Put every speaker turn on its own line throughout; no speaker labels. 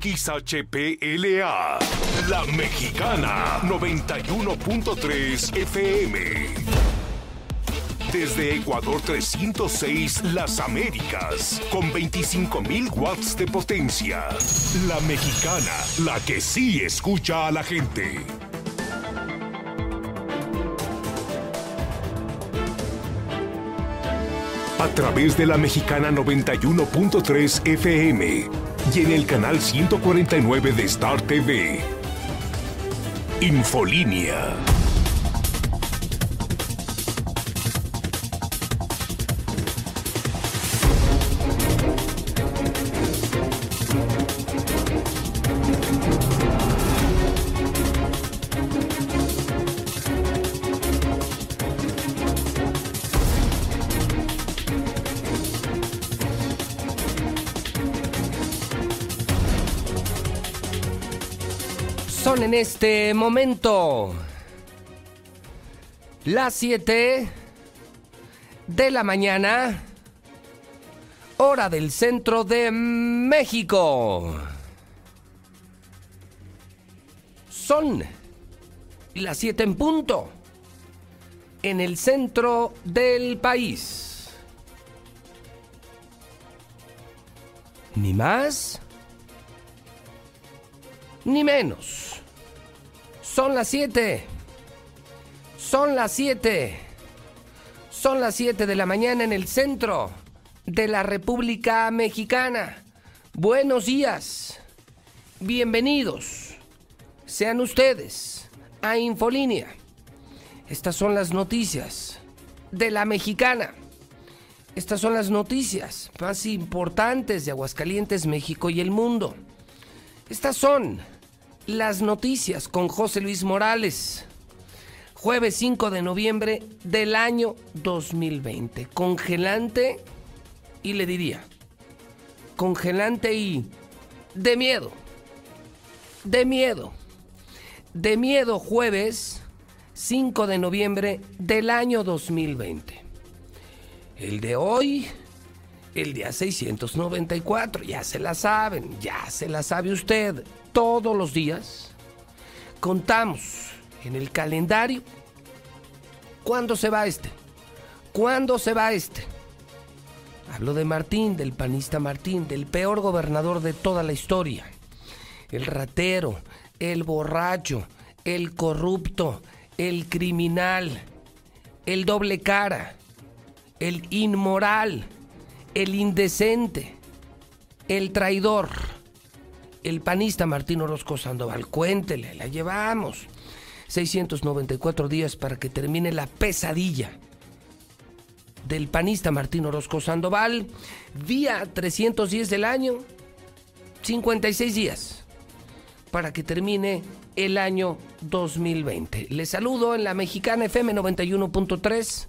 XHPLA, La Mexicana, 91.3 FM. Desde Ecuador 306, Las Américas, con 25.000 watts de potencia. La Mexicana, la que sí escucha a la gente. A través de la Mexicana 91.3 FM y en el canal 149 de Star TV. Infolínea.
En este momento las 7 de la mañana, hora del centro de México. Son las 7 en punto en el centro del país. Ni más ni menos. Son las 7. Son las 7. Son las 7 de la mañana en el centro de la República Mexicana. Buenos días. Bienvenidos. Sean ustedes a Infolínea. Estas son las noticias de la mexicana. Estas son las noticias más importantes de Aguascalientes, México y el mundo. Estas son las noticias con José Luis Morales. Jueves 5 de noviembre del año 2020. Congelante y le diría, congelante y de miedo. De miedo. De miedo jueves 5 de noviembre del año 2020. El de hoy, el día 694, ya se la saben, ya se la sabe usted todos los días contamos en el calendario cuándo se va este, cuándo se va este. Hablo de Martín, del panista Martín, del peor gobernador de toda la historia. El ratero, el borracho, el corrupto, el criminal, el doble cara, el inmoral, el indecente, el traidor el panista Martín Orozco Sandoval. Cuéntele, la llevamos. 694 días para que termine la pesadilla del panista Martín Orozco Sandoval. Día 310 del año, 56 días para que termine el año 2020. Le saludo en la Mexicana FM 91.3.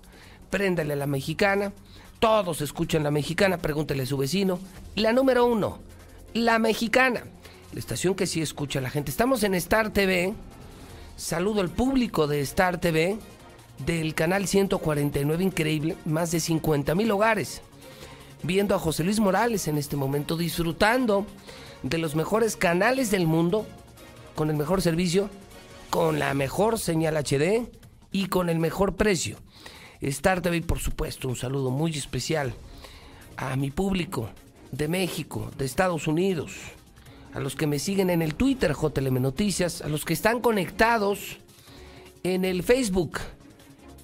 Préndale a la Mexicana. Todos escuchan la Mexicana, pregúntele a su vecino. La número uno, la Mexicana la estación que sí escucha la gente. Estamos en Star TV. Saludo al público de Star TV, del canal 149, increíble, más de 50 mil hogares. Viendo a José Luis Morales en este momento, disfrutando de los mejores canales del mundo, con el mejor servicio, con la mejor señal HD y con el mejor precio. Star TV, por supuesto, un saludo muy especial a mi público de México, de Estados Unidos, a los que me siguen en el Twitter JLM Noticias, a los que están conectados en el Facebook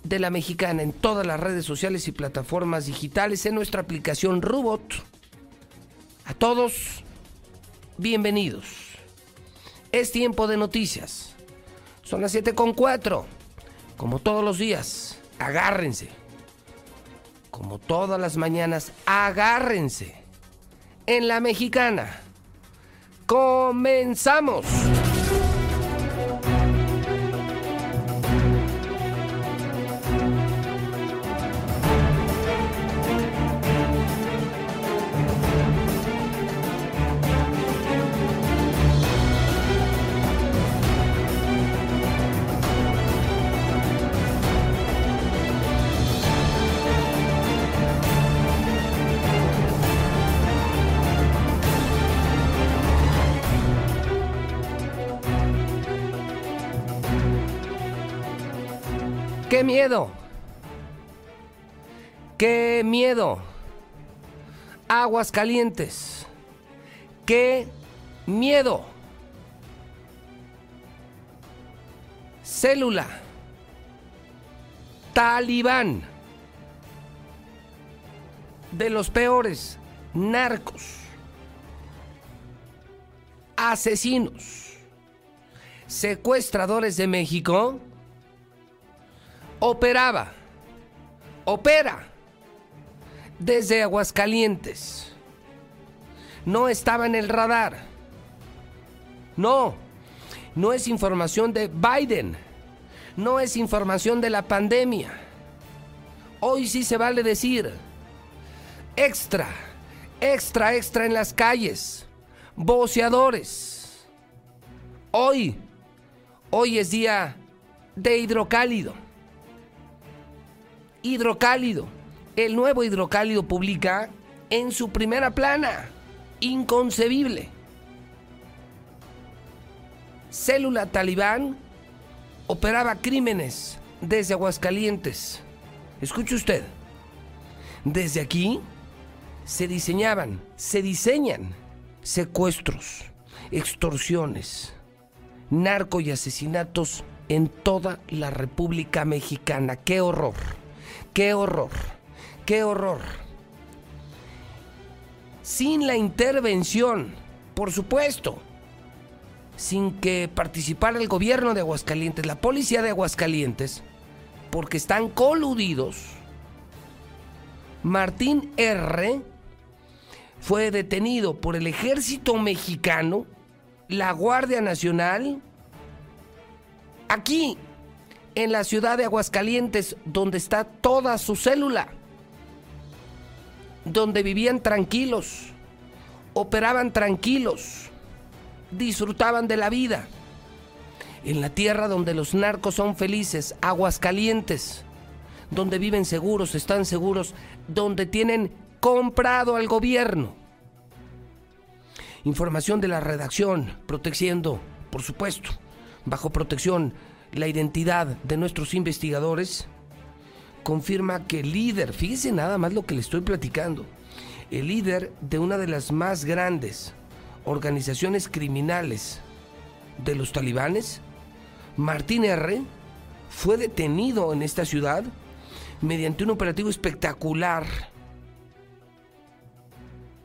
de la Mexicana, en todas las redes sociales y plataformas digitales, en nuestra aplicación Robot. A todos, bienvenidos. Es tiempo de noticias. Son las 7.4. Como todos los días, agárrense. Como todas las mañanas, agárrense. En la Mexicana Comenzamos. ¡Qué miedo! ¡Qué miedo! Aguas calientes. ¡Qué miedo! Célula. Talibán. De los peores. Narcos. Asesinos. Secuestradores de México. Operaba. Opera. Desde Aguascalientes. No estaba en el radar. No no es información de Biden, no es información de la pandemia. Hoy sí se vale decir extra, extra, extra en las calles, boceadores. Hoy, hoy es día de hidrocálido. Hidrocálido. El nuevo hidrocálido publica en su primera plana. Inconcebible célula talibán operaba crímenes desde Aguascalientes. Escuche usted, desde aquí se diseñaban, se diseñan secuestros, extorsiones, narco y asesinatos en toda la República Mexicana. ¡Qué horror! ¡Qué horror! ¡Qué horror! Sin la intervención, por supuesto, sin que participara el gobierno de Aguascalientes, la policía de Aguascalientes, porque están coludidos. Martín R. fue detenido por el ejército mexicano, la Guardia Nacional, aquí, en la ciudad de Aguascalientes, donde está toda su célula, donde vivían tranquilos, operaban tranquilos disfrutaban de la vida. En la tierra donde los narcos son felices, aguas calientes, donde viven seguros, están seguros, donde tienen comprado al gobierno. Información de la redacción, protegiendo, por supuesto, bajo protección, la identidad de nuestros investigadores, confirma que el líder, fíjese nada más lo que le estoy platicando, el líder de una de las más grandes organizaciones criminales de los talibanes, Martín R. fue detenido en esta ciudad mediante un operativo espectacular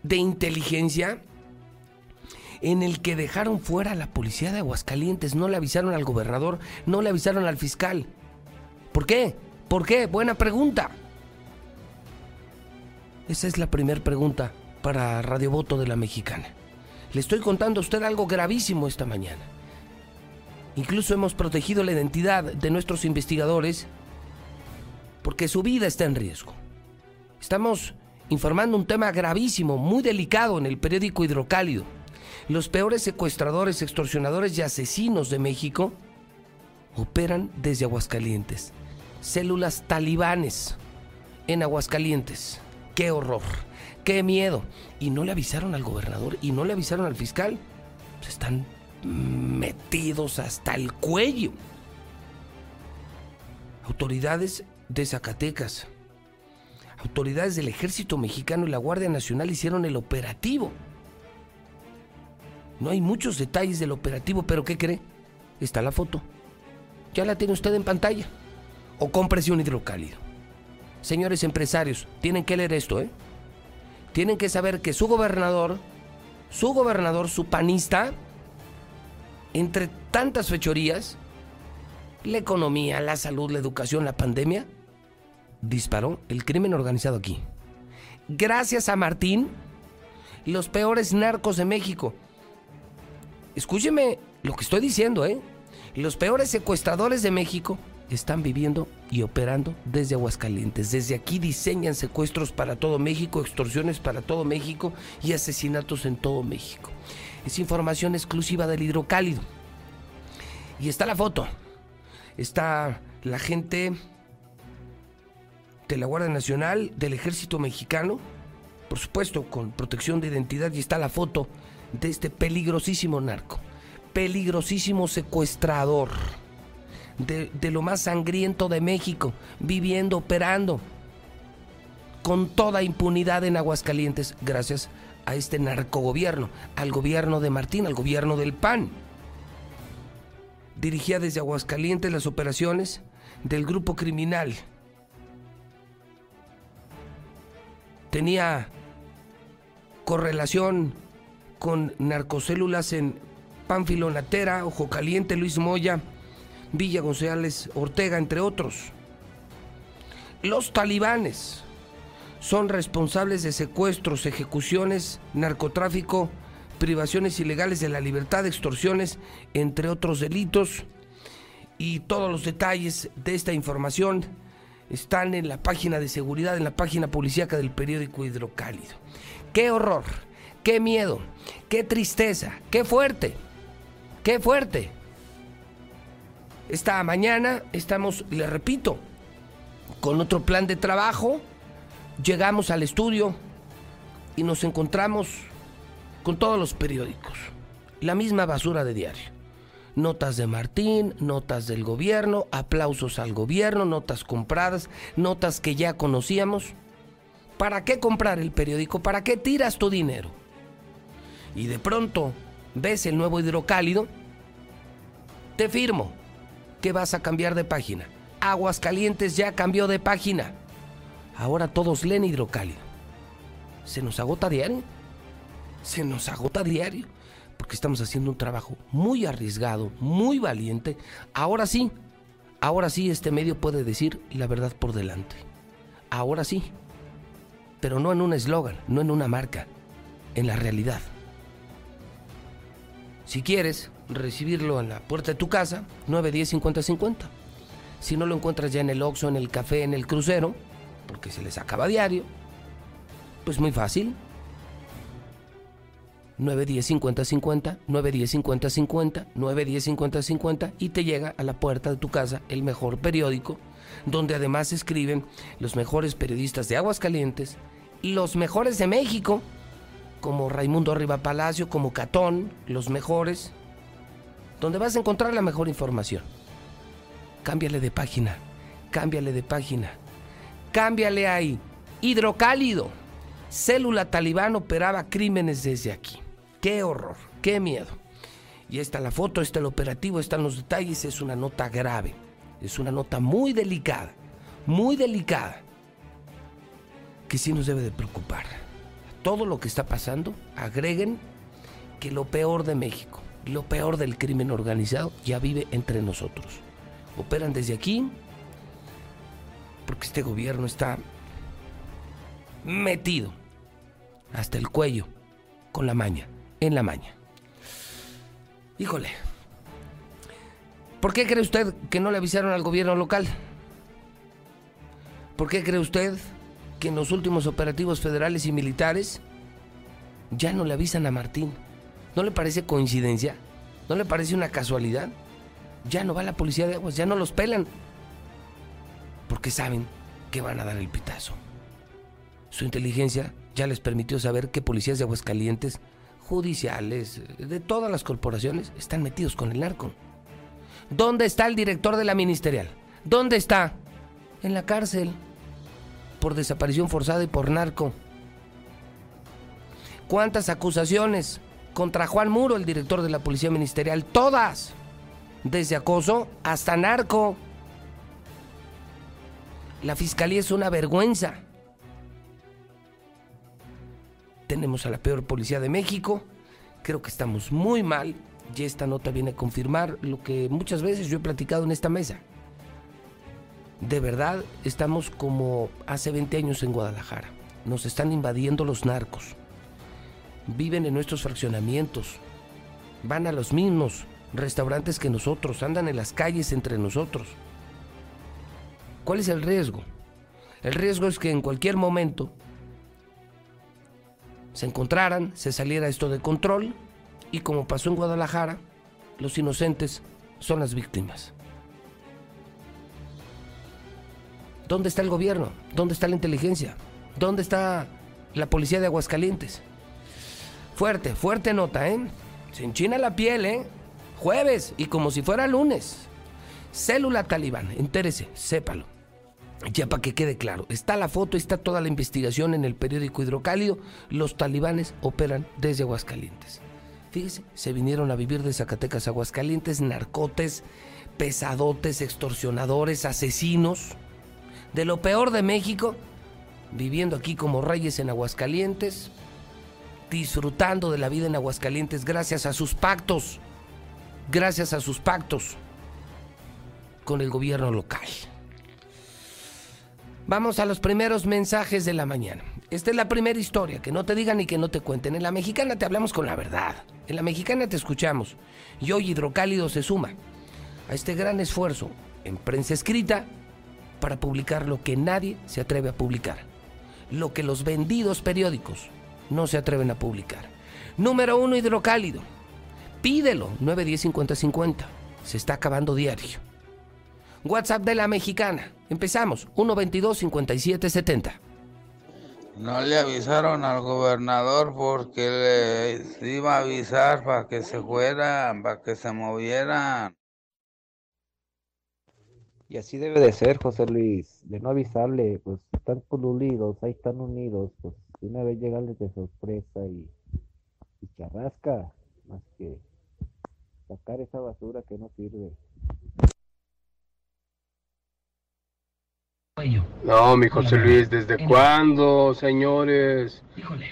de inteligencia en el que dejaron fuera a la policía de Aguascalientes, no le avisaron al gobernador, no le avisaron al fiscal. ¿Por qué? ¿Por qué? Buena pregunta. Esa es la primera pregunta para Radio Voto de la Mexicana. Le estoy contando a usted algo gravísimo esta mañana. Incluso hemos protegido la identidad de nuestros investigadores porque su vida está en riesgo. Estamos informando un tema gravísimo, muy delicado en el periódico Hidrocálido. Los peores secuestradores, extorsionadores y asesinos de México operan desde Aguascalientes. Células talibanes en Aguascalientes. ¡Qué horror! qué miedo. Y no le avisaron al gobernador y no le avisaron al fiscal. Se están metidos hasta el cuello. Autoridades de Zacatecas, autoridades del ejército mexicano y la Guardia Nacional hicieron el operativo. No hay muchos detalles del operativo, pero ¿qué cree? Está la foto. Ya la tiene usted en pantalla. O cómprese un hidrocálido. Señores empresarios, tienen que leer esto, ¿eh? tienen que saber que su gobernador, su gobernador, su panista, entre tantas fechorías, la economía, la salud, la educación, la pandemia, disparó el crimen organizado aquí. Gracias a Martín, los peores narcos de México. Escúcheme lo que estoy diciendo, ¿eh? Los peores secuestradores de México están viviendo y operando desde Aguascalientes. Desde aquí diseñan secuestros para todo México, extorsiones para todo México y asesinatos en todo México. Es información exclusiva del hidrocálido. Y está la foto. Está la gente de la Guardia Nacional, del Ejército Mexicano, por supuesto con protección de identidad, y está la foto de este peligrosísimo narco, peligrosísimo secuestrador de, de lo más sangriento de México, viviendo, operando, con toda impunidad en Aguascalientes, gracias a este narcogobierno, al gobierno de Martín, al gobierno del PAN. Dirigía desde Aguascalientes las operaciones del grupo criminal. Tenía correlación con narcocélulas en Pánfilo Natera, Ojo Caliente, Luis Moya, Villa González Ortega, entre otros. Los talibanes son responsables de secuestros, ejecuciones, narcotráfico, privaciones ilegales de la libertad, extorsiones, entre otros delitos. Y todos los detalles de esta información están en la página de seguridad, en la página policíaca del periódico Hidrocálido. ¡Qué horror! ¡Qué miedo! ¡Qué tristeza! ¡Qué fuerte! ¡Qué fuerte! Esta mañana estamos, le repito, con otro plan de trabajo llegamos al estudio y nos encontramos con todos los periódicos. La misma basura de diario. Notas de Martín, notas del gobierno, aplausos al gobierno, notas compradas, notas que ya conocíamos. ¿Para qué comprar el periódico? ¿Para qué tiras tu dinero? Y de pronto ves el nuevo hidrocálido, te firmo que vas a cambiar de página. Aguascalientes ya cambió de página. Ahora todos leen hidrocálido. Se nos agota diario. Se nos agota diario. Porque estamos haciendo un trabajo muy arriesgado, muy valiente. Ahora sí, ahora sí este medio puede decir la verdad por delante. Ahora sí. Pero no en un eslogan, no en una marca, en la realidad. Si quieres recibirlo en la puerta de tu casa, 910 50 50. Si no lo encuentras ya en el Oxxo, en el café, en el crucero, porque se les acaba diario, pues muy fácil. 910 50 50, 910 50 50, 910 50 50 y te llega a la puerta de tu casa el mejor periódico, donde además escriben los mejores periodistas de Aguascalientes, los mejores de México, como Raimundo Arriba Palacio, como Catón, los mejores, donde vas a encontrar la mejor información. Cámbiale de página, cámbiale de página. Cámbiale ahí. Hidrocálido. Célula talibán operaba crímenes desde aquí. Qué horror, qué miedo. Y está la foto, está el operativo, están los detalles. Es una nota grave. Es una nota muy delicada. Muy delicada. Que sí nos debe de preocupar. Todo lo que está pasando, agreguen que lo peor de México, lo peor del crimen organizado, ya vive entre nosotros. Operan desde aquí, porque este gobierno está metido hasta el cuello con la maña, en la maña. Híjole, ¿por qué cree usted que no le avisaron al gobierno local? ¿Por qué cree usted que en los últimos operativos federales y militares ya no le avisan a Martín? ¿No le parece coincidencia? ¿No le parece una casualidad? Ya no va la policía de aguas, ya no los pelan porque saben que van a dar el pitazo. Su inteligencia ya les permitió saber que policías de Aguascalientes, judiciales, de todas las corporaciones, están metidos con el narco. ¿Dónde está el director de la ministerial? ¿Dónde está? En la cárcel. Por desaparición forzada y por narco. ¿Cuántas acusaciones contra Juan Muro, el director de la policía ministerial? Todas. Desde acoso hasta narco. La fiscalía es una vergüenza. Tenemos a la peor policía de México. Creo que estamos muy mal. Y esta nota viene a confirmar lo que muchas veces yo he platicado en esta mesa. De verdad, estamos como hace 20 años en Guadalajara. Nos están invadiendo los narcos. Viven en nuestros fraccionamientos. Van a los mismos restaurantes que nosotros. Andan en las calles entre nosotros. ¿Cuál es el riesgo? El riesgo es que en cualquier momento se encontraran, se saliera esto de control y como pasó en Guadalajara, los inocentes son las víctimas. ¿Dónde está el gobierno? ¿Dónde está la inteligencia? ¿Dónde está la policía de Aguascalientes? Fuerte, fuerte nota, ¿eh? Se enchina la piel, ¿eh? Jueves y como si fuera lunes. Célula talibán, entérese, sépalo. Ya para que quede claro, está la foto, está toda la investigación en el periódico Hidrocálido. Los talibanes operan desde Aguascalientes. Fíjese, se vinieron a vivir de Zacatecas a Aguascalientes, narcotes, pesadotes, extorsionadores, asesinos. De lo peor de México, viviendo aquí como reyes en Aguascalientes, disfrutando de la vida en Aguascalientes gracias a sus pactos, gracias a sus pactos con el gobierno local. Vamos a los primeros mensajes de la mañana. Esta es la primera historia, que no te digan ni que no te cuenten. En la mexicana te hablamos con la verdad. En la mexicana te escuchamos. Y hoy Hidrocálido se suma a este gran esfuerzo en prensa escrita para publicar lo que nadie se atreve a publicar. Lo que los vendidos periódicos no se atreven a publicar. Número uno, Hidrocálido. Pídelo, 910-5050. Se está acabando diario. WhatsApp de la mexicana. Empezamos, 122-5770.
No le avisaron al gobernador porque le iba a avisar para que se fueran, para que se movieran.
Y así debe de ser, José Luis, de no avisarle, pues están colulidos, ahí están unidos, pues de una vez llegarles de sorpresa y, y charrasca, más que sacar esa basura que no sirve.
No, mi José Luis, ¿desde cuándo, señores?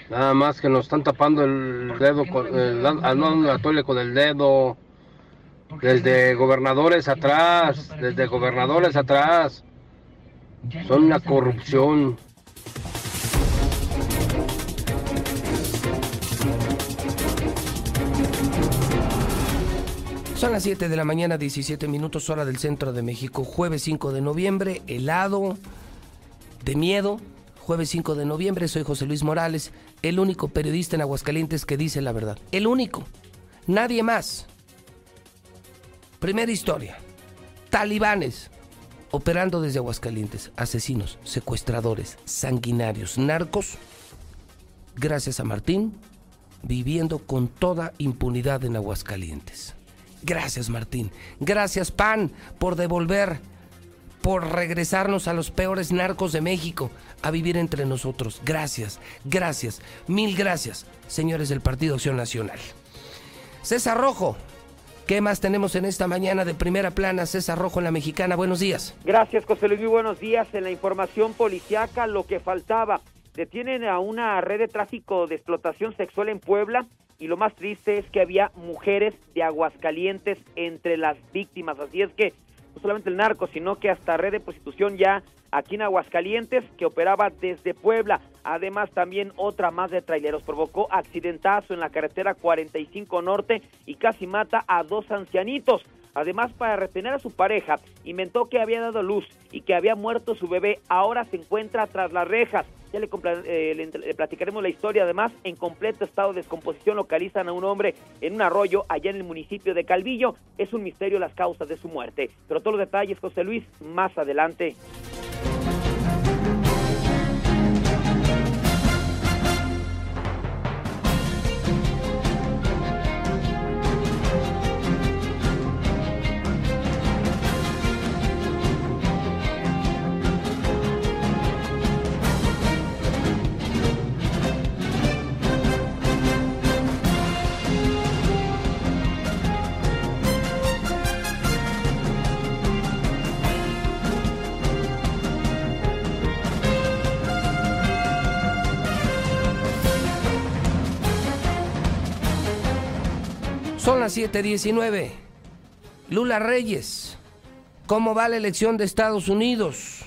Nada más que nos están tapando el dedo, con, el, no, la tole con el dedo. Desde gobernadores atrás, desde gobernadores atrás. Son una corrupción.
Son las 7 de la mañana, 17 minutos hora del centro de México, jueves 5 de noviembre, helado, de miedo. Jueves 5 de noviembre, soy José Luis Morales, el único periodista en Aguascalientes que dice la verdad. El único. Nadie más. Primera historia. Talibanes operando desde Aguascalientes. Asesinos, secuestradores, sanguinarios, narcos. Gracias a Martín, viviendo con toda impunidad en Aguascalientes. Gracias Martín. Gracias PAN por devolver, por regresarnos a los peores narcos de México a vivir entre nosotros. Gracias, gracias, mil gracias, señores del Partido Acción Nacional. César Rojo, ¿qué más tenemos en esta mañana de primera plana? César Rojo en la Mexicana, buenos días.
Gracias José Luis, muy buenos días. En la información policiaca, lo que faltaba. Detienen a una red de tráfico de explotación sexual en Puebla y lo más triste es que había mujeres de Aguascalientes entre las víctimas, así es que no solamente el narco, sino que hasta red de prostitución ya aquí en Aguascalientes que operaba desde Puebla, además también otra más de traileros, provocó accidentazo en la carretera 45 Norte y casi mata a dos ancianitos. Además, para retener a su pareja, inventó que había dado luz y que había muerto su bebé. Ahora se encuentra tras las rejas. Ya le, eh, le, platicaremos la historia. Además, en completo estado de descomposición localizan a un hombre en un arroyo allá en el municipio de Calvillo. Es un misterio las causas de su muerte. Pero todos los detalles, José Luis, más adelante.
Son las 7:19. Lula Reyes, ¿cómo va la elección de Estados Unidos?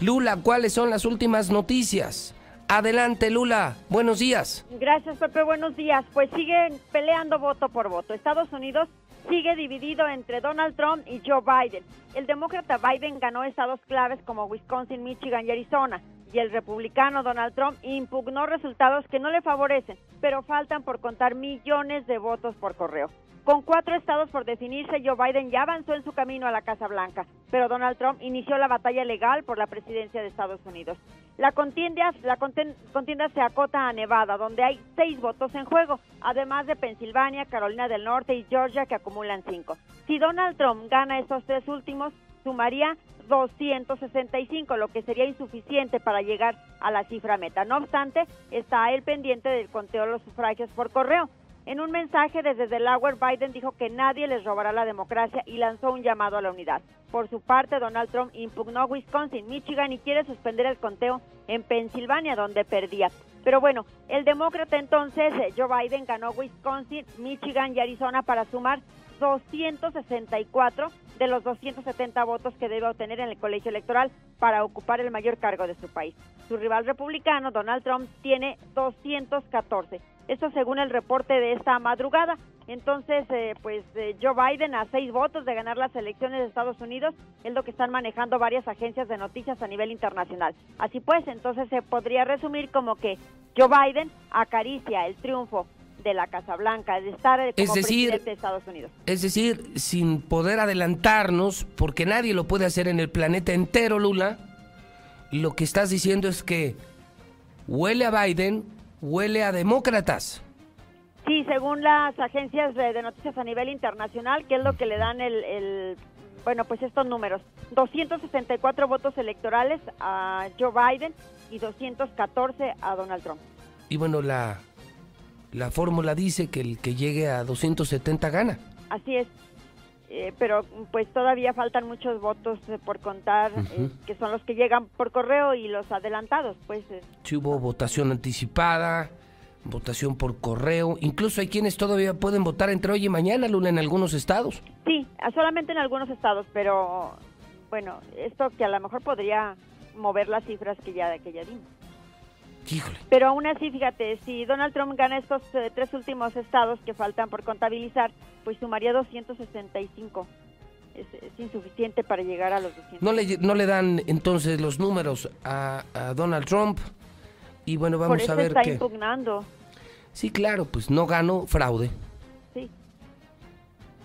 Lula, ¿cuáles son las últimas noticias? Adelante, Lula. Buenos días.
Gracias, Pepe. Buenos días. Pues siguen peleando voto por voto. Estados Unidos sigue dividido entre Donald Trump y Joe Biden. El demócrata Biden ganó estados claves como Wisconsin, Michigan y Arizona y el republicano Donald Trump impugnó resultados que no le favorecen, pero faltan por contar millones de votos por correo. Con cuatro estados por definirse, Joe Biden ya avanzó en su camino a la Casa Blanca, pero Donald Trump inició la batalla legal por la presidencia de Estados Unidos. La contienda, la contienda se acota a Nevada, donde hay seis votos en juego, además de Pensilvania, Carolina del Norte y Georgia, que acumulan cinco. Si Donald Trump gana estos tres últimos, sumaría 265, lo que sería insuficiente para llegar a la cifra meta. No obstante, está el pendiente del conteo de los sufragios por correo. En un mensaje desde Delaware, Biden dijo que nadie les robará la democracia y lanzó un llamado a la unidad. Por su parte, Donald Trump impugnó Wisconsin, Michigan y quiere suspender el conteo en Pensilvania, donde perdía. Pero bueno, el demócrata entonces, eh, Joe Biden, ganó Wisconsin, Michigan y Arizona para sumar 264 de los 270 votos que debe obtener en el colegio electoral para ocupar el mayor cargo de su país. Su rival republicano, Donald Trump, tiene 214. Esto según el reporte de esta madrugada. Entonces, eh, pues eh, Joe Biden a seis votos de ganar las elecciones de Estados Unidos es lo que están manejando varias agencias de noticias a nivel internacional. Así pues, entonces se podría resumir como que Joe Biden acaricia el triunfo de la Casa Blanca, de estar como
es decir,
presidente de Estados Unidos.
Es decir, sin poder adelantarnos, porque nadie lo puede hacer en el planeta entero, Lula, lo que estás diciendo es que huele a Biden, huele a demócratas.
Sí, según las agencias de, noticias a nivel internacional, que es lo que le dan el, el, bueno, pues estos números. 264 votos electorales a Joe Biden y 214 a Donald Trump.
Y bueno, la la fórmula dice que el que llegue a 270 gana.
Así es. Eh, pero pues todavía faltan muchos votos eh, por contar, eh, que son los que llegan por correo y los adelantados, pues.
Sí hubo votación anticipada, votación por correo, incluso hay quienes todavía pueden votar entre hoy y mañana, Lula, en algunos estados.
Sí, solamente en algunos estados, pero bueno, esto que a lo mejor podría mover las cifras que ya, que ya dimos. Pero aún así, fíjate, si Donald Trump gana estos eh, tres últimos estados que faltan por contabilizar, pues sumaría 265. Es, es, insuficiente para llegar a los 200.
No le, no le dan entonces los números a, Donald Trump. Y bueno, vamos a ver.
está impugnando.
Sí, claro, pues no gano, fraude.
Sí.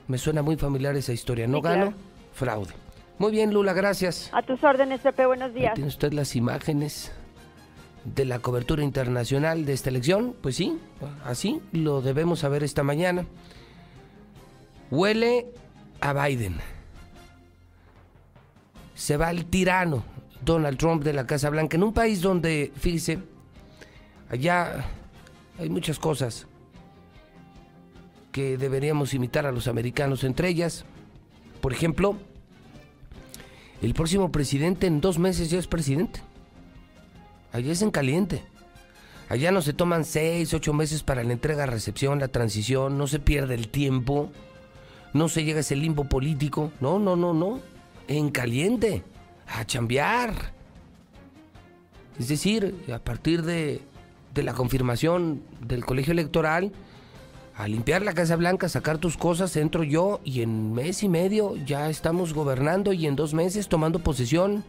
Me suena muy familiar esa historia. No gano, fraude. Muy bien, Lula, gracias.
A tus órdenes, Pepe, buenos días.
tiene usted las imágenes de la cobertura internacional de esta elección? Pues sí, así lo debemos saber esta mañana. Huele a Biden. Se va el tirano Donald Trump de la Casa Blanca en un país donde, fíjese, allá hay muchas cosas que deberíamos imitar a los americanos, entre ellas, por ejemplo, el próximo presidente en dos meses ya es presidente. Allá es en caliente. Allá no se toman seis, ocho meses para la entrega, recepción, la transición, no se pierde el tiempo, no se llega a ese limbo político. No, no, no, no. En caliente, a chambear. Es decir, a partir de, de la confirmación del colegio electoral, a limpiar la Casa Blanca, sacar tus cosas, entro yo y en mes y medio ya estamos gobernando y en dos meses tomando posesión.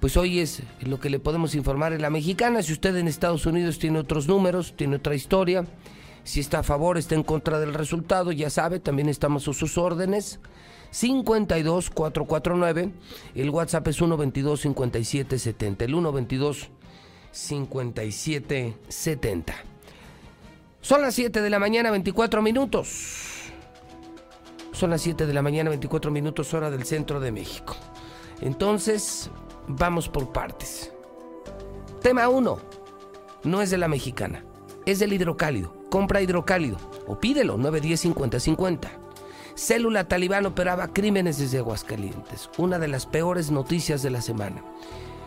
Pues hoy es lo que le podemos informar en la mexicana. Si usted en Estados Unidos tiene otros números, tiene otra historia, si está a favor, está en contra del resultado, ya sabe, también estamos a sus órdenes. 52 449, el WhatsApp es 122 5770, el 122 5770. Son las 7 de la mañana, 24 minutos. Son las 7 de la mañana, 24 minutos hora del centro de México. Entonces, Vamos por partes. Tema 1. No es de la mexicana. Es del hidrocálido. Compra hidrocálido. O pídelo 910-5050. Célula talibán operaba crímenes desde Aguascalientes. Una de las peores noticias de la semana.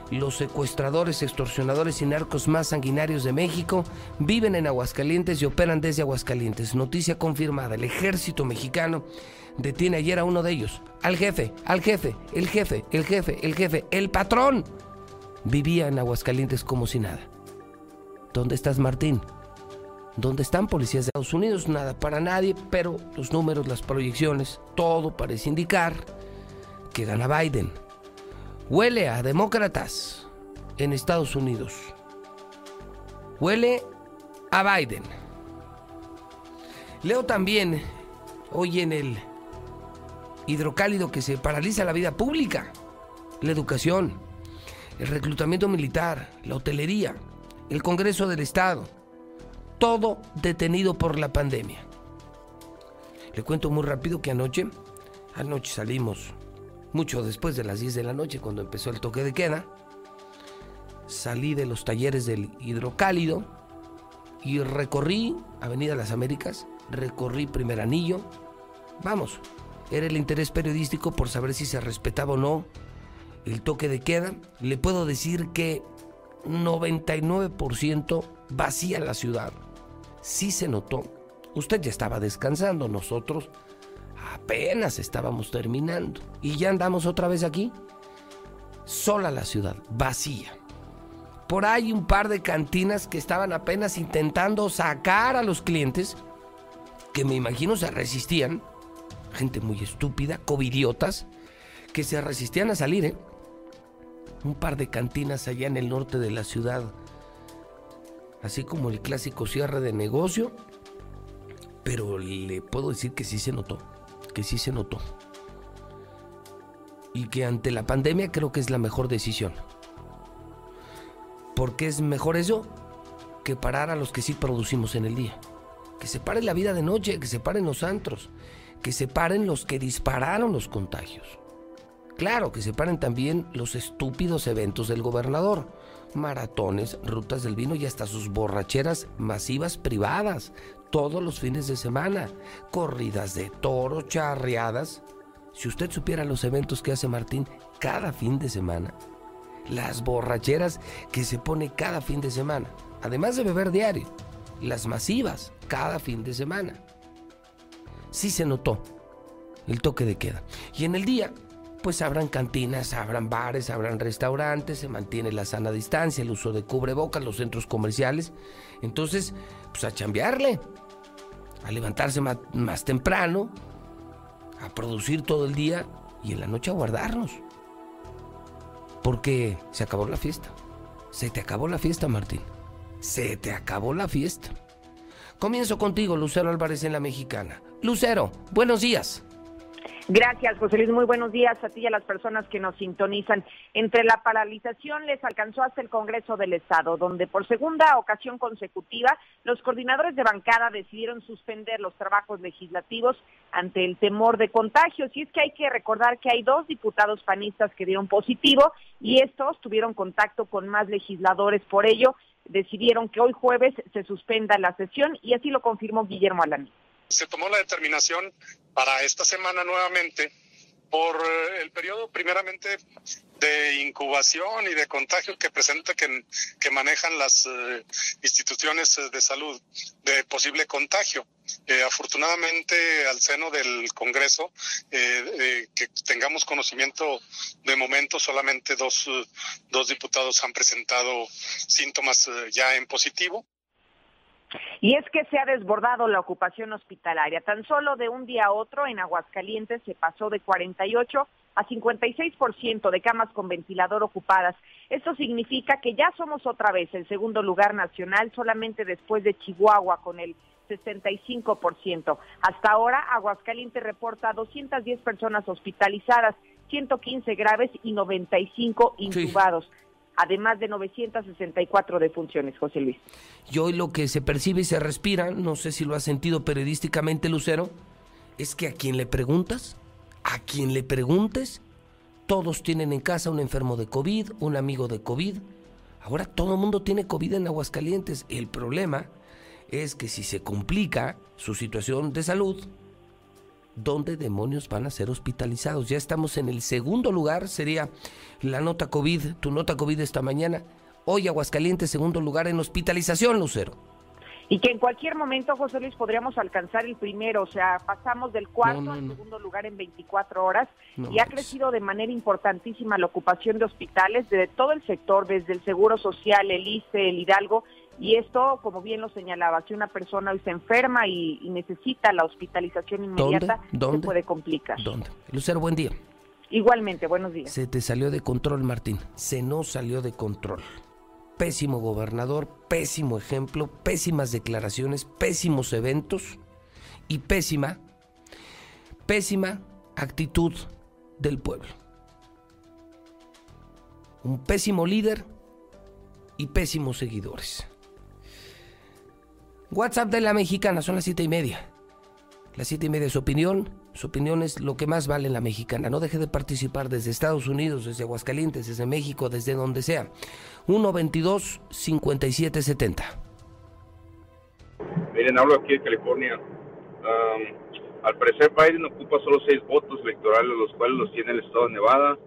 Los secuestradores, extorsionadores y narcos más sanguinarios de México viven en Aguascalientes y operan desde Aguascalientes. Noticia confirmada. El ejército mexicano detiene ayer a uno de ellos, al jefe, al jefe, el jefe, el jefe, el jefe, el patrón. Vivía en Aguascalientes como si nada. ¿Dónde estás, Martín? ¿Dónde están policías de Estados Unidos? Nada para nadie, pero los números, las proyecciones, todo parece indicar que gana Biden. Huele a demócratas en Estados Unidos. Huele a Biden. Leo también hoy en el hidrocálido que se paraliza la vida pública, la educación, el reclutamiento militar, la hotelería, el Congreso del Estado, todo detenido por la pandemia. Le cuento muy rápido que anoche, anoche salimos mucho después de las 10 de la noche cuando empezó el toque de queda. Salí de los talleres del hidrocálido y recorrí Avenida Las Américas, recorrí Primer Anillo. Vamos, era el interés periodístico por saber si se respetaba o no el toque de queda. Le puedo decir que 99% vacía la ciudad. Sí se notó. Usted ya estaba descansando, nosotros apenas estábamos terminando. Y ya andamos otra vez aquí. Sola la ciudad, vacía. Por ahí un par de cantinas que estaban apenas intentando sacar a los clientes, que me imagino se resistían. Gente muy estúpida, covidiotas, que se resistían a salir, ¿eh? Un par de cantinas allá en el norte de la ciudad. Así como el clásico cierre de negocio. Pero le puedo decir que sí se notó que sí se notó. Y que ante la pandemia creo que es la mejor decisión. Porque es mejor eso que parar a los que sí producimos en el día. Que se pare la vida de noche, que se paren los antros, que se paren los que dispararon los contagios. Claro, que se paren también los estúpidos eventos del gobernador. Maratones, rutas del vino y hasta sus borracheras masivas privadas todos los fines de semana. Corridas de toros, charreadas. Si usted supiera los eventos que hace Martín cada fin de semana, las borracheras que se pone cada fin de semana, además de beber diario, las masivas cada fin de semana. Sí se notó el toque de queda. Y en el día, pues habrán cantinas, habrán bares, habrán restaurantes, se mantiene la sana distancia, el uso de cubrebocas, los centros comerciales. Entonces, pues a chambearle a levantarse más, temprano, a producir todo el día y en la noche a guardarnos. Porque se acabó la fiesta. Se te acabó la fiesta, Martín. Se te acabó la fiesta. Comienzo contigo, Lucero Álvarez en la Mexicana. Lucero, buenos días.
Gracias, José Luis. Muy buenos días a ti y a las personas que nos sintonizan. Entre la paralización les alcanzó hasta el Congreso del Estado, donde por segunda ocasión consecutiva los coordinadores de bancada decidieron suspender los trabajos legislativos ante el temor de contagios. Y es que hay que recordar que hay dos diputados panistas que dieron positivo y estos tuvieron contacto con más legisladores. Por ello, decidieron que hoy jueves se suspenda la sesión y así lo confirmó Guillermo Alani
se tomó la determinación para esta semana nuevamente por eh, el periodo primeramente de incubación y de contagio que presenta que, que manejan las eh, instituciones eh, de salud de posible contagio. afortunadamente al seno del Congreso que tengamos conocimiento de momento solamente dos, dos diputados han presentado síntomas ya en positivo.
Y es que se ha desbordado la ocupación hospitalaria. Tan solo de un día a otro en Aguascalientes se pasó de 48 a 56% de camas con ventilador ocupadas. Esto significa que ya somos otra vez el segundo lugar nacional solamente después de Chihuahua con el 65%. Hasta ahora Aguascalientes reporta 210 personas hospitalizadas, 115 graves y 95 intubados además de 964 defunciones, José Luis.
Y hoy lo que se percibe y se respira, no sé si lo ha sentido periodísticamente Lucero, es que a quien le preguntas, a quien le preguntes, todos tienen en casa un enfermo de COVID, un amigo de COVID. Ahora todo el mundo tiene COVID en Aguascalientes. El problema es que si se complica su situación de salud, ¿dónde demonios van a ser hospitalizados? Ya estamos en el segundo lugar, sería la nota COVID, tu nota COVID esta mañana. Hoy Aguascalientes, segundo lugar en hospitalización, Lucero.
Y que en cualquier momento, José Luis, podríamos alcanzar el primero, o sea, pasamos del cuarto al segundo lugar en 24 horas y ha crecido de manera importantísima la ocupación de hospitales de todo el sector, desde el Seguro Social, el ICE, el Hidalgo, y esto, como bien lo señalaba, si una persona hoy se enferma y, necesita la hospitalización inmediata, se puede complicar.
¿Dónde? Lucero, buen día.
Igualmente, buenos días.
Se te salió de control, Martín. Se no salió de control. Pésimo gobernador, pésimo ejemplo, pésimas declaraciones, pésimos eventos. y pésima, pésima actitud del pueblo. Un pésimo líder y pésimos seguidores. WhatsApp de la mexicana, son las siete y media. Las siete y media, su opinión. Su opinión es lo que más vale en la mexicana. No deje de participar desde Estados Unidos, desde Aguascalientes, desde México, desde donde sea. 122-5770.
Miren, hablo aquí de California. al parecer Biden ocupa solo seis votos electorales, los cuales los tiene el estado de Nevada.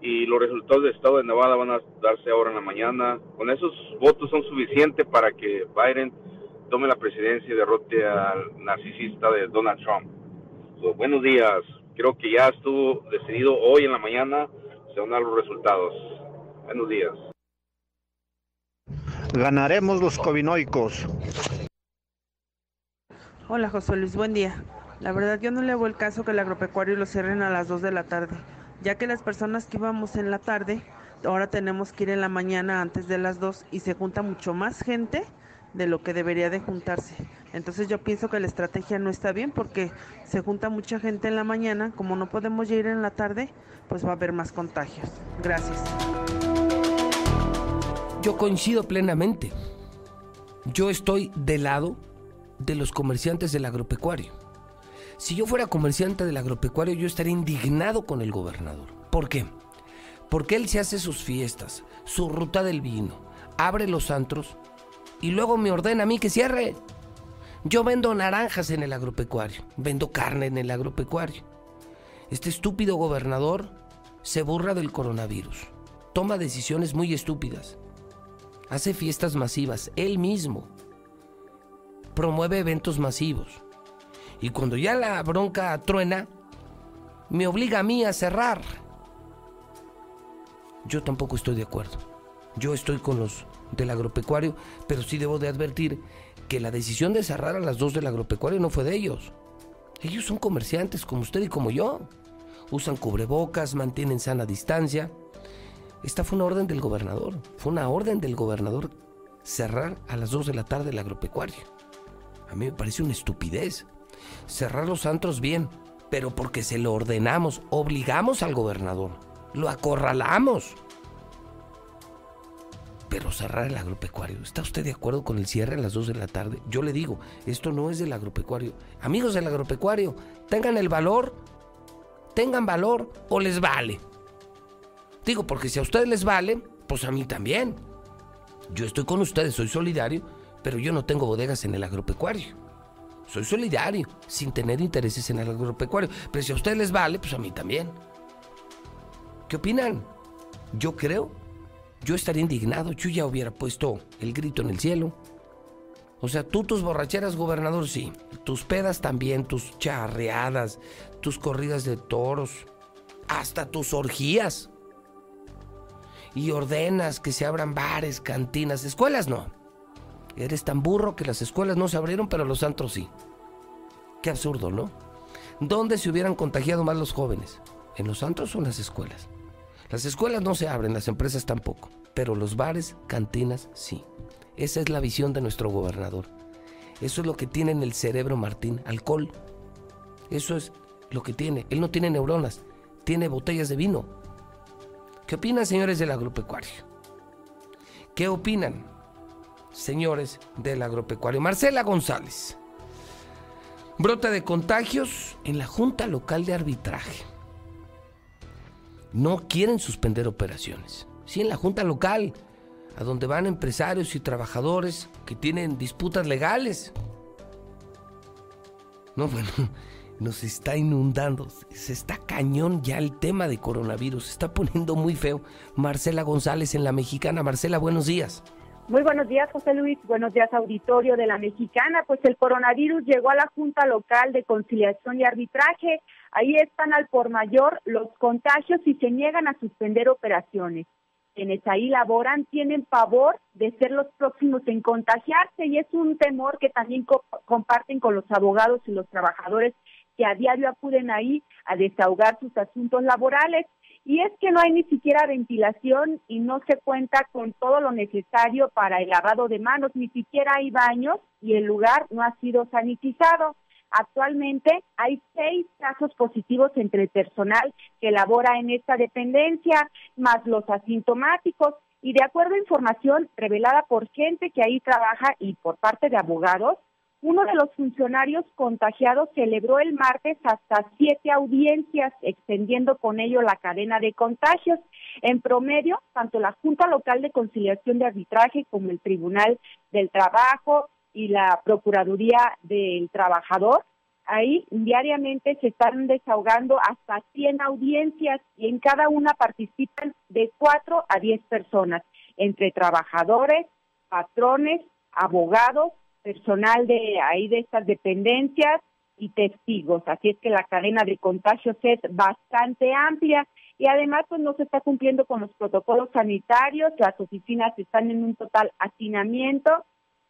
Y los resultados del estado de Nevada van a darse ahora en la mañana. Con esos votos son suficientes para que Biden tome la presidencia y derrote al narcisista de Donald Trump. buenos días. Creo que ya estuvo decidido hoy en la mañana. Se van a dar los resultados. Buenos días.
Ganaremos los covinoicos.
Hola José Luis, buen día. La verdad yo no le hago el caso que el agropecuario lo cierren a las 2 de la tarde, ya que las personas que íbamos en la tarde, ahora tenemos que ir en la mañana antes de las 2 y se junta mucho más gente de lo que debería de juntarse. Entonces yo pienso que la estrategia no está bien porque se junta mucha gente en la mañana, como no podemos ir en la tarde, pues va a haber más contagios. Gracias.
Yo coincido plenamente. Yo estoy del lado de los comerciantes del agropecuario. Si yo fuera comerciante del agropecuario, yo estaría indignado con el gobernador. ¿Por qué? Porque él se hace sus fiestas, su ruta del vino, abre los antros y luego me ordena a mí que cierre. Yo vendo naranjas en el agropecuario, vendo carne en el agropecuario. Este estúpido gobernador se burra del coronavirus, toma decisiones muy estúpidas, hace fiestas masivas, él mismo, promueve eventos masivos. Y cuando ya la bronca truena, me obliga a mí a cerrar. Yo tampoco estoy de acuerdo. Yo estoy con los del agropecuario, pero sí debo de advertir que la decisión de cerrar a las dos del agropecuario no fue de ellos. Ellos son comerciantes como usted y como yo. Usan cubrebocas, mantienen sana distancia. Esta fue una orden del gobernador. Fue una orden del gobernador cerrar a las 2 de la tarde el agropecuario. A mí me parece una estupidez. Cerrar los antros bien, pero porque se lo ordenamos, obligamos al gobernador, lo acorralamos pero cerrar el agropecuario. ¿Está usted de acuerdo con el cierre a las 2 de la tarde? Yo le digo, esto no es del agropecuario. Amigos del agropecuario, tengan el valor, tengan valor o les vale. Digo, porque si a ustedes les vale, pues a mí también. Yo estoy con ustedes, soy solidario, pero yo no tengo bodegas en el agropecuario. Soy solidario, sin tener intereses en el agropecuario. Pero si a ustedes les vale, pues a mí también. ¿Qué opinan? Yo creo yo estaría indignado, yo ya hubiera puesto el grito en el cielo. O sea, tú tus borracheras, gobernador, sí. Tus pedas también, tus charreadas, tus corridas de toros, hasta tus orgías. Y ordenas que se abran bares, cantinas, escuelas no. Eres tan burro que las escuelas no se abrieron, pero los antros sí. Qué absurdo, ¿no? ¿Dónde se hubieran contagiado más los jóvenes? ¿En los antros o en las escuelas? Las escuelas no se abren, las empresas tampoco, pero los bares, cantinas, sí. Esa es la visión de nuestro gobernador. Eso es lo que tiene en el cerebro Martín, alcohol. Eso es lo que tiene. Él no tiene neuronas, tiene botellas de vino. ¿Qué opinan, señores del agropecuario? ¿Qué opinan, señores del agropecuario? Marcela González. Brota de contagios en la Junta Local de Arbitraje no quieren suspender operaciones. Sí, en la Junta Local, a donde van empresarios y trabajadores que tienen disputas legales. No, bueno, nos está inundando, se está cañón ya el tema de coronavirus, se está poniendo muy feo. Marcela González en La Mexicana. Marcela, buenos días.
Muy buenos días, José Luis. Buenos días, auditorio de la Mexicana. Pues el coronavirus llegó a la Junta Local de Conciliación y Arbitraje. Ahí están al por mayor los contagios y se niegan a suspender operaciones. Quienes ahí laboran tienen pavor de ser los próximos en contagiarse y es un temor que también comparten con los abogados y los trabajadores que a diario acuden ahí a desahogar sus asuntos laborales. Y es que no hay ni siquiera ventilación y no se cuenta con todo lo necesario para el lavado de manos, ni siquiera hay baños y el lugar no ha sido sanitizado. Actualmente hay seis casos positivos entre el personal que labora en esta dependencia, más los asintomáticos. Y de acuerdo a información revelada por gente que ahí trabaja y por parte de abogados, uno de los funcionarios contagiados celebró el martes hasta siete audiencias, extendiendo con ello la cadena de contagios. En promedio, tanto la Junta Local de Conciliación de Arbitraje como el Tribunal del Trabajo y la Procuraduría del Trabajador, ahí diariamente se están desahogando hasta 100 audiencias y en cada una participan de cuatro a diez personas, entre trabajadores, patrones, abogados personal de ahí de estas dependencias y testigos. Así es que la cadena de contagios es bastante amplia y además pues no se está cumpliendo con los protocolos sanitarios, las oficinas están en un total hacinamiento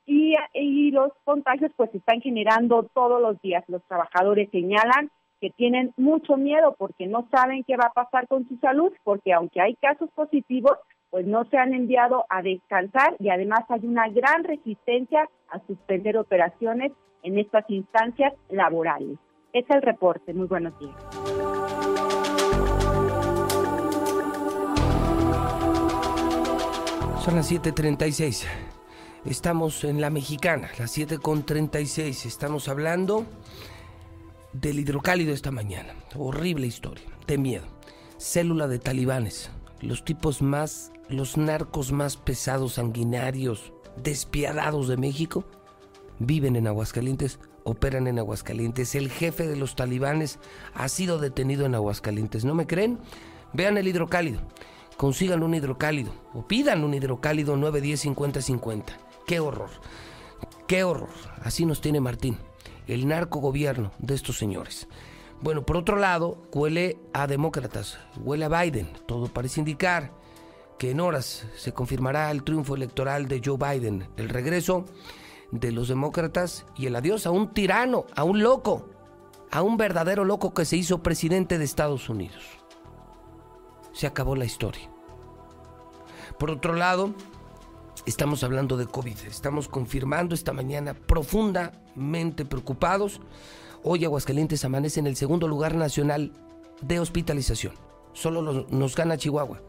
y, los contagios pues se están generando todos los días. Los trabajadores señalan que tienen mucho miedo porque no saben qué va a pasar con su salud, porque aunque hay casos positivos, pues no se han enviado a descansar y además hay una gran resistencia a suspender operaciones en estas instancias laborales. Es el reporte. Muy buenos días.
Son las 7:36. Estamos en la mexicana, las 7:36. Estamos hablando del hidrocálido esta mañana. Horrible historia, de miedo. Célula de talibanes, los tipos más los narcos más pesados, sanguinarios, despiadados de México, viven en Aguascalientes, operan en Aguascalientes. El jefe de los talibanes ha sido detenido en Aguascalientes. ¿No me creen? Vean el hidrocálido. Consigan un hidrocálido o pidan un hidrocálido 910 50 50. Qué horror. Qué horror. Así nos tiene Martín, el narco gobierno de estos señores. Bueno, por otro lado, huele a demócratas, huele a Biden. Todo parece indicar que en horas se confirmará el triunfo electoral de Joe Biden, el regreso de los demócratas y el adiós a un tirano, a un loco, a un verdadero loco que se hizo presidente de Estados Unidos. Se acabó la historia. Por otro lado, estamos hablando de COVID, estamos confirmando esta mañana profundamente preocupados. Hoy Aguascalientes amanece en el segundo lugar nacional de hospitalización. Solo nos gana Chihuahua.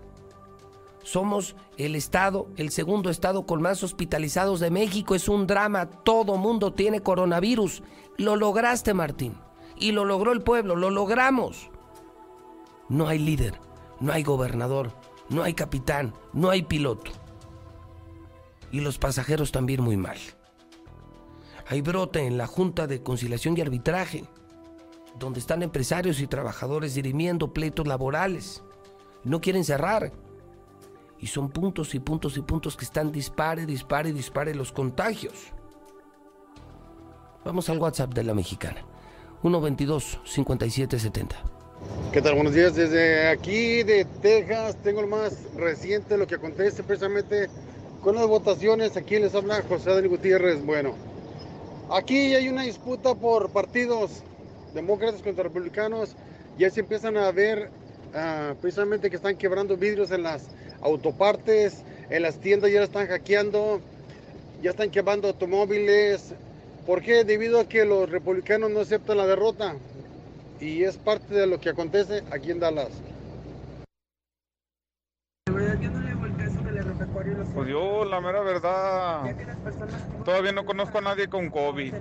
Somos el estado, el segundo estado con más hospitalizados de México. Es un drama. Todo mundo tiene coronavirus. Lo lograste, Martín. Y lo logró el pueblo. Lo logramos. No hay líder, no hay gobernador, no hay capitán, no hay piloto. Y los pasajeros también muy mal. Hay brote en la Junta de Conciliación y Arbitraje, donde están empresarios y trabajadores dirimiendo pleitos laborales. No quieren cerrar y son puntos y puntos y puntos que están dispare, dispare, dispare los contagios. Vamos al WhatsApp de la mexicana. 122-5770.
¿Qué tal? Buenos días. Desde aquí de Texas tengo lo más reciente, lo que acontece precisamente con las votaciones. Aquí les habla José Daniel Gutiérrez. Bueno, aquí hay una disputa por partidos demócratas contra republicanos. Ya se empiezan a ver ah, precisamente que están quebrando vidrios en las autopartes, en las tiendas ya están hackeando, ya están quemando automóviles. ¿Por qué? Debido a que los republicanos no aceptan la derrota. Y es parte de lo que acontece aquí en Dallas.
Pues yo, la mera verdad, todavía no conozco a nadie con COVID.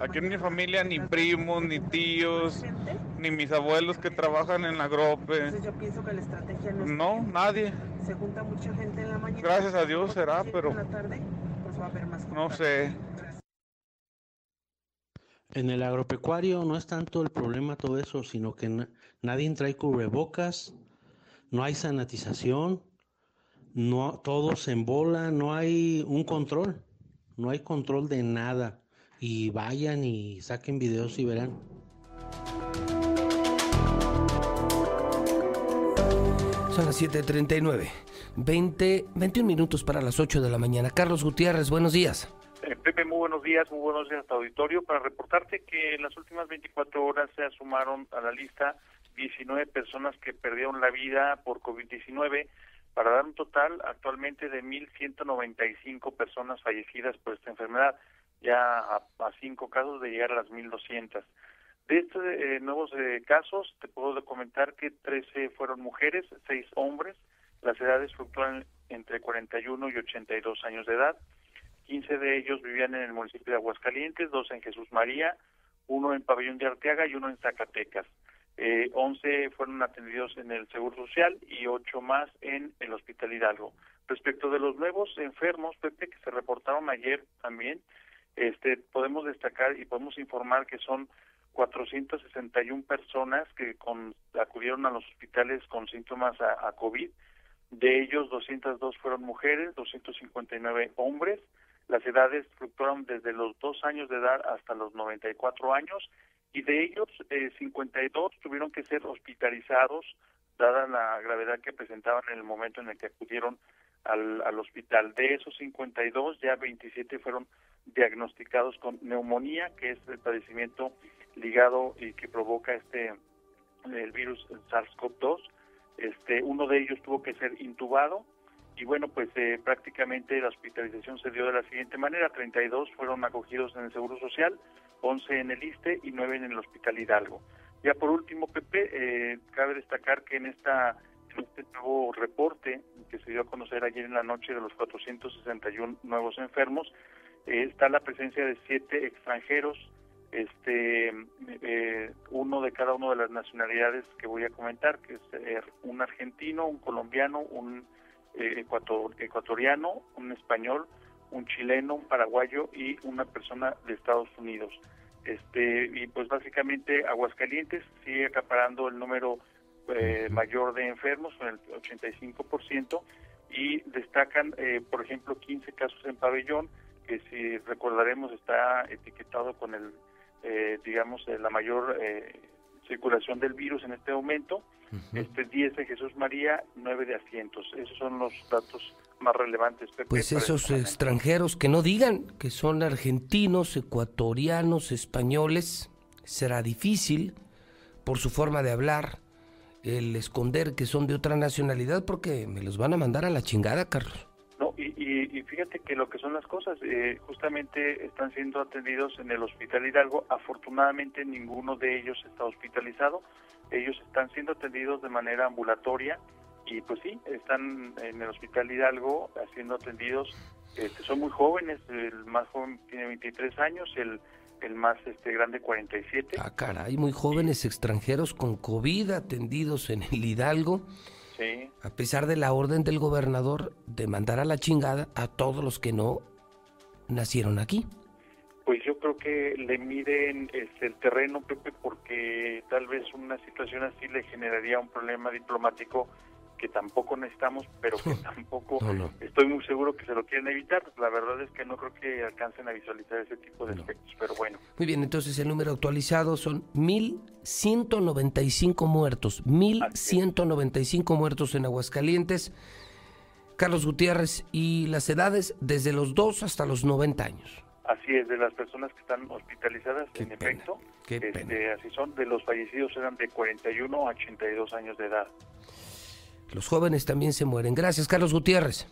Aquí en mi familia ni primos, ni tíos, ni mis abuelos que trabajan en la grope. No, nadie. Se junta mucha gente en la mañana. Gracias a Dios será, pero pues no sé.
En el agropecuario no es tanto el problema todo eso, sino que nadie trae cubrebocas, no hay sanitización, no todo se embola, no hay un control, no hay control de nada. Y vayan y saquen videos y verán.
Son las 7:39. 20, 21 minutos para las 8 de la mañana. Carlos Gutiérrez, buenos días.
Eh, Pepe, muy buenos días, muy buenos días a tu auditorio. Para reportarte que en las últimas 24 horas se sumaron a la lista 19 personas que perdieron la vida por COVID-19 para dar un total actualmente de 1.195 personas fallecidas por esta enfermedad. ya a, cinco casos de llegar a las 1.200. De estos eh, nuevos eh, casos, te puedo comentar que 13 fueron mujeres, 6 hombres. Las edades fluctúan entre 41 y 82 años de edad. 15 de ellos vivían en el municipio de Aguascalientes, dos en Jesús María, uno en Pabellón de Arteaga y uno en Zacatecas. Eh, 11 fueron atendidos en el Seguro Social y 8 más en el Hospital Hidalgo. Respecto de los nuevos enfermos, Pepe, que se reportaron ayer también, este, podemos destacar y podemos informar que son 461 personas que con, acudieron a los hospitales con síntomas a, a COVID. De ellos, 202 fueron mujeres, 259 hombres. Las edades fluctuaron desde los dos años de edad hasta los 94 años y de ellos eh, 52 tuvieron que ser hospitalizados dada la gravedad que presentaban en el momento en el que acudieron al, al hospital. De esos 52, ya 27 fueron diagnosticados con neumonía, que es el padecimiento ligado y que provoca este el virus SARS-CoV-2. Este, uno de ellos tuvo que ser intubado y bueno, pues eh, prácticamente la hospitalización se dio de la siguiente manera, 32 fueron acogidos en el Seguro Social, 11 en el ISTE y 9 en el Hospital Hidalgo. Ya por último, Pepe, eh, cabe destacar que en esta en este nuevo reporte que se dio a conocer ayer en la noche de los 461 nuevos enfermos, eh, está la presencia de siete extranjeros, este eh, uno de cada una de las nacionalidades que voy a comentar, que es eh, un argentino, un colombiano, un ecuator, ecuatoriano, un español, un chileno, un paraguayo y una persona de Estados Unidos. Este y pues básicamente Aguascalientes sigue acaparando el número eh, mayor de enfermos, el 85%, y destacan, eh, por ejemplo, 15 casos en pabellón, que si recordaremos está etiquetado con el eh, digamos, la mayor eh, circulación del virus en este momento. Este 10 de Jesús María, 9 de asientos. Esos son los datos más relevantes. Pepe,
Pues esos extranjeros que no digan que son argentinos, ecuatorianos, españoles, será difícil por su forma de hablar el esconder que son de otra nacionalidad porque me los van a mandar a la chingada, Carlos.
No, y, y, y fíjate que lo que son las cosas, eh, justamente están siendo atendidos en el Hospital Hidalgo. Afortunadamente ninguno de ellos está hospitalizado. Ellos están siendo atendidos de manera ambulatoria y pues sí, están en el Hospital Hidalgo siendo atendidos. Este, son muy jóvenes, el más joven tiene 23 años, el, el más este grande 47.
Ah, caray, muy jóvenes extranjeros con COVID atendidos en el Hidalgo,
Sí.
a pesar de la orden del gobernador de mandar a la chingada a todos los que no nacieron aquí.
Pues yo creo que le miden este, el terreno, Pepe, porque tal vez una situación así le generaría un problema diplomático que tampoco necesitamos, pero que tampoco
No, no.
estoy muy seguro que se lo quieren evitar. La verdad es que no creo que alcancen a visualizar ese tipo de aspectos, pero bueno.
Muy bien, entonces el número actualizado son 1.195 muertos. 1.195 muertos en Aguascalientes. Carlos Gutiérrez, y las edades desde los 2 hasta los 90 años.
Así es, de las personas que están hospitalizadas, en efecto,
qué
este, así son, de los fallecidos eran de 41 a 82 años de edad.
Los jóvenes también se mueren. Gracias, Carlos Gutiérrez.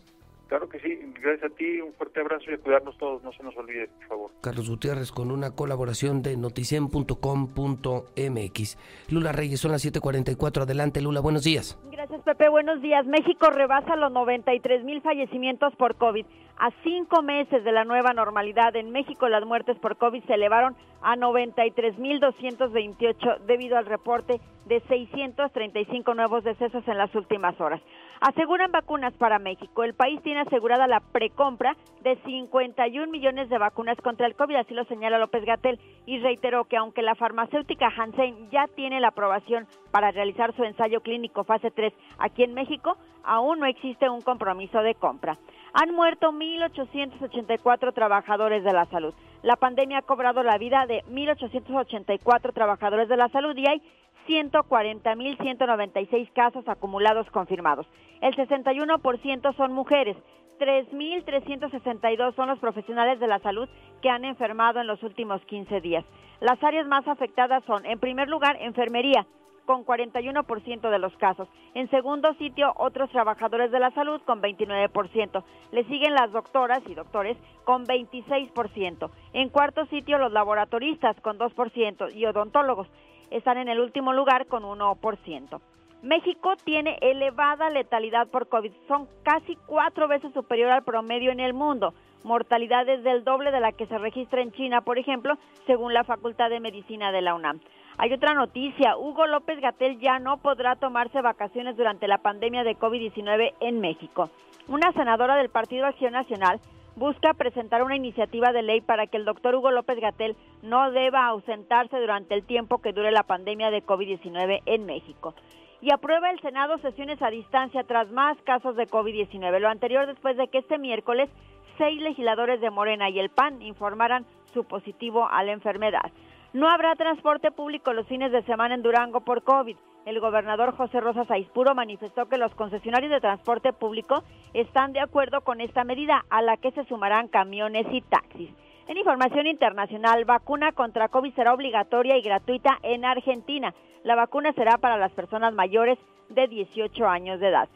Claro que sí, gracias a ti, un fuerte abrazo y a cuidarnos todos, no se nos olvide, por favor.
Carlos Gutiérrez con una colaboración de noticien.com.mx. Lula Reyes, son las 7:44. Adelante, Lula, buenos días.
Gracias, Pepe. Buenos días. México rebasa los 93 mil fallecimientos por COVID. A cinco meses de la nueva normalidad, en México las muertes por COVID se elevaron a 93 mil 228 debido al reporte de 635 nuevos decesos en las últimas horas. Aseguran vacunas para México. El país tiene asegurada la precompra de 51 millones de vacunas contra el COVID, así lo señala López Gatel, y reiteró que aunque la farmacéutica Hansen ya tiene la aprobación para realizar su ensayo clínico fase 3 aquí en México, aún no existe un compromiso de compra. Han muerto 1.884 trabajadores de la salud. La pandemia ha cobrado la vida de 1.884 trabajadores de la salud y hay 140.196 casos acumulados confirmados. El 61% son mujeres. 3.362 son los profesionales de la salud que han enfermado en los últimos 15 días. Las áreas más afectadas son, en primer lugar, enfermería, con 41% de los casos. En segundo sitio, otros trabajadores de la salud con 29%. Le siguen las doctoras y doctores con 26%. En cuarto sitio, los laboratoristas con 2% y odontólogos están en el último lugar con 1%. México tiene elevada letalidad por COVID, son casi cuatro veces superior al promedio en el mundo. Mortalidad es del doble de la que se registra en China, por ejemplo, según la Facultad de Medicina de la UNAM. Hay otra noticia, Hugo López Gatel ya no podrá tomarse vacaciones durante la pandemia de COVID-19 en México. Una senadora del Partido Acción Nacional busca presentar una iniciativa de ley para que el doctor Hugo López Gatel no deba ausentarse durante el tiempo que dure la pandemia de COVID-19 en México. Y aprueba el Senado sesiones a distancia tras más casos de COVID-19. Lo anterior después de que este miércoles seis legisladores de Morena y el PAN informaran su positivo a la enfermedad. No habrá transporte público los fines de semana en Durango por COVID. El gobernador José Rosa Aispuro manifestó que los concesionarios de transporte público están de acuerdo con esta medida, a la que se sumarán camiones y taxis. En información internacional, vacuna contra COVID será obligatoria y gratuita en Argentina. La vacuna será para las personas mayores de 18 años de edad.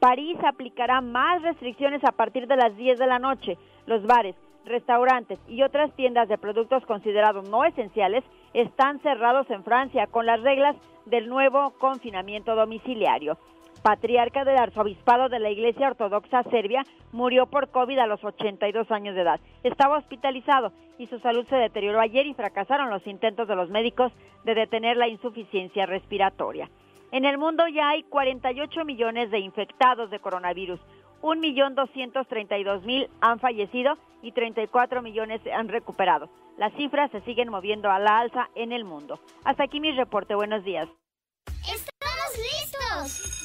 París aplicará más restricciones a partir de las 10 de la noche. Los bares, restaurantes y otras tiendas de productos considerados no esenciales están cerrados en Francia con las reglas del nuevo confinamiento domiciliario. Patriarca del arzobispado de la Iglesia Ortodoxa Serbia murió por COVID a los 82 años de edad. Estaba hospitalizado y su salud se deterioró ayer y fracasaron los intentos de los médicos de detener la insuficiencia respiratoria. En el mundo ya hay 48 millones de infectados de coronavirus, 1.232.000 han fallecido y 34 millones se han recuperado. Las cifras se siguen moviendo a la alza en el mundo. Hasta aquí mi reporte. Buenos días.
¡Estamos listos!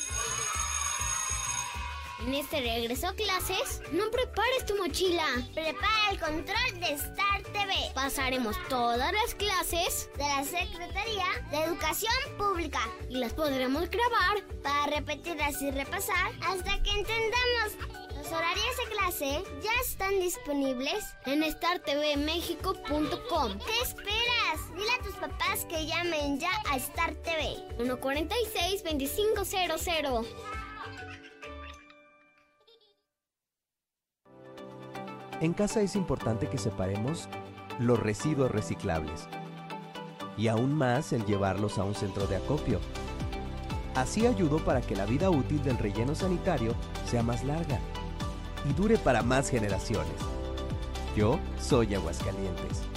En este regreso a clases, no prepares tu mochila. Prepara el control de Star TV. Pasaremos todas las clases de la Secretaría de Educación Pública y las podremos grabar para repetirlas y repasar hasta que entendamos. Los horarios de clase ya están disponibles en startvmexico.com. ¿Qué esperas? Dile a tus papás que llamen ya a Star TV. 146-2500.
En casa es importante que separemos los residuos reciclables y aún más el llevarlos a un centro de acopio. Así ayudo para que la vida útil del relleno sanitario sea más larga y dure para más generaciones. Yo soy Aguascalientes.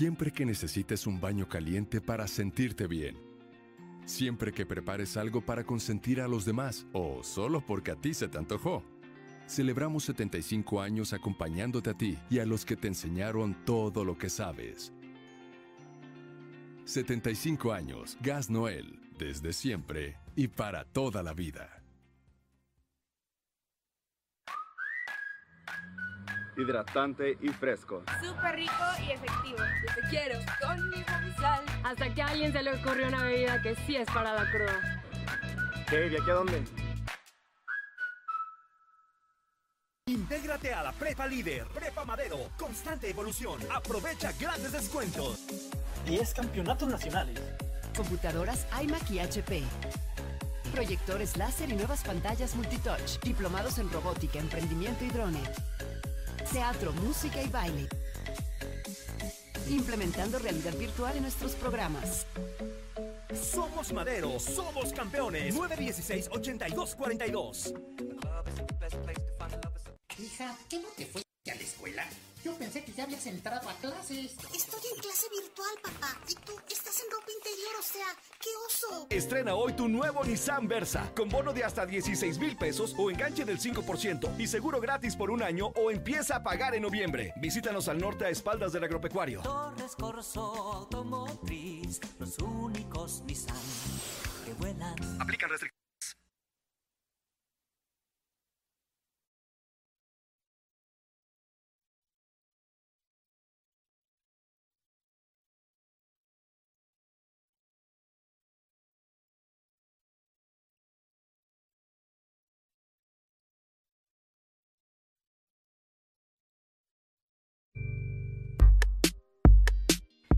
Siempre que necesites un baño caliente para sentirte bien. Siempre que prepares algo para consentir a los demás o solo porque a ti se te antojó. Celebramos 75 años acompañándote a ti y a los que te enseñaron todo lo que sabes. 75 años, Gas Noel, desde siempre y para toda la vida.
Hidratante y fresco.
Súper rico y efectivo. Yo te quiero con mi sal. Hasta que a alguien se le ocurrió una bebida que sí es para la cruda.
¿Qué? ¿Y aquí a dónde?
Intégrate a la Prepa Líder, Prepa Madero, constante evolución. Aprovecha grandes descuentos.
10 campeonatos nacionales.
Computadoras iMac y HP. Proyectores láser y nuevas pantallas multitouch. Diplomados en robótica, emprendimiento y drone teatro, música y baile. Implementando realidad virtual en nuestros programas.
Somos Madero, somos campeones. 916-8242.
Hija, ¿qué no te fuiste a la escuela? Yo pensé que ya habías entrado a clases.
Estoy en clase virtual, papá. Y tú estás en ropa interior, o sea, ¡qué oso!
Estrena hoy tu nuevo Nissan Versa, con bono de hasta 16 mil pesos o enganche del 5% y seguro gratis por un año o empieza a pagar en noviembre. Visítanos al norte a espaldas del agropecuario.
Torres Corso Automotriz, los únicos Nissan que vuelan.
Aplican restricciones.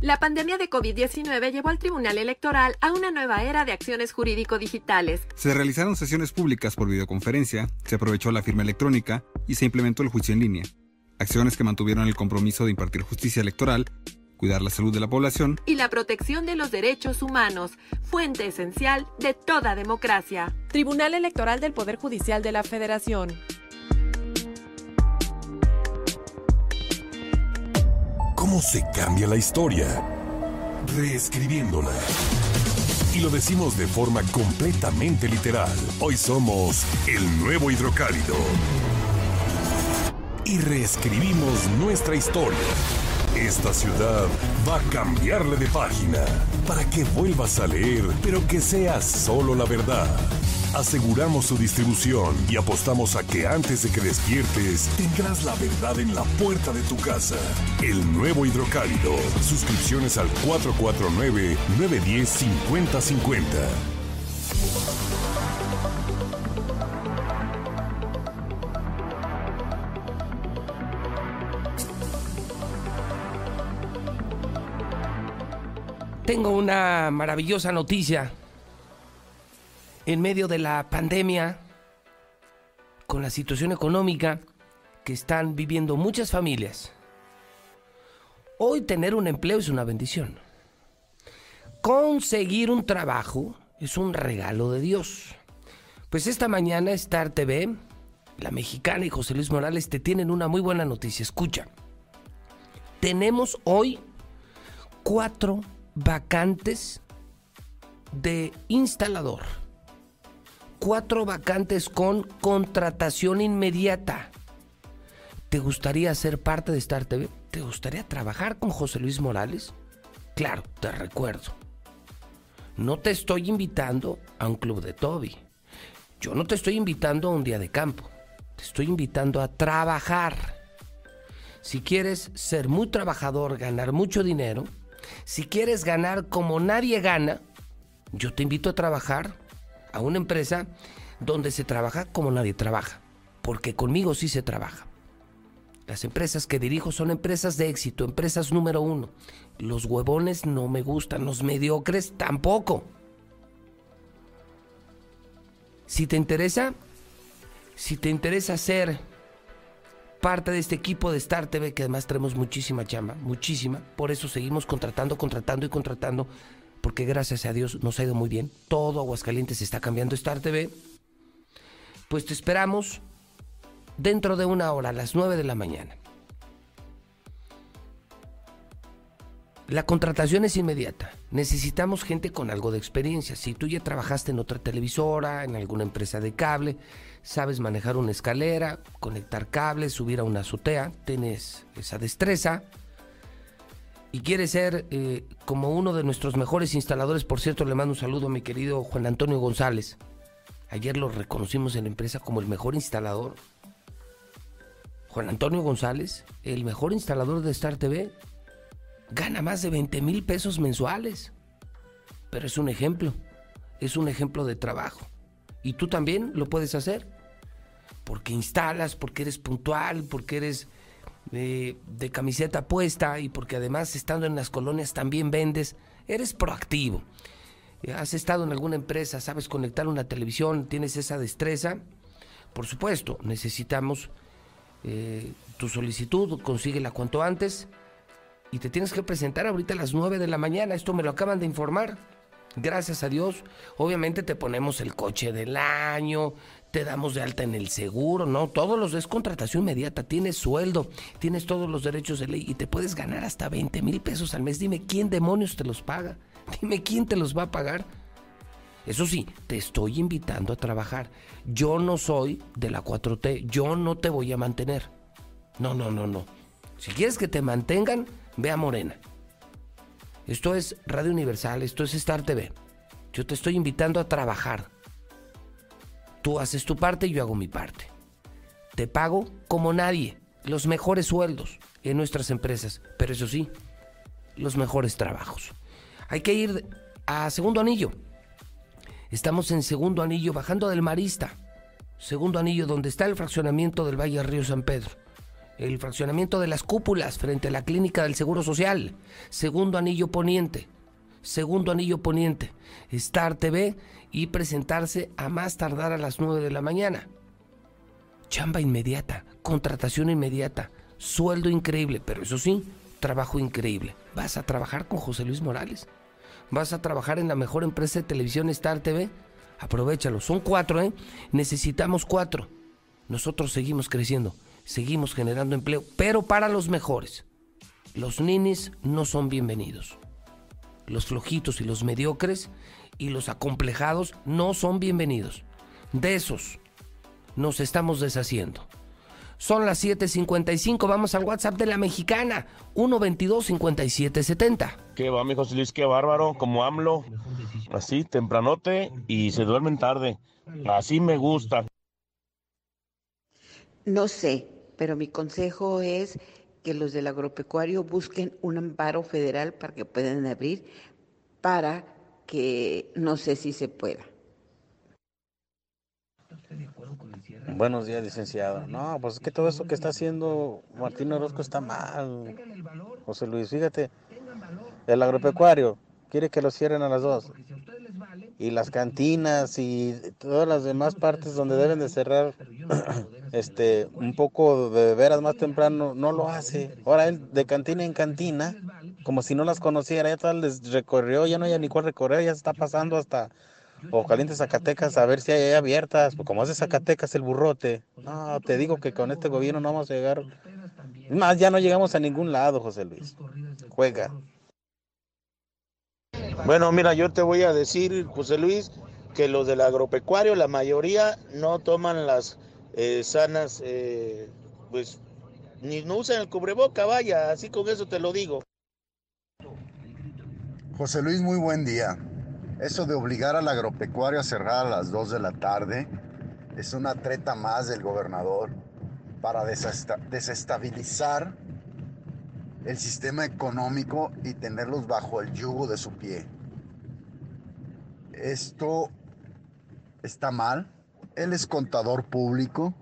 La pandemia de COVID-19 llevó al Tribunal Electoral a una nueva era de acciones jurídico-digitales.
Se realizaron sesiones públicas por videoconferencia, se aprovechó la firma electrónica y se implementó el juicio en línea. Acciones que mantuvieron el compromiso de impartir justicia electoral, cuidar la salud de la población
y la protección de los derechos humanos, fuente esencial de toda democracia.
Tribunal Electoral del Poder Judicial de la Federación.
¿Cómo se cambia la historia? Reescribiéndola. Y lo decimos de forma completamente literal. Hoy somos el nuevo hidrocálido. Y reescribimos nuestra historia. Esta ciudad va a cambiarle de página para que vuelvas a leer, pero que sea solo la verdad. Aseguramos su distribución y apostamos a que antes de que despiertes tendrás la verdad en la puerta de tu casa. El nuevo hidrocálido. Suscripciones al 449-910-5050.
Tengo una maravillosa noticia. En medio de la pandemia, con la situación económica que están viviendo muchas familias, hoy tener un empleo es una bendición. Conseguir un trabajo es un regalo de Dios. Pues esta mañana Star TV, la mexicana y José Luis Morales te tienen una muy buena noticia. Escucha. Tenemos hoy cuatro vacantes de instalador. Cuatro vacantes con contratación inmediata. ¿Te gustaría ser parte de Star TV? ¿Te gustaría trabajar con José Luis Morales? Claro, te recuerdo. No te estoy invitando a un club de Toby. Yo no te estoy invitando a un día de campo. Te estoy invitando a trabajar. Si quieres ser muy trabajador, ganar mucho dinero, si quieres ganar como nadie gana, yo te invito a trabajar a una empresa donde se trabaja como nadie trabaja, porque conmigo sí se trabaja. Las empresas que dirijo son empresas de éxito, empresas número uno. Los huevones no me gustan, los mediocres tampoco. Si te interesa, si te interesa ser parte de este equipo de Star TV, que además tenemos muchísima chamba, muchísima. Por eso seguimos contratando, contratando y contratando, porque gracias a Dios nos ha ido muy bien. Todo Aguascalientes está cambiando Star TV. Pues te esperamos dentro de una hora, a las 9 de la mañana. La contratación es inmediata. Necesitamos gente con algo de experiencia. Si tú ya trabajaste en otra televisora, en alguna empresa de cable, sabes manejar una escalera, conectar cables, subir a una azotea, tienes esa destreza y quieres ser eh, como uno de nuestros mejores instaladores, por cierto, le mando un saludo a mi querido Juan Antonio González. Ayer lo reconocimos en la empresa como el mejor instalador. Juan Antonio González, el mejor instalador de Star TV, gana más de 20 mil pesos mensuales. Pero es un ejemplo, es un ejemplo de trabajo. Y tú también lo puedes hacer. Porque instalas, porque eres puntual, porque eres de, camiseta puesta y porque además estando en las colonias también vendes. Eres proactivo. Has estado en alguna empresa, sabes conectar una televisión, tienes esa destreza. Por supuesto, necesitamos eh, tu solicitud, consíguela cuanto antes y te tienes que presentar ahorita a las 9 de la mañana. Esto me lo acaban de informar. Gracias a Dios, obviamente te ponemos el coche del año, te damos de alta en el seguro, ¿no? Todos los es contratación inmediata, tienes sueldo, tienes todos los derechos de ley y te puedes ganar hasta 20 mil pesos al mes. Dime quién demonios te los paga, dime quién te los va a pagar. Eso sí, te estoy invitando a trabajar. Yo no soy de la 4T, yo no te voy a mantener. No, no, no, no. Si quieres que te mantengan, ve a Morena. Esto es Radio Universal, esto es Star TV. Yo te estoy invitando a trabajar. Tú haces tu parte y yo hago mi parte. Te pago como nadie, los mejores sueldos en nuestras empresas, pero eso sí, los mejores trabajos. Hay que ir a segundo anillo. Estamos en segundo anillo, bajando del Marista. Segundo anillo, donde está el fraccionamiento del Valle Río San Pedro el fraccionamiento de las cúpulas frente a la clínica del Seguro Social. Segundo anillo poniente. Segundo anillo poniente. Star TV y presentarse a más tardar a las 9 de la mañana. Chamba inmediata, contratación inmediata, sueldo increíble, pero eso sí, trabajo increíble. Vas a trabajar con José Luis Morales. Vas a trabajar en la mejor empresa de televisión Star TV. Aprovechalo. Son cuatro, ¿eh? Necesitamos cuatro. Nosotros seguimos creciendo, seguimos generando empleo, pero para los mejores. Los ninis no son bienvenidos. Los flojitos y los mediocres y los acomplejados no son bienvenidos. De esos nos estamos deshaciendo. Son las 7:55, vamos al WhatsApp de la mexicana, 122-5770.
¿Qué va, mi José Luis? Qué bárbaro, como AMLO. Así, tempranote y se duermen tarde. Así me gusta.
No sé, pero mi consejo es que los del agropecuario busquen un amparo federal para que puedan abrir, para que no sé si se pueda.
Buenos días, licenciado. No, pues es que todo eso que está haciendo Martín Orozco está mal. José Luis, fíjate, el agropecuario quiere que lo cierren a las dos. Y las cantinas y todas las demás partes donde deben de cerrar este un poco de veras más temprano no lo hace. Ahora él de cantina en cantina, como si no las conociera, ya tal les recorrió, ya no hay ni cuál recorrer, ya se está pasando hasta o Zacatecas a ver si hay abiertas, pues como hace Zacatecas el burrote. No, te digo que con este gobierno no vamos a llegar. Más, ya no llegamos a ningún lado, José Luis. Juega.
Bueno, mira, yo te voy a decir, José Luis, que los del agropecuario, la mayoría no toman las eh, sanas, eh, pues, ni no usan el cubreboca, vaya, así con eso te lo digo.
José Luis, muy buen día. Eso de obligar al agropecuario a cerrar a las 2 de la tarde es una treta más del gobernador para desestabilizar el sistema económico y tenerlos bajo el yugo de su pie. Esto está mal. Él es contador público.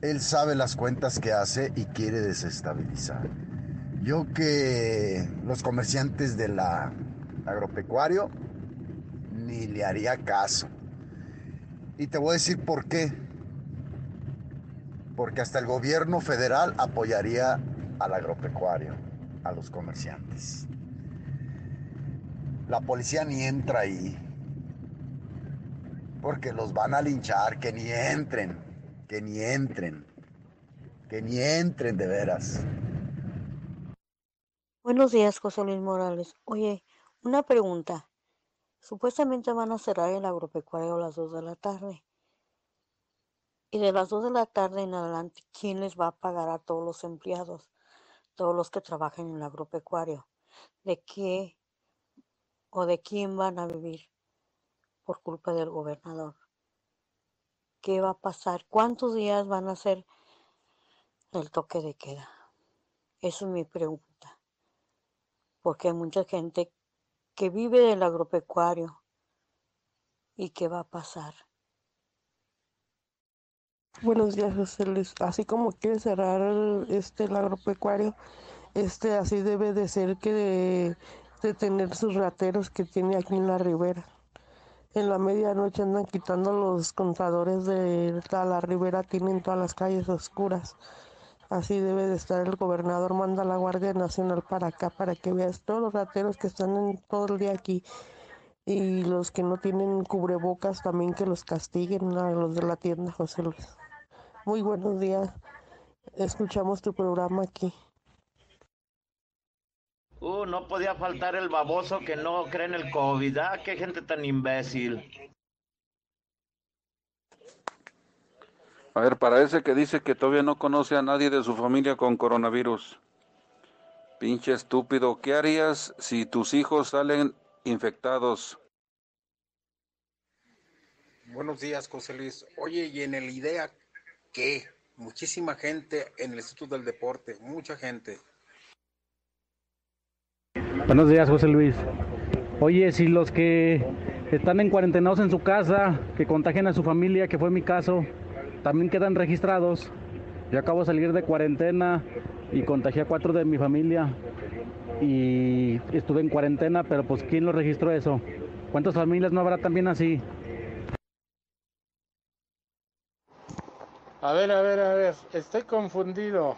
Él sabe las cuentas que hace y quiere desestabilizar. Yo que los comerciantes de la agropecuario ni le haría caso. Y te voy a decir por qué. Porque hasta el gobierno federal apoyaría al agropecuario, a los comerciantes. La policía ni entra ahí. Porque los van a linchar, que ni entren, que ni entren, que ni entren de veras.
Buenos días, José Luis Morales. Oye, una pregunta. Supuestamente van a cerrar el agropecuario a las 2 de la tarde. Y de las 2 de la tarde en adelante, ¿quién les va a pagar a todos los empleados? Todos los que trabajan en el agropecuario. ¿De qué o de quién van a vivir por culpa del gobernador? ¿Qué va a pasar? ¿Cuántos días van a ser el toque de queda? Esa es mi pregunta. Porque hay mucha gente que vive del agropecuario. ¿Y qué va a pasar?
Buenos días, José Luis. Así como quiere cerrar este, agropecuario, este, así debe de ser que de, de tener sus rateros que tiene aquí en la ribera. En la medianoche andan quitando los contadores de la ribera, tienen todas las calles oscuras. Así debe de estar el gobernador, manda a la Guardia Nacional para acá para que veas todos los rateros que están todo el día aquí y los que no tienen cubrebocas también que los castiguen a los de la tienda José Luis. Muy buenos días. Escuchamos tu programa aquí.
Uh, no podía faltar el baboso que no cree en el COVID. Ah, qué gente tan imbécil.
A ver, para ese que dice que todavía no conoce a nadie de su familia con coronavirus. Pinche estúpido, ¿qué harías si tus hijos salen infectados?
Buenos días, José Luis. Oye, y en el IDEA, ¿qué? Muchísima gente en el Instituto del Deporte, mucha gente.
Buenos días, José Luis. Oye, si los que están en cuarentenados en su casa, que contagien a su familia, que fue mi caso, también quedan registrados,
Yo acabo de salir de cuarentena y contagié a cuatro de mi familia y estuve en cuarentena, pero pues ¿quién lo registró eso? ¿Cuántas familias no habrá también así?
A ver, a ver, a ver, estoy confundido.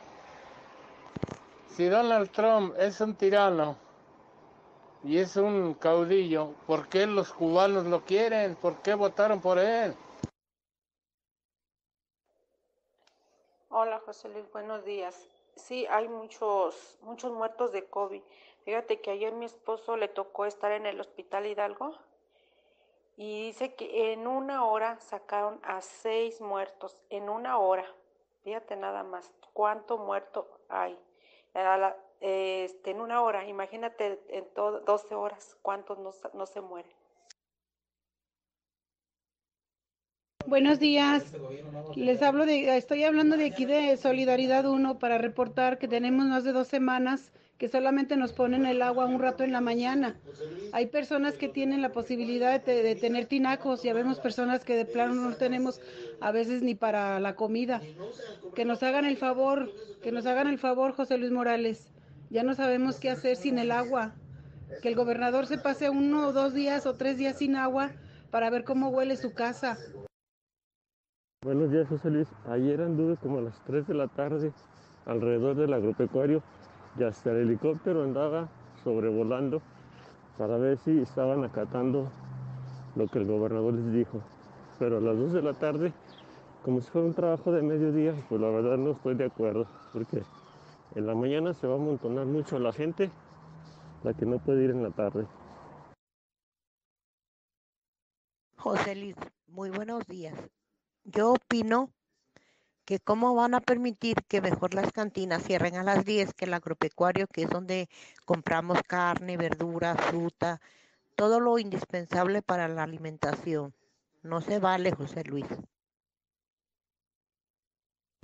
Si Donald Trump es un tirano y es un caudillo, ¿por qué los cubanos lo quieren? ¿Por qué votaron por él?
Hola José Luis, buenos días. Sí, hay muchos, muchos muertos de COVID. Fíjate que ayer mi esposo le tocó estar en el hospital Hidalgo y dice que en una hora sacaron a seis muertos, en una hora. Fíjate nada más, cuánto muerto hay. este, en una hora, imagínate en todo, 12 horas, cuántos no, no se mueren.
Buenos días. Les hablo de, estoy hablando de aquí de Solidaridad 1 para reportar que tenemos más de dos semanas que solamente nos ponen el agua un rato en la mañana. Hay personas que tienen la posibilidad de, de tener tinacos, ya vemos personas que de plano no tenemos a veces ni para la comida. Que nos hagan el favor, que nos hagan el favor, José Luis Morales. Ya no sabemos qué hacer sin el agua. Que el gobernador se pase uno o dos días o tres días sin agua para ver cómo huele su casa.
Buenos días, José Luis. Ayer anduve como a las 3 de la tarde alrededor del agropecuario y hasta el helicóptero andaba sobrevolando para ver si estaban acatando lo que el gobernador les dijo. Pero a las 2 de la tarde, como si fuera un trabajo de mediodía, pues la verdad no estoy de acuerdo, porque en la mañana se va a amontonar mucho la gente, la que no puede ir en la tarde.
José Luis, muy buenos días. Yo opino que cómo van a permitir que mejor las cantinas cierren a las 10 que el agropecuario, que es donde compramos carne, verdura, fruta, todo lo indispensable para la alimentación. No se vale, José Luis.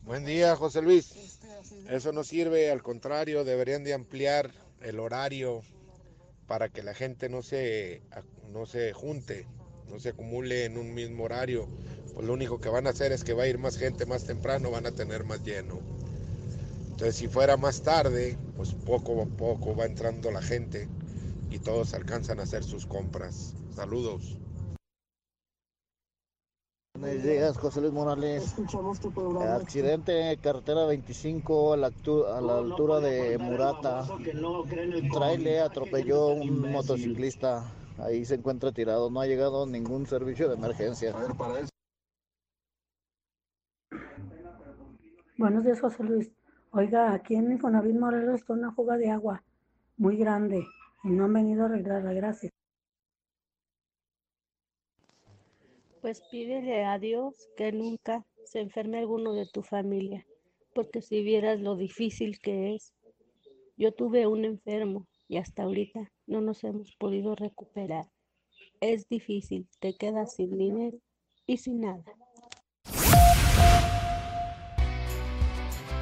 Buen día, José Luis. Eso no sirve, al contrario, deberían de ampliar el horario para que la gente no se, no se junte, no se acumule en un mismo horario pues lo único que van a hacer es que va a ir más gente más temprano, van a tener más lleno. Entonces si fuera más tarde, pues poco a poco va entrando la gente y todos alcanzan a hacer sus compras. Saludos.
Buenos días, José Luis Morales. Accidente carretera 25 a la, a la altura de Murata. Un trailer atropelló un motociclista. Ahí se encuentra tirado. No ha llegado ningún servicio de emergencia.
Buenos días, José Luis. Oiga, aquí en Infonavit Morelos está una fuga de agua muy grande y no han venido a arreglarla. Gracias.
Pues pídele a Dios que nunca se enferme alguno de tu familia, porque si vieras lo difícil que es. Yo tuve un enfermo y hasta ahorita no nos hemos podido recuperar. Es difícil, te quedas sin dinero y sin nada.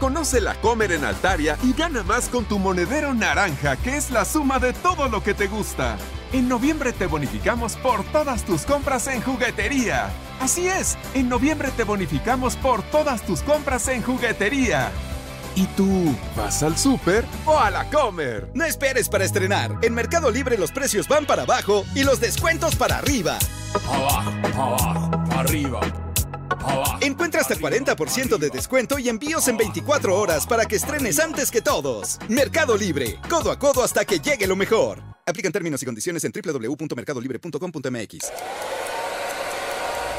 Conoce la Comer en Altaria y gana más con tu monedero naranja, que es la suma de todo lo que te gusta. En noviembre te bonificamos por todas tus compras en juguetería. Así es, en noviembre te bonificamos por todas tus compras en juguetería. ¿Y tú vas al súper o a la comer?
No esperes para estrenar. En Mercado Libre los precios van para abajo y los descuentos para arriba.
Abajo, abajo, arriba.
Encuentra hasta 40% de descuento y envíos en 24 horas para que estrenes antes que todos. Mercado Libre, codo a codo hasta que llegue lo mejor. Aplican términos y condiciones en www.mercadolibre.com.mx.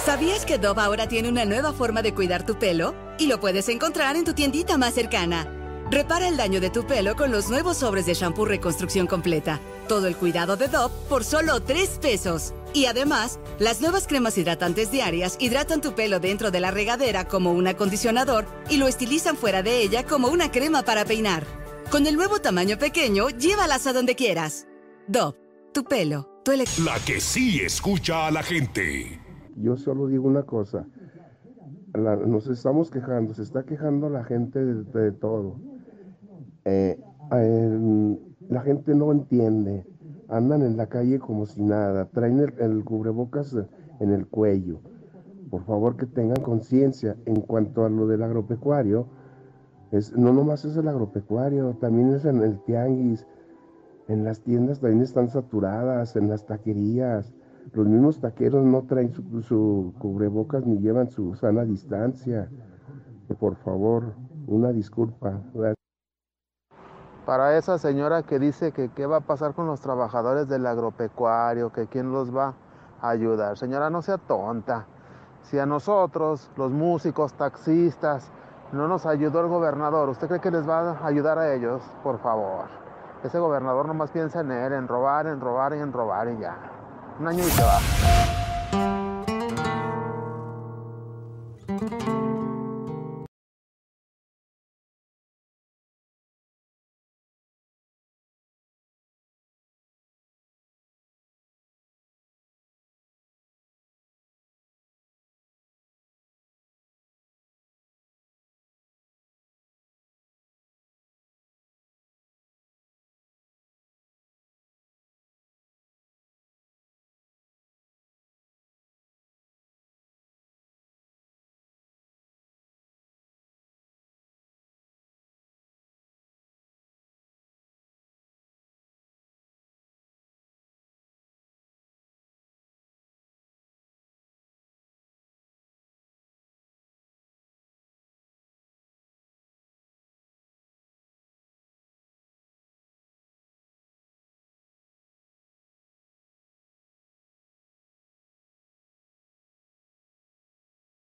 ¿Sabías que Dove ahora tiene una nueva forma de cuidar tu pelo? Y lo puedes encontrar en tu tiendita más cercana. Repara el daño de tu pelo con los nuevos sobres de shampoo Reconstrucción Completa. Todo el cuidado de Dove por solo 3 pesos. Y además, las nuevas cremas hidratantes diarias hidratan tu pelo dentro de la regadera como un acondicionador y lo estilizan fuera de ella como una crema para peinar. Con el nuevo tamaño pequeño, llévalas a donde quieras. Dove, tu pelo, tu elección.
La que sí escucha a la gente.
Yo solo digo una cosa. nos estamos quejando, se está quejando la gente de, todo. Eh, eh, la gente no entiende andan en la calle como si nada, traen el, cubrebocas en el cuello. Por favor que tengan conciencia en cuanto a lo del agropecuario,
Es, no nomás es el agropecuario, también es en el tianguis, en las tiendas también están saturadas, en las taquerías. Los mismos taqueros no traen su, su cubrebocas ni llevan su sana distancia. Por favor, una disculpa.
Para esa señora que dice que qué va a pasar con los trabajadores del agropecuario, que quién los va a ayudar. Señora, no sea tonta. Si a nosotros, los músicos, taxistas, no nos ayudó el gobernador, ¿usted cree que les va a ayudar a ellos? Por favor. Ese gobernador nomás piensa en él, en robar, en robar y en robar y ya. Un año y se va.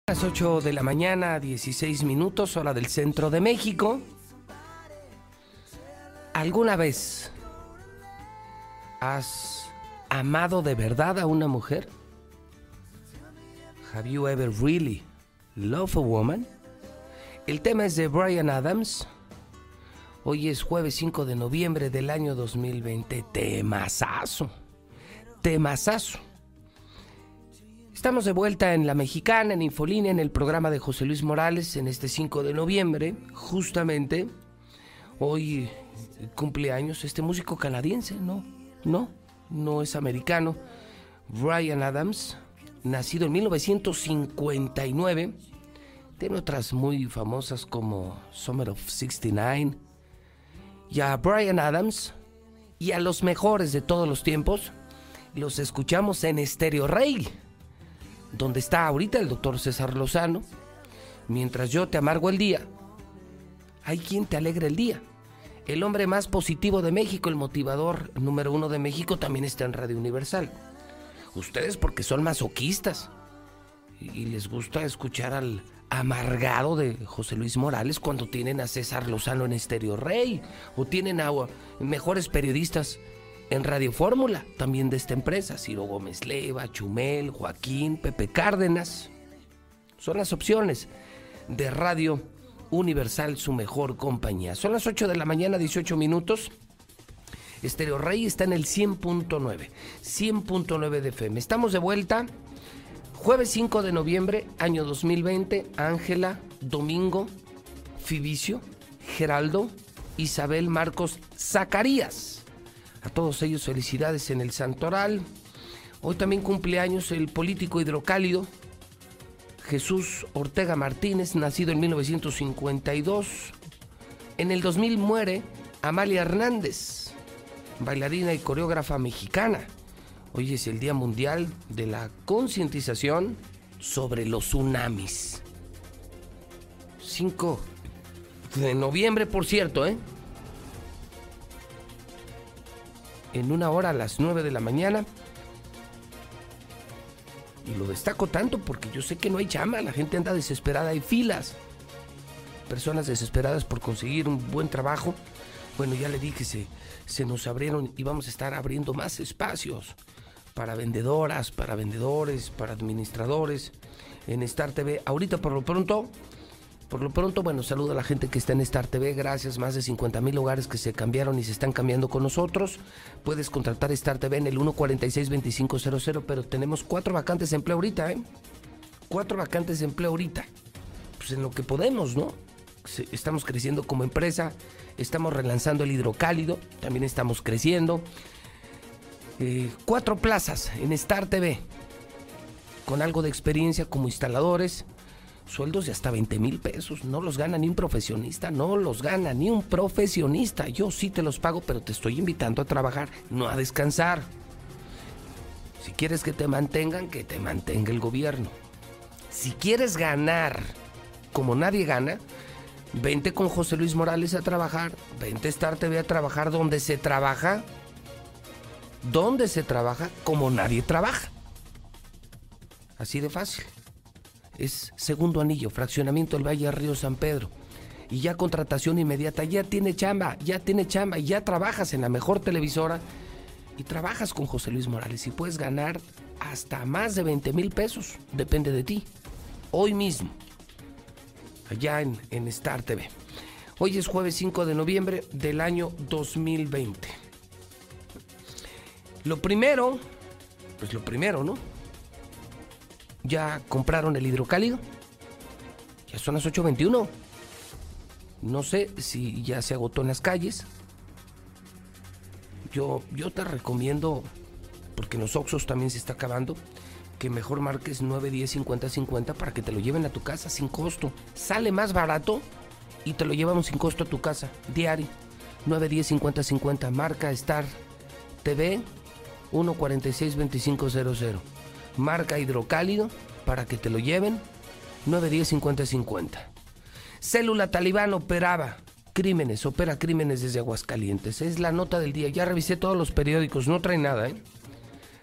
Las 8 de la mañana, 16 minutos, hora del centro de México. ¿Alguna vez has amado de verdad a una mujer? Have you ever really loved a woman? El tema es de Brian Adams. Hoy es jueves 5 de noviembre del año 2020. Temazazo. Temazazo. Estamos de vuelta en La Mexicana, en Infolínea, en el programa de José Luis Morales, en este 5 de noviembre, justamente. Hoy cumpleaños este músico canadiense, no, no, no es americano. Brian Adams, nacido en 1959. Tiene otras muy famosas como Summer of 69. Y a Brian Adams y a los mejores de todos los tiempos los escuchamos en Stereo Rey donde está ahorita el doctor César Lozano, mientras yo te amargo el día, hay quien te alegra el día. El hombre más positivo de México, el motivador número uno de México, también está en Radio Universal. Ustedes porque son masoquistas y les gusta escuchar al amargado de José Luis Morales cuando tienen a César Lozano en Estéreo Rey o tienen a mejores periodistas en Radio Fórmula, también de esta empresa, Ciro Gómez Leva, Chumel, Joaquín, Pepe Cárdenas. Son las opciones de Radio Universal, su mejor compañía. Son las 8 de la mañana, 18 minutos. Estereo Rey está en el 100.9, 100.9 de FM. Estamos de vuelta. Jueves 5 de noviembre, año 2020. Ángela, Domingo, Fibicio, Geraldo, Isabel Marcos, Zacarías. A todos ellos felicidades en el Santoral. Hoy también cumpleaños el político hidrocálido Jesús Ortega Martínez, nacido en 1952. En el 2000 muere Amalia Hernández, bailarina y coreógrafa mexicana. Hoy es el Día Mundial de la Concientización sobre los tsunamis. 5 de noviembre, por cierto, ¿eh? En una hora a las 9 de la mañana. Y lo destaco tanto porque yo sé que no hay chama, la gente anda desesperada, hay filas. Personas desesperadas por conseguir un buen trabajo. Bueno, ya le dije, se, se nos abrieron y vamos a estar abriendo más espacios para vendedoras, para vendedores, para administradores en Star TV. Ahorita por lo pronto por lo pronto, bueno, saludo a la gente que está en Star TV. Gracias, más de 50 mil hogares que se cambiaron y se están cambiando con nosotros. Puedes contratar Star TV en el 146-2500, pero tenemos cuatro vacantes de empleo ahorita, ¿eh? Cuatro vacantes de empleo ahorita. Pues en lo que podemos, ¿no? Estamos creciendo como empresa, estamos relanzando el hidrocálido, también estamos creciendo. Eh, cuatro plazas en Star TV, con algo de experiencia como instaladores sueldos de hasta 20 mil pesos. No los gana ni un profesionista, no los gana ni un profesionista. Yo sí te los pago, pero te estoy invitando a trabajar, no a descansar. Si quieres que te mantengan, que te mantenga el gobierno. Si quieres ganar como nadie gana, vente con José Luis Morales a trabajar, vente a Star TV a trabajar donde se trabaja, donde se trabaja como nadie trabaja. Así de fácil. Es segundo anillo, fraccionamiento del Valle Río San Pedro. Y ya contratación inmediata, ya tiene chamba, ya tiene chamba, ya trabajas en la mejor televisora y trabajas con José Luis Morales y puedes ganar hasta más de 20 mil pesos, depende de ti. Hoy mismo, allá en, en Star TV. Hoy es jueves 5 de noviembre del año 2020. Lo primero, pues lo primero, ¿no? ¿Ya compraron el hidrocálido? Ya son las 8.21. No sé si ya se agotó en las calles. Yo, yo te recomiendo, porque en los Oxos también se está acabando, que mejor marques 9, 10, 50, 50 para que te lo lleven a tu casa sin costo. Sale más barato y te lo llevamos sin costo a tu casa, diario. 9, 10, 50, 50. Marca Star TV 146 2500. Marca hidrocálido para que te lo lleven 910 50 50. Célula talibán operaba crímenes, opera crímenes desde Aguascalientes. Es la nota del día. Ya revisé todos los periódicos, no trae nada, ¿eh?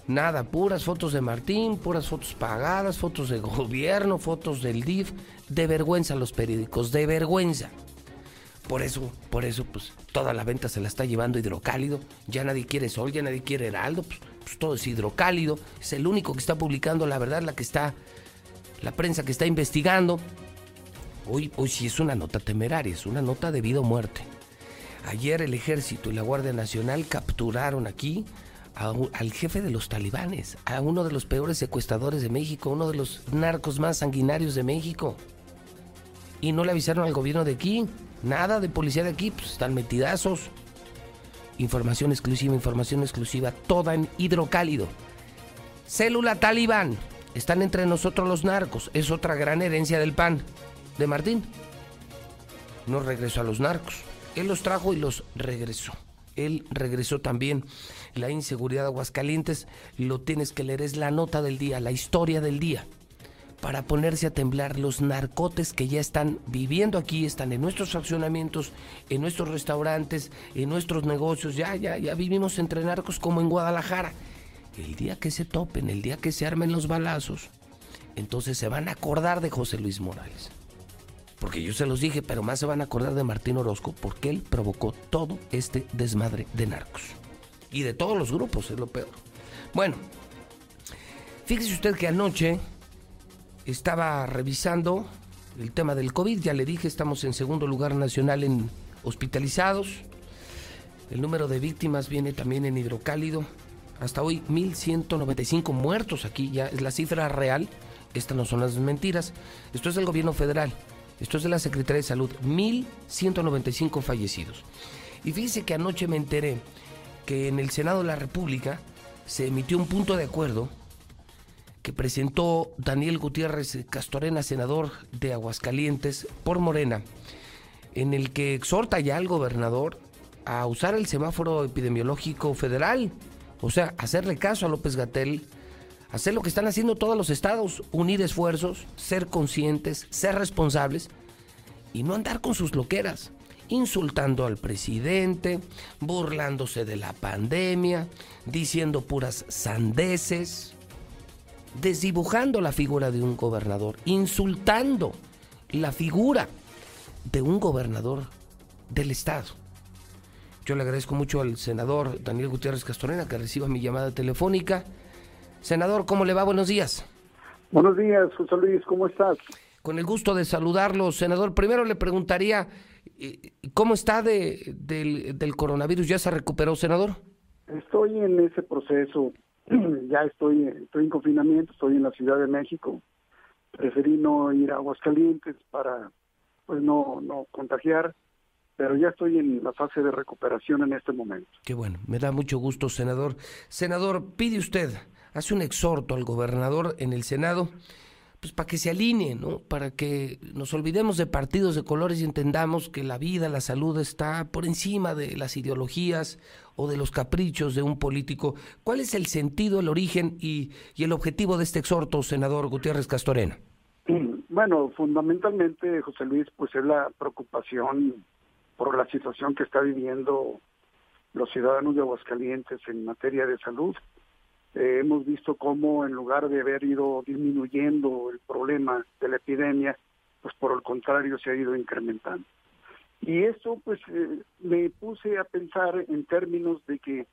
Nada, puras fotos de Martín, puras fotos pagadas, fotos de gobierno, fotos del DIF. De vergüenza los periódicos, de vergüenza. Por eso, por eso, pues toda la venta se la está llevando hidrocálido. Ya nadie quiere sol, ya nadie quiere heraldo. Pues, pues todo es hidrocálido. Es el único que está publicando la verdad, la que está, la prensa que está investigando. Hoy, hoy sí es una nota temeraria, es una nota de vida o muerte. Ayer el ejército y la Guardia Nacional capturaron aquí al jefe de los talibanes, a uno de los peores secuestradores de México, uno de los narcos más sanguinarios de México. Y no le avisaron al gobierno de aquí, nada de policía de aquí, pues están metidazos. Información exclusiva, información exclusiva, toda en hidrocálido. Célula talibán, están entre nosotros los narcos, es otra gran herencia del PAN, de Martín. No regresó a los narcos, él los trajo y los regresó. Él regresó también. La inseguridad de Aguascalientes, lo tienes que leer, es la nota del día, la historia del día. Para ponerse a temblar los narcotes que ya están viviendo aquí, están en nuestros fraccionamientos, en nuestros restaurantes, en nuestros negocios. Ya, ya, ya vivimos entre narcos como en Guadalajara. El día que se topen, el día que se armen los balazos, entonces se van a acordar de José Luis Morales porque yo se los dije, pero más se van a acordar de Martín Orozco porque él provocó todo este desmadre de narcos. Y de todos los grupos, es lo peor. Bueno, fíjese usted que anoche estaba revisando el tema del COVID, ya le dije, estamos en segundo lugar nacional en hospitalizados. El número de víctimas viene también en hidrocálido. Hasta hoy 1.195 muertos aquí, ya es la cifra real. Estas no son las mentiras. Esto es del gobierno federal. Esto es de la Secretaría de Salud, 1.195 fallecidos. Y fíjese que anoche me enteré que en el Senado de la República se emitió un punto de acuerdo que presentó Daniel Gutiérrez Castorena, senador de Aguascalientes, por Morena, en el que exhorta ya al gobernador a usar el semáforo epidemiológico federal, o sea, hacerle caso a López Gatel hacer lo que están haciendo todos los estados, unir esfuerzos, ser conscientes, ser responsables y no andar con sus loqueras, insultando al presidente, burlándose de la pandemia, diciendo puras sandeces, desdibujando la figura de un gobernador, insultando la figura de un gobernador del estado. Yo le agradezco mucho al senador Daniel Gutiérrez Castorena que reciba mi llamada telefónica Senador, ¿cómo le va? Buenos días.
Buenos días, José Luis, ¿cómo estás?
Con el gusto de saludarlo, senador. Primero le preguntaría, eh, ¿cómo está de, del, coronavirus? ¿Ya se recuperó, senador?
Estoy en ese proceso. ya estoy, estoy en confinamiento, estoy en la Ciudad de México. Preferí no ir a Aguascalientes para pues no, no contagiar, pero ya estoy en la fase de recuperación en este momento.
Qué bueno, me da mucho gusto, senador. Senador, pide usted hace un exhorto al gobernador en el Senado
pues para que se alineen, ¿no? Para que nos olvidemos de partidos de colores y entendamos que la vida, la salud está por encima de las ideologías o de los caprichos de un político. ¿Cuál es el sentido, el origen y, el objetivo de este exhorto, senador Gutiérrez Castorena?
Bueno, fundamentalmente, José Luis, pues es la preocupación por la situación que está viviendo los ciudadanos de Aguascalientes en materia de salud. Eh, hemos visto cómo en lugar de haber ido disminuyendo el problema de la epidemia, pues por el contrario se ha ido incrementando. Y eso pues eh, me puse a pensar en términos de que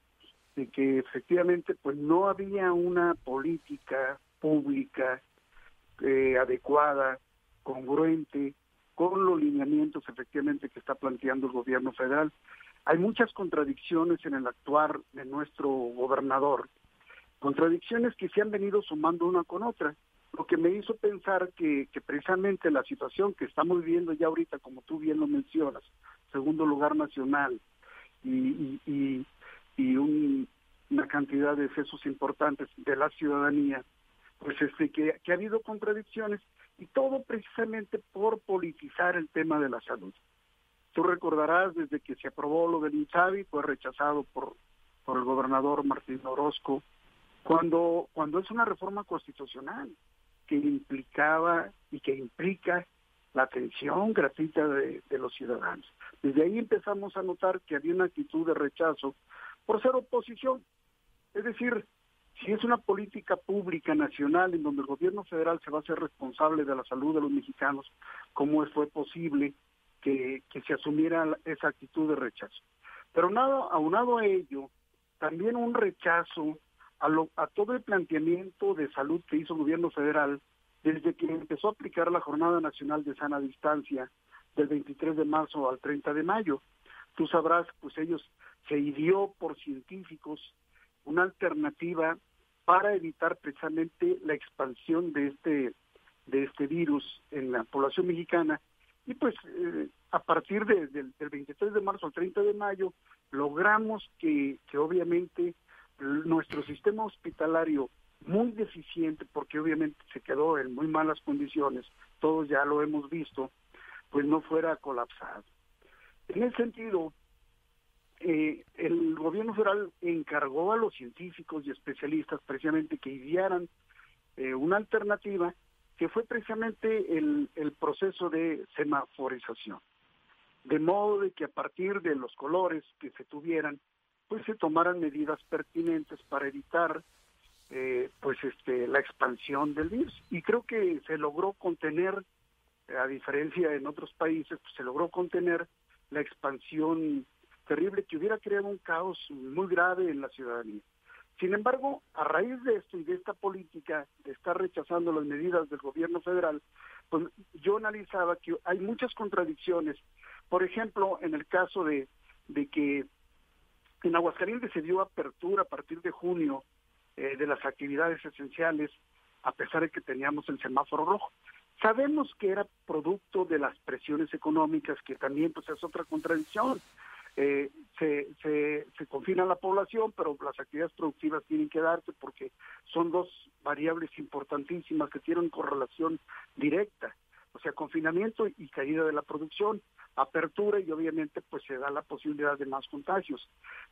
de que efectivamente pues no había una política pública eh, adecuada, congruente con los lineamientos efectivamente que está planteando el gobierno federal. Hay muchas contradicciones en el actuar de nuestro gobernador contradicciones que se han venido sumando una con otra, lo que me hizo pensar que, precisamente la situación que estamos viviendo ya ahorita, como tú bien lo mencionas, segundo lugar nacional y, y, y, una cantidad de excesos importantes de la ciudadanía, pues este que, que ha habido contradicciones y todo precisamente por politizar el tema de la salud. Tú recordarás desde que se aprobó lo del INSABI, fue rechazado por, por el gobernador Martín Orozco, cuando, cuando es una reforma constitucional que implicaba y que implica la atención gratuita de, los ciudadanos. Desde ahí empezamos a notar que había una actitud de rechazo por ser oposición. Es decir, si es una política pública nacional en donde el gobierno federal se va a hacer responsable de la salud de los mexicanos, ¿cómo fue posible que, que se asumiera esa actitud de rechazo? Pero nada, aunado a ello, también un rechazo a, todo el planteamiento de salud que hizo el gobierno federal desde que empezó a aplicar la Jornada Nacional de Sana Distancia del 23 de marzo al 30 de mayo. Tú sabrás, pues ellos se ideó por científicos una alternativa para evitar precisamente la expansión de este de este virus en la población mexicana y pues eh, a partir del 23 de marzo al 30 de mayo logramos que, que obviamente nuestro sistema hospitalario muy deficiente porque obviamente se quedó en muy malas condiciones, todos ya lo hemos visto, pues no fuera colapsado. En ese sentido, eh, el gobierno federal encargó a los científicos y especialistas precisamente que idearan eh, una alternativa que fue precisamente el, el proceso de semaforización. De modo de que a partir de los colores que se tuvieran, pues se tomaran medidas pertinentes para evitar eh, pues este la expansión del virus. Y creo que se logró contener a diferencia en otros países pues se logró contener la expansión terrible que hubiera creado un caos muy grave en la ciudadanía. Sin embargo a raíz de esto y de esta política de estar rechazando las medidas del gobierno federal pues yo analizaba que hay muchas contradicciones. Por ejemplo en el caso de de que en Aguascalientes se dio apertura a partir de junio eh, de las actividades esenciales, a pesar de que teníamos el semáforo rojo. Sabemos que era producto de las presiones económicas, que también pues es otra contradicción. Eh, se, se, se confina la población, pero las actividades productivas tienen que darse porque son dos variables importantísimas que tienen correlación directa, o sea, confinamiento y caída de la producción apertura y obviamente pues se da la posibilidad de más contagios.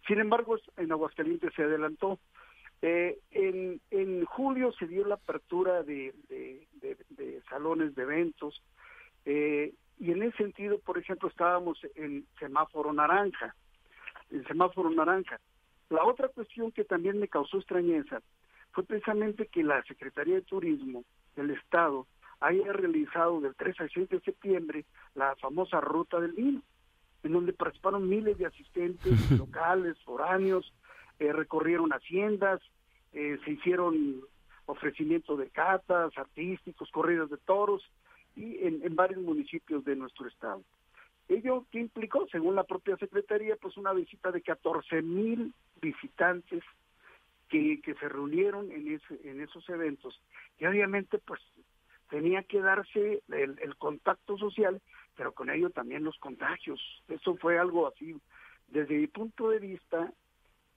Sin embargo, en Aguascalientes se adelantó. Eh, en, en julio se dio la apertura de, de, salones de eventos eh, y en ese sentido, por ejemplo, estábamos en semáforo naranja, en semáforo naranja. La otra cuestión que también me causó extrañeza fue precisamente que la Secretaría de Turismo del Estado haya realizado del 3 al 6 de septiembre la famosa Ruta del Vino, en donde participaron miles de asistentes locales, foráneos, eh, recorrieron haciendas, eh, se hicieron ofrecimientos de catas, artísticos, corridas de toros, y en, varios municipios de nuestro estado. Ello que implicó, según la propia Secretaría, pues una visita de 14 mil visitantes que, que se reunieron en, ese, en esos eventos. Y obviamente, pues tenía que darse el, contacto social, pero con ello también los contagios. Eso fue algo así, desde mi punto de vista,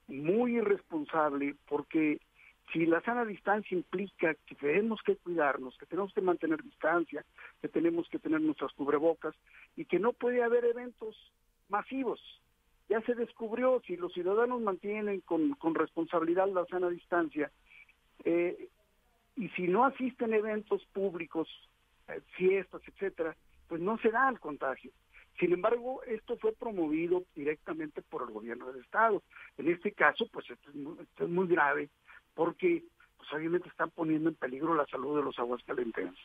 muy irresponsable, porque si la sana distancia implica que tenemos que cuidarnos, que tenemos que mantener distancia, que tenemos que tener nuestras cubrebocas y que no puede haber eventos masivos. Ya se descubrió, si los ciudadanos mantienen con, con responsabilidad la sana distancia, eh, y si no asisten eventos públicos, eh, fiestas, etcétera, pues no se da el contagio. Sin embargo, esto fue promovido directamente por el gobierno del Estado. En este caso, pues esto es muy, esto es muy grave porque pues obviamente están poniendo en peligro la salud de los aguascalentenses.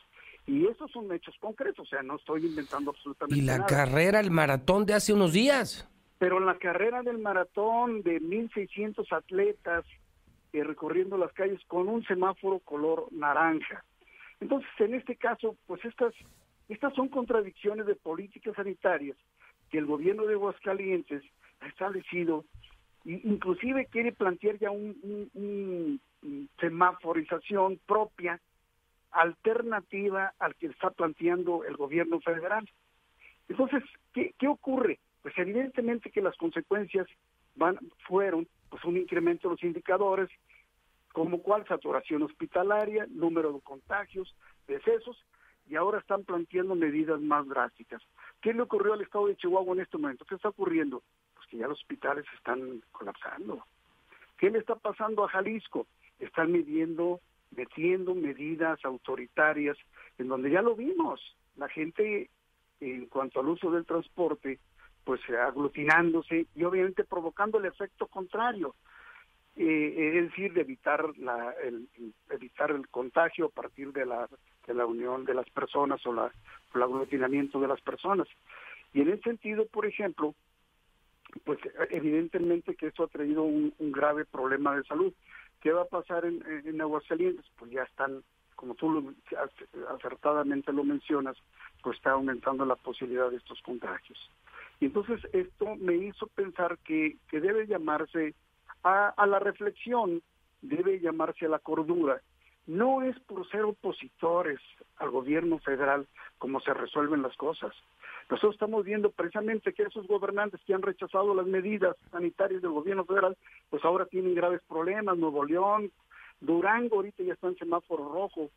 Y esos son hechos concretos, o sea, no estoy inventando absolutamente
Y la
nada.
carrera, el maratón de hace unos días.
Pero en la carrera del maratón de 1.600 atletas eh, recorriendo las calles con un semáforo color naranja. Entonces, en este caso, pues estas, estas son contradicciones de políticas sanitarias que el gobierno de Aguascalientes ha establecido e inclusive quiere plantear ya un, semaforización propia alternativa al que está planteando el gobierno federal. Entonces, ¿qué, qué ocurre? Pues evidentemente que las consecuencias van, fueron pues un incremento de los indicadores, como cuál saturación hospitalaria, número de contagios, decesos, y ahora están planteando medidas más drásticas. ¿Qué le ocurrió al estado de Chihuahua en este momento? ¿Qué está ocurriendo? Pues que ya los hospitales están colapsando. ¿Qué le está pasando a Jalisco? Están midiendo, metiendo medidas autoritarias en donde ya lo vimos. La gente, en cuanto al uso del transporte, pues aglutinándose y obviamente provocando el efecto contrario. Eh, es decir, de evitar la, el, evitar el contagio a partir de la, de la unión de las personas o la, o el aglutinamiento de las personas. Y en ese sentido, por ejemplo, pues evidentemente que esto ha traído un, un grave problema de salud. ¿Qué va a pasar en, en, en Aguascalientes? Pues ya están, como tú lo, acertadamente lo mencionas, pues está aumentando la posibilidad de estos contagios. Y entonces esto me hizo pensar que, que debe llamarse a, a la reflexión, debe llamarse a la cordura. No es por ser opositores al gobierno federal como se resuelven las cosas. Nosotros estamos viendo precisamente que esos gobernantes que han rechazado las medidas sanitarias del gobierno federal, pues ahora tienen graves problemas. Nuevo León, Durango ahorita ya está en semáforo rojo,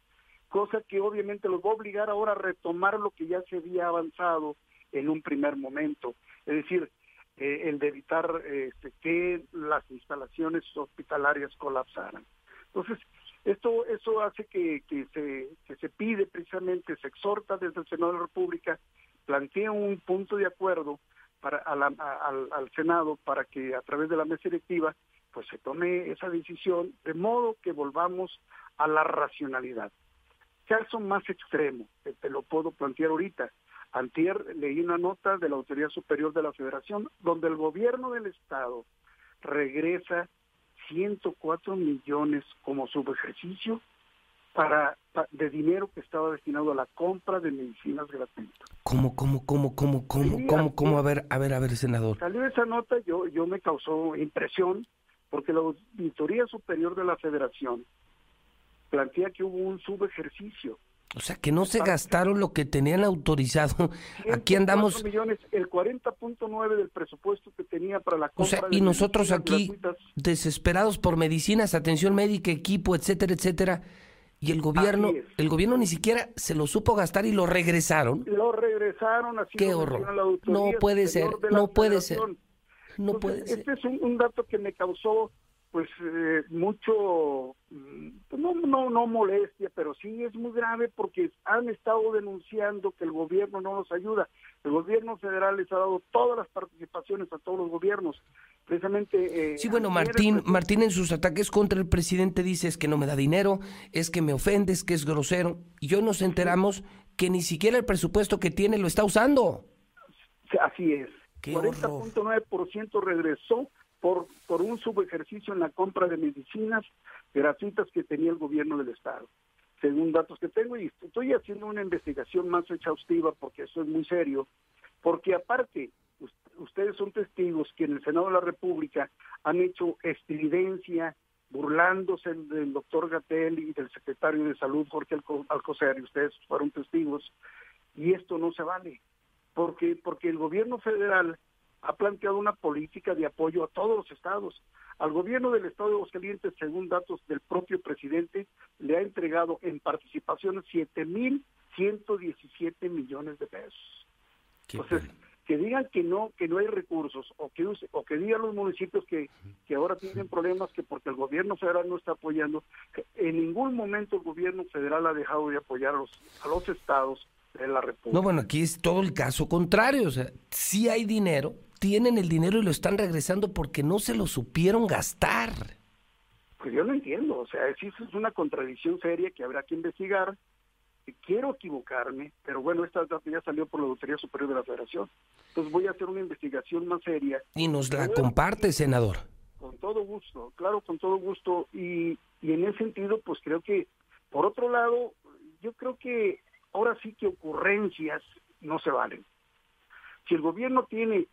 cosa que obviamente los va a obligar ahora a retomar lo que ya se había avanzado en un primer momento. Es decir, eh, el de evitar eh, que las instalaciones hospitalarias colapsaran. Entonces, esto eso hace que, que, se, que se pide precisamente, se exhorta desde el Senado de la República, plantea un punto de acuerdo para al, al Senado para que a través de la mesa directiva pues se tome esa decisión de modo que volvamos a la racionalidad. Caso más extremo, te lo puedo plantear ahorita. Antier leí una nota de la Autoridad Superior de la Federación donde el gobierno del Estado regresa 104 millones como subejercicio para, para, de dinero que estaba destinado a la compra de medicinas gratuitas.
¿Cómo, cómo, cómo, cómo, cómo,
Sí,
cómo? A ver, a ver, a ver, senador.
Salió esa nota, yo, yo me causó impresión, porque la Auditoría Superior de la Federación plantea que hubo un subejercicio.
O sea, que no se gastaron lo que tenían autorizado. Aquí andamos,
104 millones, el 40.9 del presupuesto que tenía para la
o
compra
sea,
de
y nosotros aquí
gratuitas.
desesperados por medicinas, atención médica, equipo, etcétera, etcétera. Y el gobierno, el gobierno ni siquiera se lo supo gastar y lo regresaron.
Lo regresaron así.
Qué horror.
la
No puede ser, no puede ser. No
Entonces,
puede ser.
Este es un, un dato que me causó, pues, eh, mucho, mm, no, no, no molestia, pero sí es muy grave porque han estado denunciando que el gobierno no nos ayuda. El gobierno federal les ha dado todas las participaciones a todos los gobiernos. Precisamente. eh,
Sí, bueno,
el
Martín, Martín en sus ataques contra el presidente dice es que no me da dinero, es que me ofende, es que es grosero. Y hoy nos enteramos que ni siquiera el presupuesto que tiene lo está usando.
Así es.
Qué
40.9% regresó por, por un subejercicio en la compra de medicinas gratuitas que tenía el gobierno del Estado, según datos que tengo. Y estoy haciendo una investigación más exhaustiva porque eso es muy serio, porque aparte, us- ustedes son testigos que en el Senado de la República han hecho estridencia burlándose del doctor Gatel y del secretario de Salud, Jorge Alco- Alcocer, y ustedes fueron testigos, y esto no se vale porque porque el gobierno federal ha planteado una política de apoyo a todos los estados. Al gobierno del estado de Aguascalientes, según datos del propio presidente, le ha entregado en participaciones 7.117 millones de pesos. Entonces, que digan que no, que no hay recursos, o que o que digan los municipios que, que ahora tienen problemas que porque el gobierno federal no está apoyando, en ningún momento el gobierno federal ha dejado de apoyar a los, a los estados de la República.
No, bueno, aquí es todo el caso contrario, o sea, sí hay dinero, tienen el dinero y lo están regresando porque no se lo supieron gastar.
Pues yo no entiendo, o sea, sí es una contradicción seria que habrá que investigar quiero equivocarme, pero bueno, esta ya salió por la Auditoría Superior de la Federación. Entonces voy a hacer una investigación más seria.
Y nos la comparte, senador.
Con todo gusto, claro, con todo gusto. Y, y en ese sentido, pues creo que, por otro lado, yo creo que ahora sí que ocurrencias no se valen. Si el gobierno tiene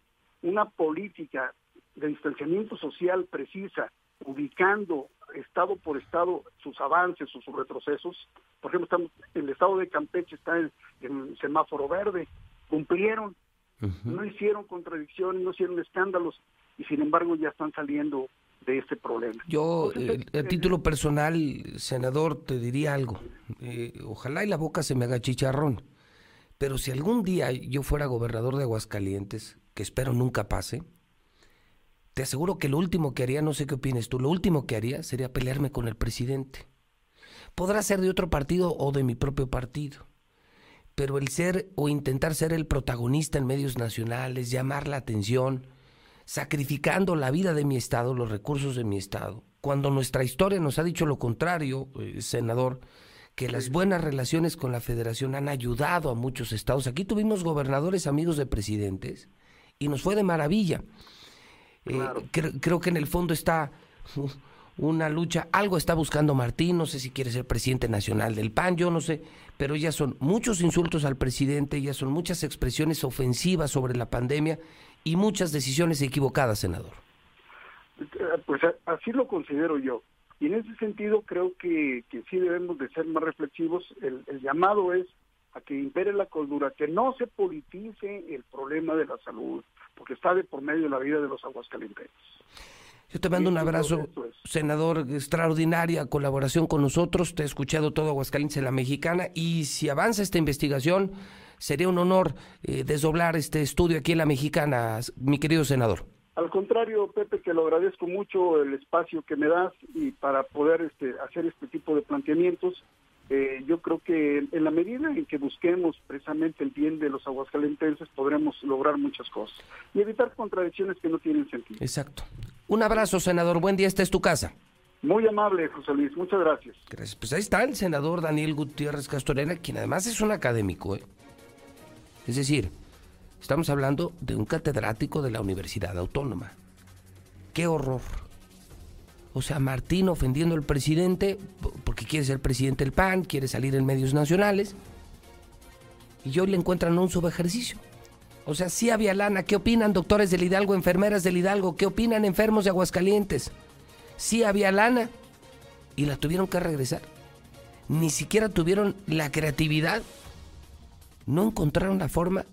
una política de distanciamiento social precisa, ubicando estado por estado sus avances o sus retrocesos. Por ejemplo, estamos, el estado de Campeche está en, semáforo verde, cumplieron, no hicieron contradicciones, no hicieron escándalos y sin embargo ya están saliendo de este problema.
Yo, eh, a título personal, senador, te diría algo. Eh, ojalá y la boca se me haga chicharrón. Pero si algún día yo fuera gobernador de Aguascalientes, que espero nunca pase, te aseguro que lo último que haría, no sé qué opines tú, lo último que haría sería pelearme con el presidente. Podrá ser de otro partido o de mi propio partido. Pero el ser o intentar ser el protagonista en medios nacionales, llamar la atención, sacrificando la vida de mi Estado, los recursos de mi Estado, cuando nuestra historia nos ha dicho lo contrario, eh, senador, que las buenas relaciones con la federación han ayudado a muchos estados. Aquí tuvimos gobernadores amigos de presidentes y nos fue de maravilla. Eh, creo, que en el fondo está una lucha, algo está buscando Martín, no sé si quiere ser presidente nacional del PAN, yo no sé, pero ya son muchos insultos al presidente, ya son muchas expresiones ofensivas sobre la pandemia y muchas decisiones equivocadas, senador.
Eh, pues así lo considero yo. Y en ese sentido creo que, que sí debemos de ser más reflexivos. El, el llamado es a que impere la cordura, que no se politice el problema de la salud, porque está de por medio de la vida de los aguascalientes.
Yo te mando un abrazo, senador, extraordinaria colaboración con nosotros. Te he escuchado todo Aguascalientes en la Mexicana y si avanza esta investigación, sería un honor eh, desdoblar este estudio aquí en la Mexicana, mi querido senador.
Al contrario, Pepe, que lo agradezco mucho el espacio que me das y para poder este, hacer este tipo de planteamientos eh, yo creo que en la medida en que busquemos precisamente el bien de los aguascalentenses podremos lograr muchas cosas y evitar contradicciones que no tienen sentido.
Exacto. Un abrazo, senador. Buen día, esta es tu casa.
Muy amable, José Luis. Muchas gracias.
Gracias. Pues ahí está el senador Daniel Gutiérrez Castorena, quien además es un académico. ¿eh? Es decir, estamos hablando de un catedrático de la Universidad Autónoma. ¡Qué horror! O sea, Martín ofendiendo al presidente porque quiere ser presidente del PAN, quiere salir en medios nacionales. Y hoy le encuentran un subejercicio. O sea, sí había lana. ¿Qué opinan doctores del Hidalgo, enfermeras del Hidalgo? ¿Qué opinan enfermos de Aguascalientes? Sí había lana y la tuvieron que regresar. Ni siquiera tuvieron la creatividad. No encontraron la forma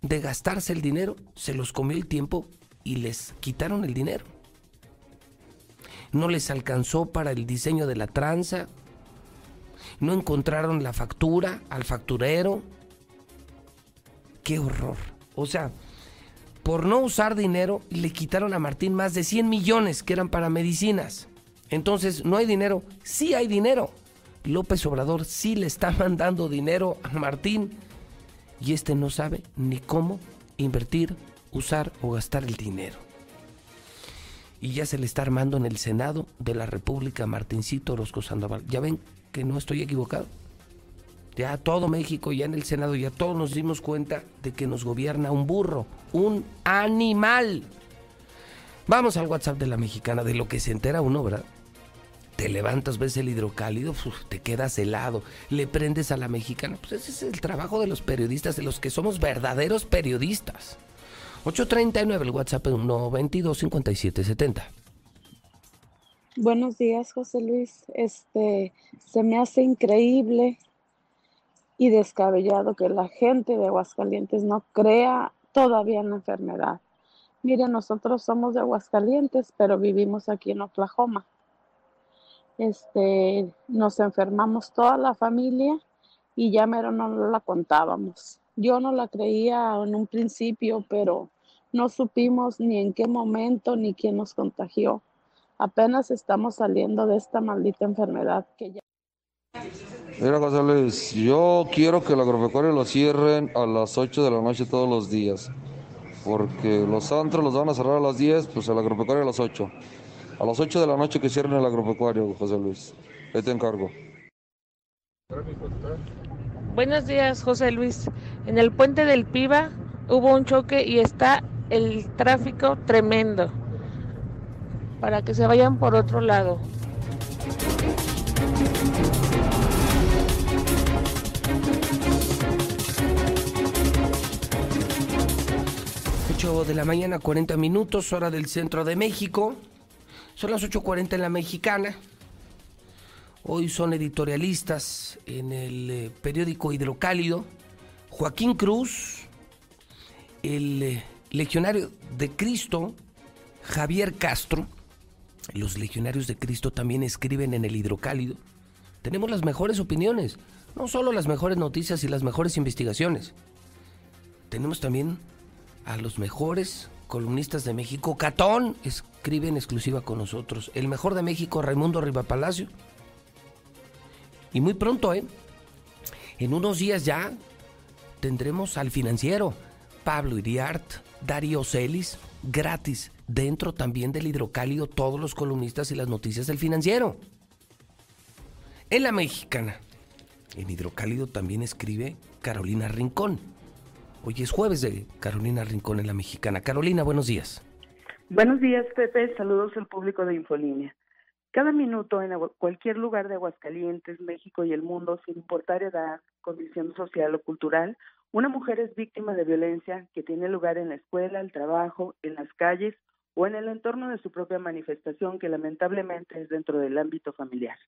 de gastarse el dinero. Se los comió el tiempo y les quitaron el dinero no les alcanzó para el diseño de la tranza, no encontraron la factura al facturero. Qué horror. O sea, por no usar dinero le quitaron a Martín más de 100 millones que eran para medicinas. Entonces, no hay dinero. Sí hay dinero. López Obrador sí le está mandando dinero a Martín y este no sabe ni cómo invertir, usar o gastar el dinero y ya se le está armando en el Senado de la República Martincito Orozco Sandoval. Ya ven que no estoy equivocado. Ya todo México, ya en el Senado, ya todos nos dimos cuenta de que nos gobierna un burro, un animal. Vamos al WhatsApp de la mexicana, de lo que se entera uno, ¿verdad? Te levantas, ves el hidrocálido, te quedas helado, le prendes a la mexicana. Pues ese es el trabajo de los periodistas, de los que somos verdaderos periodistas. 839, el WhatsApp es 122 5770.
Buenos días, José Luis. Este, se me hace increíble y descabellado que la gente de Aguascalientes no crea todavía en la enfermedad. Mire, nosotros somos de Aguascalientes, pero vivimos aquí en Oklahoma. Este, nos enfermamos toda la familia y ya mero no la contábamos. Yo no la creía en un principio, pero no supimos ni en qué momento ni quién nos contagió. Apenas estamos saliendo de esta maldita enfermedad que ya...
Mira, José Luis, yo quiero que el agropecuario lo cierren a las 8 de la noche todos los días. Porque los antros los van a cerrar a las 10, pues el agropecuario a las 8. A las 8 de la noche que cierren el agropecuario, José Luis. Ahí te encargo.
Buenos días, José Luis. En el puente del Piba hubo un choque y está el tráfico tremendo. Para que se vayan por otro lado.
8 de la mañana, 40 minutos, hora del centro de México. Son las 8.40 en la mexicana. Hoy son editorialistas en el eh, periódico Hidrocálido. Joaquín Cruz, el eh, legionario de Cristo, Javier Castro. Los legionarios de Cristo también escriben en el Hidrocálido. Tenemos las mejores opiniones, no solo las mejores noticias y las mejores investigaciones. Tenemos también a los mejores columnistas de México. Catón escribe en exclusiva con nosotros. El mejor de México, Raimundo Rivapalacio. Y muy pronto, ¿eh? En unos días ya tendremos al financiero Pablo Iriart, Darío Celis, gratis, dentro también del hidrocálido, todos los columnistas y las noticias del financiero. En la mexicana, en hidrocálido también escribe Carolina Rincón Hoy es jueves de Carolina Rincón en la Mexicana. Carolina, buenos días.
Buenos días, Pepe. Saludos al público de Infolínea. Cada minuto en cualquier lugar de Aguascalientes, México y el mundo, sin importar edad, condición social o cultural, una mujer es víctima de violencia que tiene lugar en la escuela, el trabajo, en las calles o en el entorno de su propia manifestación que lamentablemente es dentro del ámbito familiar.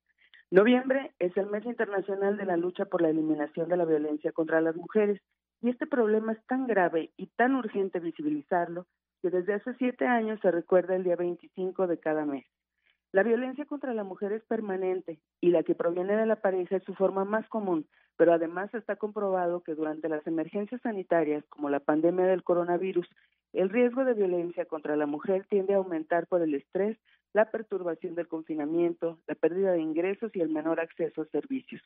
Noviembre es el mes internacional de la lucha por la eliminación de la violencia contra las mujeres y este problema es tan grave y tan urgente visibilizarlo que desde hace siete años se recuerda el día 25 de cada mes. La violencia contra la mujer es permanente y la que proviene de la pareja es su forma más común, pero además está comprobado que durante las emergencias sanitarias como la pandemia del coronavirus, el riesgo de violencia contra la mujer tiende a aumentar por el estrés, la perturbación del confinamiento, la pérdida de ingresos y el menor acceso a servicios.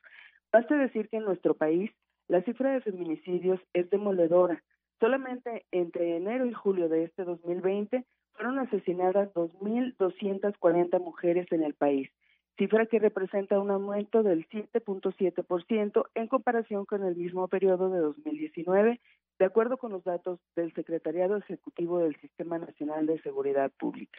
Basta decir que en nuestro país la cifra de feminicidios es demoledora. Solamente entre enero y julio de este 2020 fueron asesinadas 2.240 mujeres en el país, cifra que representa un aumento del 7.7% en comparación con el mismo periodo de 2019, de acuerdo con los datos del Secretariado Ejecutivo del Sistema Nacional de Seguridad Pública.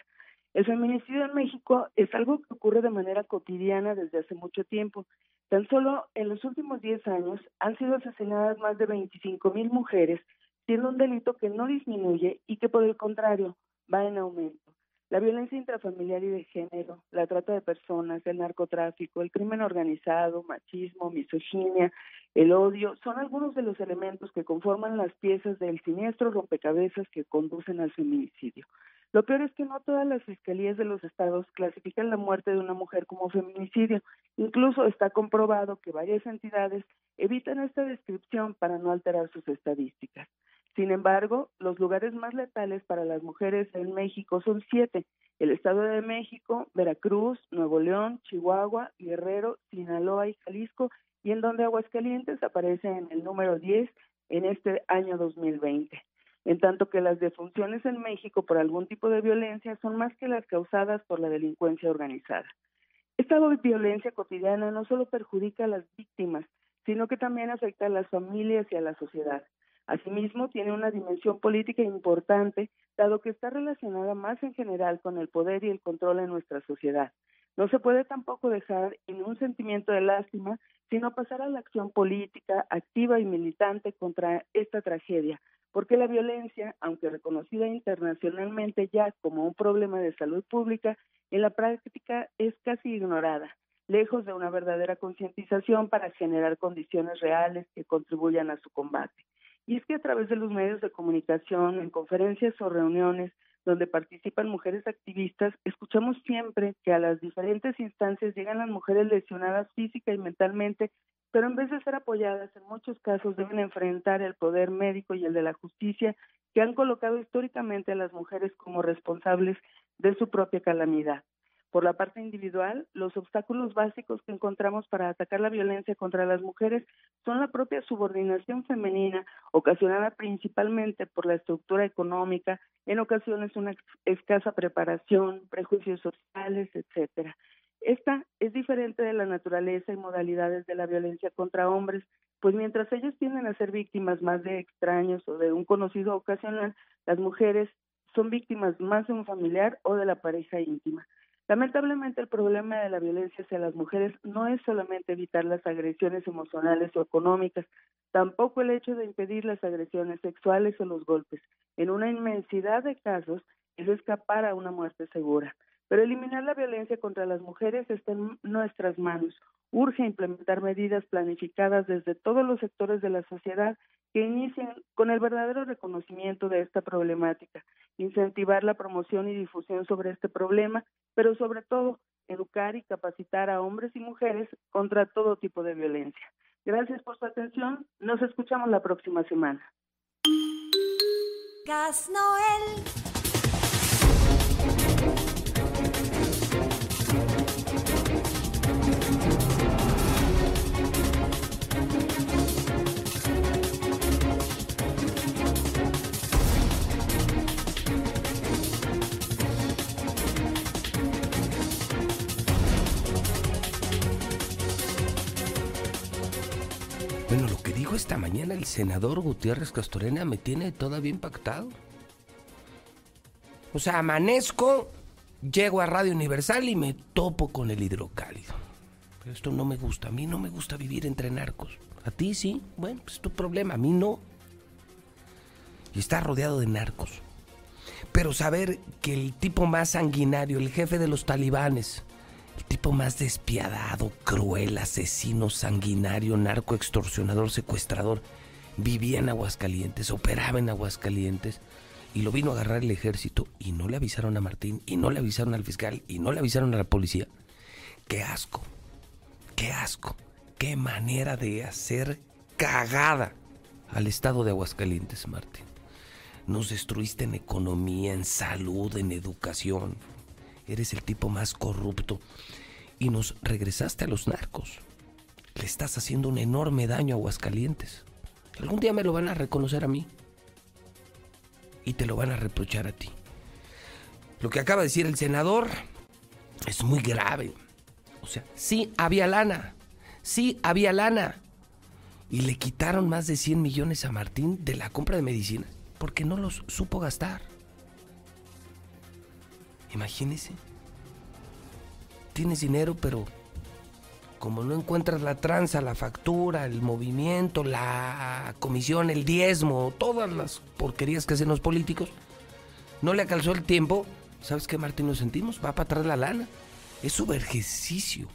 El feminicidio en México es algo que ocurre de manera cotidiana desde hace mucho tiempo. Tan solo en los últimos 10 años han sido asesinadas más de 25 mil mujeres, siendo un delito que no disminuye y que por el contrario va en aumento. La violencia intrafamiliar y de género, la trata de personas, el narcotráfico, el crimen organizado, machismo, misoginia, el odio, son algunos de los elementos que conforman las piezas del siniestro rompecabezas que conducen al feminicidio. Lo peor es que no todas las fiscalías de los estados clasifican la muerte de una mujer como feminicidio. Incluso está comprobado que varias entidades evitan esta descripción para no alterar sus estadísticas. Sin embargo, los lugares más letales para las mujeres en México son siete. El Estado de México, Veracruz, Nuevo León, Chihuahua, Guerrero, Sinaloa y Jalisco, y en donde Aguascalientes aparece en el número 10 en este año 2020 en tanto que las defunciones en México por algún tipo de violencia son más que las causadas por la delincuencia organizada. Esta violencia cotidiana no solo perjudica a las víctimas, sino que también afecta a las familias y a la sociedad. Asimismo, tiene una dimensión política importante, dado que está relacionada más en general con el poder y el control en nuestra sociedad. No se puede tampoco dejar en un sentimiento de lástima, sino pasar a la acción política activa y militante contra esta tragedia, porque la violencia, aunque reconocida internacionalmente ya como un problema de salud pública, en la práctica es casi ignorada, lejos de una verdadera concientización para generar condiciones reales que contribuyan a su combate. Y es que a través de los medios de comunicación, en conferencias o reuniones donde participan mujeres activistas, escuchamos siempre que a las diferentes instancias llegan las mujeres lesionadas física y mentalmente, pero en vez de ser apoyadas, en muchos casos deben enfrentar el poder médico y el de la justicia que han colocado históricamente a las mujeres como responsables de su propia calamidad. Por la parte individual, los obstáculos básicos que encontramos para atacar la violencia contra las mujeres son la propia subordinación femenina, ocasionada principalmente por la estructura económica, en ocasiones una escasa preparación, prejuicios sociales, etcétera. Esta es diferente de la naturaleza y modalidades de la violencia contra hombres, pues mientras ellos tienden a ser víctimas más de extraños o de un conocido ocasional, las mujeres son víctimas más de un familiar o de la pareja íntima. Lamentablemente el problema de la violencia hacia las mujeres no es solamente evitar las agresiones emocionales o económicas, tampoco el hecho de impedir las agresiones sexuales o los golpes. En una inmensidad de casos es escapar a una muerte segura. Pero eliminar la violencia contra las mujeres está en nuestras manos. Urge implementar medidas planificadas desde todos los sectores de la sociedad que inicien con el verdadero reconocimiento de esta problemática, incentivar la promoción y difusión sobre este problema, pero sobre todo educar y capacitar a hombres y mujeres contra todo tipo de violencia. Gracias por su atención. Nos escuchamos la próxima semana. Gas Noel.
Esta mañana el senador Gutiérrez Castorena me tiene todavía impactado. O sea, amanezco, llego a Radio Universal y me topo con el hidrocálido. Pero esto no me gusta, a mí no me gusta vivir entre narcos. A ti sí, bueno, pues es tu problema, a mí no. Y está rodeado de narcos. Pero saber que el tipo más sanguinario, el jefe de los talibanes, el tipo más despiadado, cruel, asesino, sanguinario, narco, extorsionador, secuestrador, vivía en Aguascalientes, operaba en Aguascalientes y lo vino a agarrar el ejército y no le avisaron a Martín y no le avisaron al fiscal y no le avisaron a la policía. Qué asco, qué asco, qué manera de hacer cagada al estado de Aguascalientes, Martín. Nos destruiste en economía, en salud, en educación eres el tipo más corrupto y nos regresaste a los narcos. Le estás haciendo un enorme daño a Aguascalientes. Algún día me lo van a reconocer a mí y te lo van a reprochar a ti. Lo que acaba de decir el senador es muy grave. O sea, sí había lana, sí había lana. Y le quitaron más de 100 millones a Martín de la compra de medicinas porque no los supo gastar. Imagínese. Tienes dinero, pero como no encuentras la tranza, la factura, el movimiento, la comisión, el diezmo, todas las porquerías que hacen los políticos, no le alcanzó el tiempo. ¿Sabes qué, Martín? Nos sentimos, va para atrás la lana. Es subejercicio.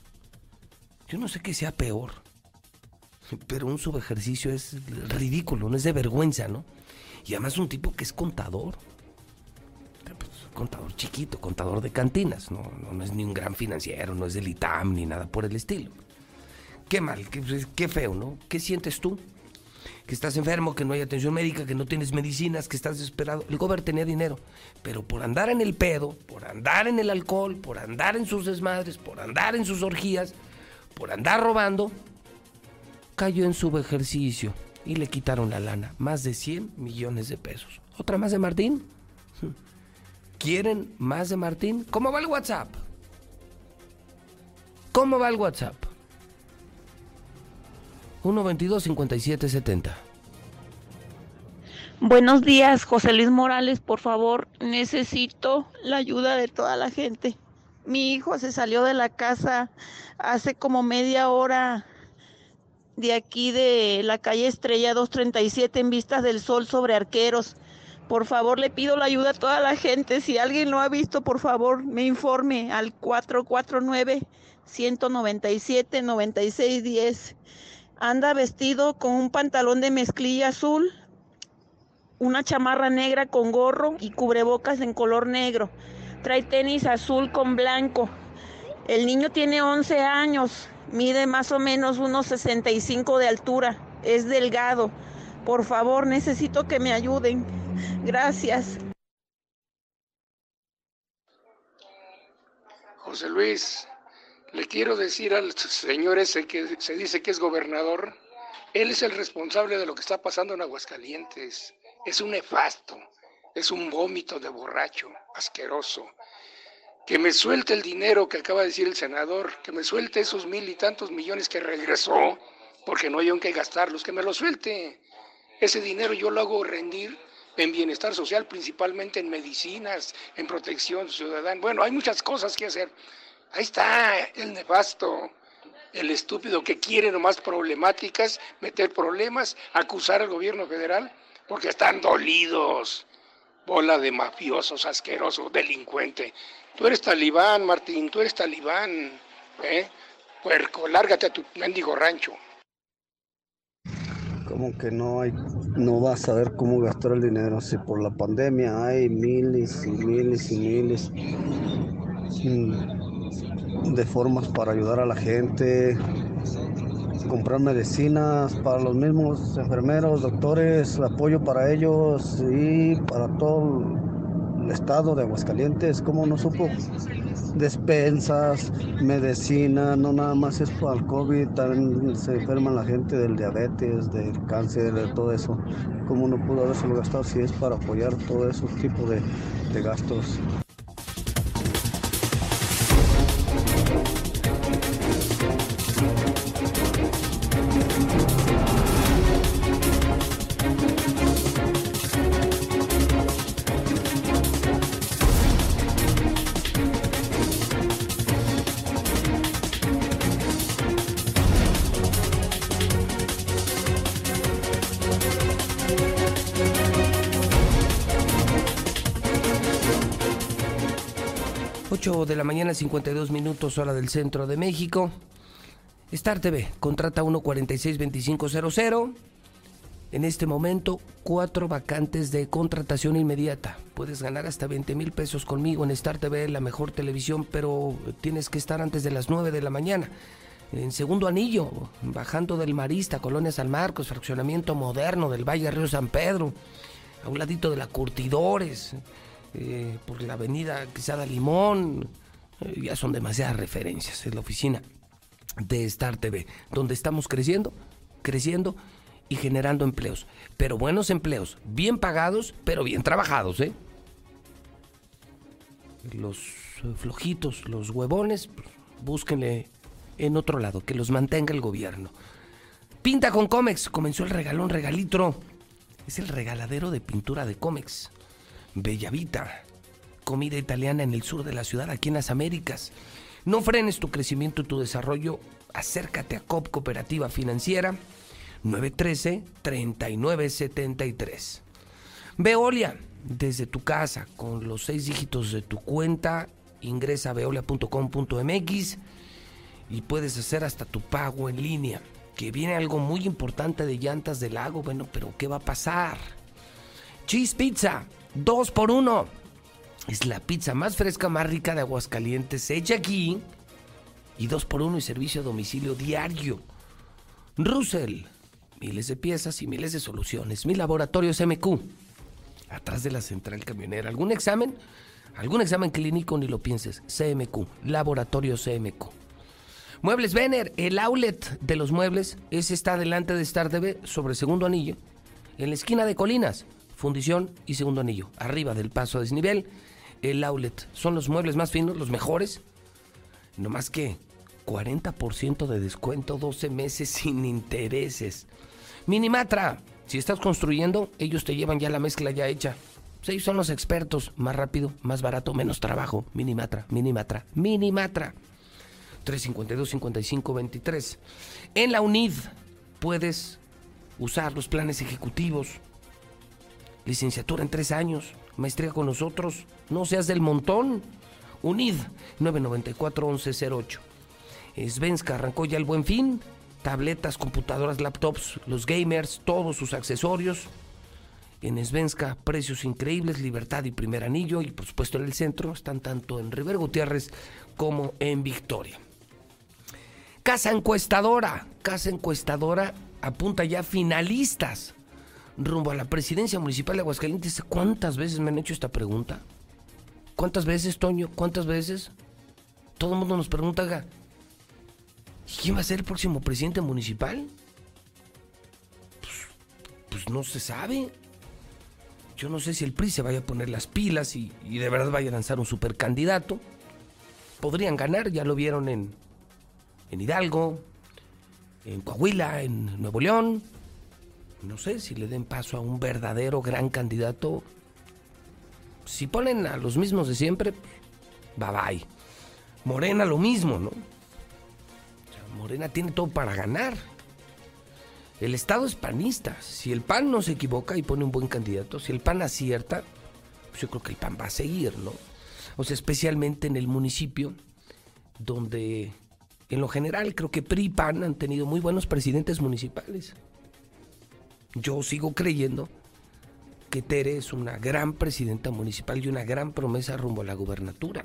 Yo no sé qué sea peor, pero un subejercicio es ridículo, no es de vergüenza, ¿no? Y además un tipo que es contador contador chiquito, contador de cantinas, no, no, es ni un gran financiero, no es del ITAM ni nada por el estilo. Qué mal, qué, pues, qué feo, ¿no? ¿Qué sientes tú? que estás enfermo, que no hay atención médica, que no tienes medicinas, que estás desesperado. El gobierno tenía dinero, pero por andar en el pedo, por andar en el alcohol, por andar en sus desmadres, por andar en sus orgías, por andar robando, cayó en su ejercicio y le quitaron la lana, más de 100 millones de pesos. ¿Otra más de Martín? ¿Quieren más de Martín? ¿Cómo va el WhatsApp? ¿Cómo va el WhatsApp? 122 5770.
Buenos días, José Luis Morales, por favor, necesito la ayuda de toda la gente. Mi hijo se salió de la casa hace como media hora de aquí de la calle Estrella 237 en vistas del sol sobre arqueros. Por favor, le pido la ayuda a toda la gente. Si alguien lo ha visto, por favor, me informe al 449-197-9610. Anda vestido con un pantalón de mezclilla azul, una chamarra negra con gorro y cubrebocas en color negro. Trae tenis azul con blanco. El niño tiene 11 años, mide más o menos unos 65 de altura, es delgado. Por favor, necesito que me ayuden. Gracias.
José Luis, le quiero decir al señor ese que se dice que es gobernador, él es el responsable de lo que está pasando en Aguascalientes. Es un nefasto, es un vómito de borracho, asqueroso. Que me suelte el dinero que acaba de decir el senador, que me suelte esos mil y tantos millones que regresó, porque no hay en qué gastarlos, que me lo suelte. Ese dinero yo lo hago rendir en bienestar social, principalmente en medicinas, en protección ciudadana. Bueno, hay muchas cosas que hacer. Ahí está el nefasto, el estúpido que quiere nomás problemáticas, meter problemas, acusar al gobierno federal, porque están dolidos. Bola de mafiosos, asquerosos, delincuente. Tú eres talibán, Martín, tú eres talibán. ¿eh? Puerco, lárgate a tu mendigo rancho
como que no hay, no vas a saber cómo gastar el dinero. Si por la pandemia hay miles y miles y miles mm, de formas para ayudar a la gente, comprar medicinas para los mismos enfermeros, doctores, apoyo para ellos y para todo el estado de Aguascalientes, ¿cómo no supo? Despensas, medicina, no nada más es para el COVID, también se enferma la gente del diabetes, del cáncer, de todo eso. ¿Cómo no pudo haberse gastado si es para apoyar todo ese tipo de, de gastos?
La mañana, 52 minutos, hora del centro de México. Star TV, contrata 146-2500. En este momento, cuatro vacantes de contratación inmediata. Puedes ganar hasta 20 mil pesos conmigo en Star TV, la mejor televisión, pero tienes que estar antes de las 9 de la mañana. En segundo anillo, bajando del Marista, Colonia San Marcos, fraccionamiento moderno del Valle Río San Pedro, a un ladito de la Curtidores. Eh, por la avenida Quesada Limón. Eh, ya son demasiadas referencias. Es la oficina de Star TV, donde estamos creciendo, creciendo y generando empleos. Pero buenos empleos, bien pagados, pero bien trabajados, ¿eh? Los flojitos, los huevones, búsquenle en otro lado, que los mantenga el gobierno. Pinta con Comex, comenzó el regalón regalitro. Es el regaladero de pintura de Comex. Bellavita, comida italiana en el sur de la ciudad, aquí en las Américas. No frenes tu crecimiento y tu desarrollo. Acércate a COP Cooperativa Financiera 913-3973. Veolia, desde tu casa, con los seis dígitos de tu cuenta, ingresa a veolia.com.mx y puedes hacer hasta tu pago en línea. Que viene algo muy importante de llantas del lago. Bueno, pero ¿qué va a pasar? Cheese Pizza Dos por uno. Es la pizza más fresca, más rica de Aguascalientes, hecha aquí. Y dos por uno y servicio a domicilio diario. Russell. Miles de piezas y miles de soluciones. Mi laboratorio MQ. Atrás de la central camionera. ¿Algún examen? ¿Algún examen clínico? Ni lo pienses. CMQ. Laboratorio CMQ. Muebles Vener, el outlet de los muebles, ese está delante de Star TV sobre segundo anillo, en la esquina de Colinas fundición y segundo anillo. Arriba del paso a desnivel, el outlet. Son los muebles más finos, los mejores. No más que 40% de descuento, 12 meses sin intereses. Minimatra, si estás construyendo, ellos te llevan ya la mezcla ya hecha. ellos son los expertos. Más rápido, más barato, menos trabajo. Minimatra, Minimatra, Minimatra. 352-5523. En la UNID puedes usar los planes ejecutivos licenciatura en tres años, maestría con nosotros, no seas del montón. UNID 994-1108. Svenska arrancó ya el buen fin, tabletas, computadoras, laptops, los gamers, todos sus accesorios. en Svenska, precios increíbles, Libertad y Primer Anillo, y por supuesto en el centro, están tanto en River Gutiérrez como en Victoria. Casa encuestadora, casa encuestadora apunta ya finalistas rumbo a la presidencia municipal de Aguascalientes. ¿Cuántas veces me han hecho esta pregunta? ¿Cuántas veces, Toño? ¿Cuántas veces? Todo el mundo nos pregunta, ¿quién va a ser el próximo presidente municipal? Pues, pues, no se sabe. Yo no sé si el PRI se vaya a poner las pilas y, de verdad vaya a lanzar un supercandidato. Podrían ganar, ya lo vieron en, en Hidalgo, en Coahuila, en Nuevo León. No sé si le den paso a un verdadero gran candidato. Si ponen a los mismos de siempre, bye bye. Morena lo mismo, ¿no? Morena tiene todo para ganar. El Estado es panista. Si el PAN no se equivoca y pone un buen candidato, si el PAN acierta, pues yo creo que el PAN va a seguir, ¿no? O sea, especialmente en el municipio, donde en lo general creo que PRI y PAN han tenido muy buenos presidentes municipales. Yo sigo creyendo que Tere es una gran presidenta municipal y una gran promesa rumbo a la gubernatura.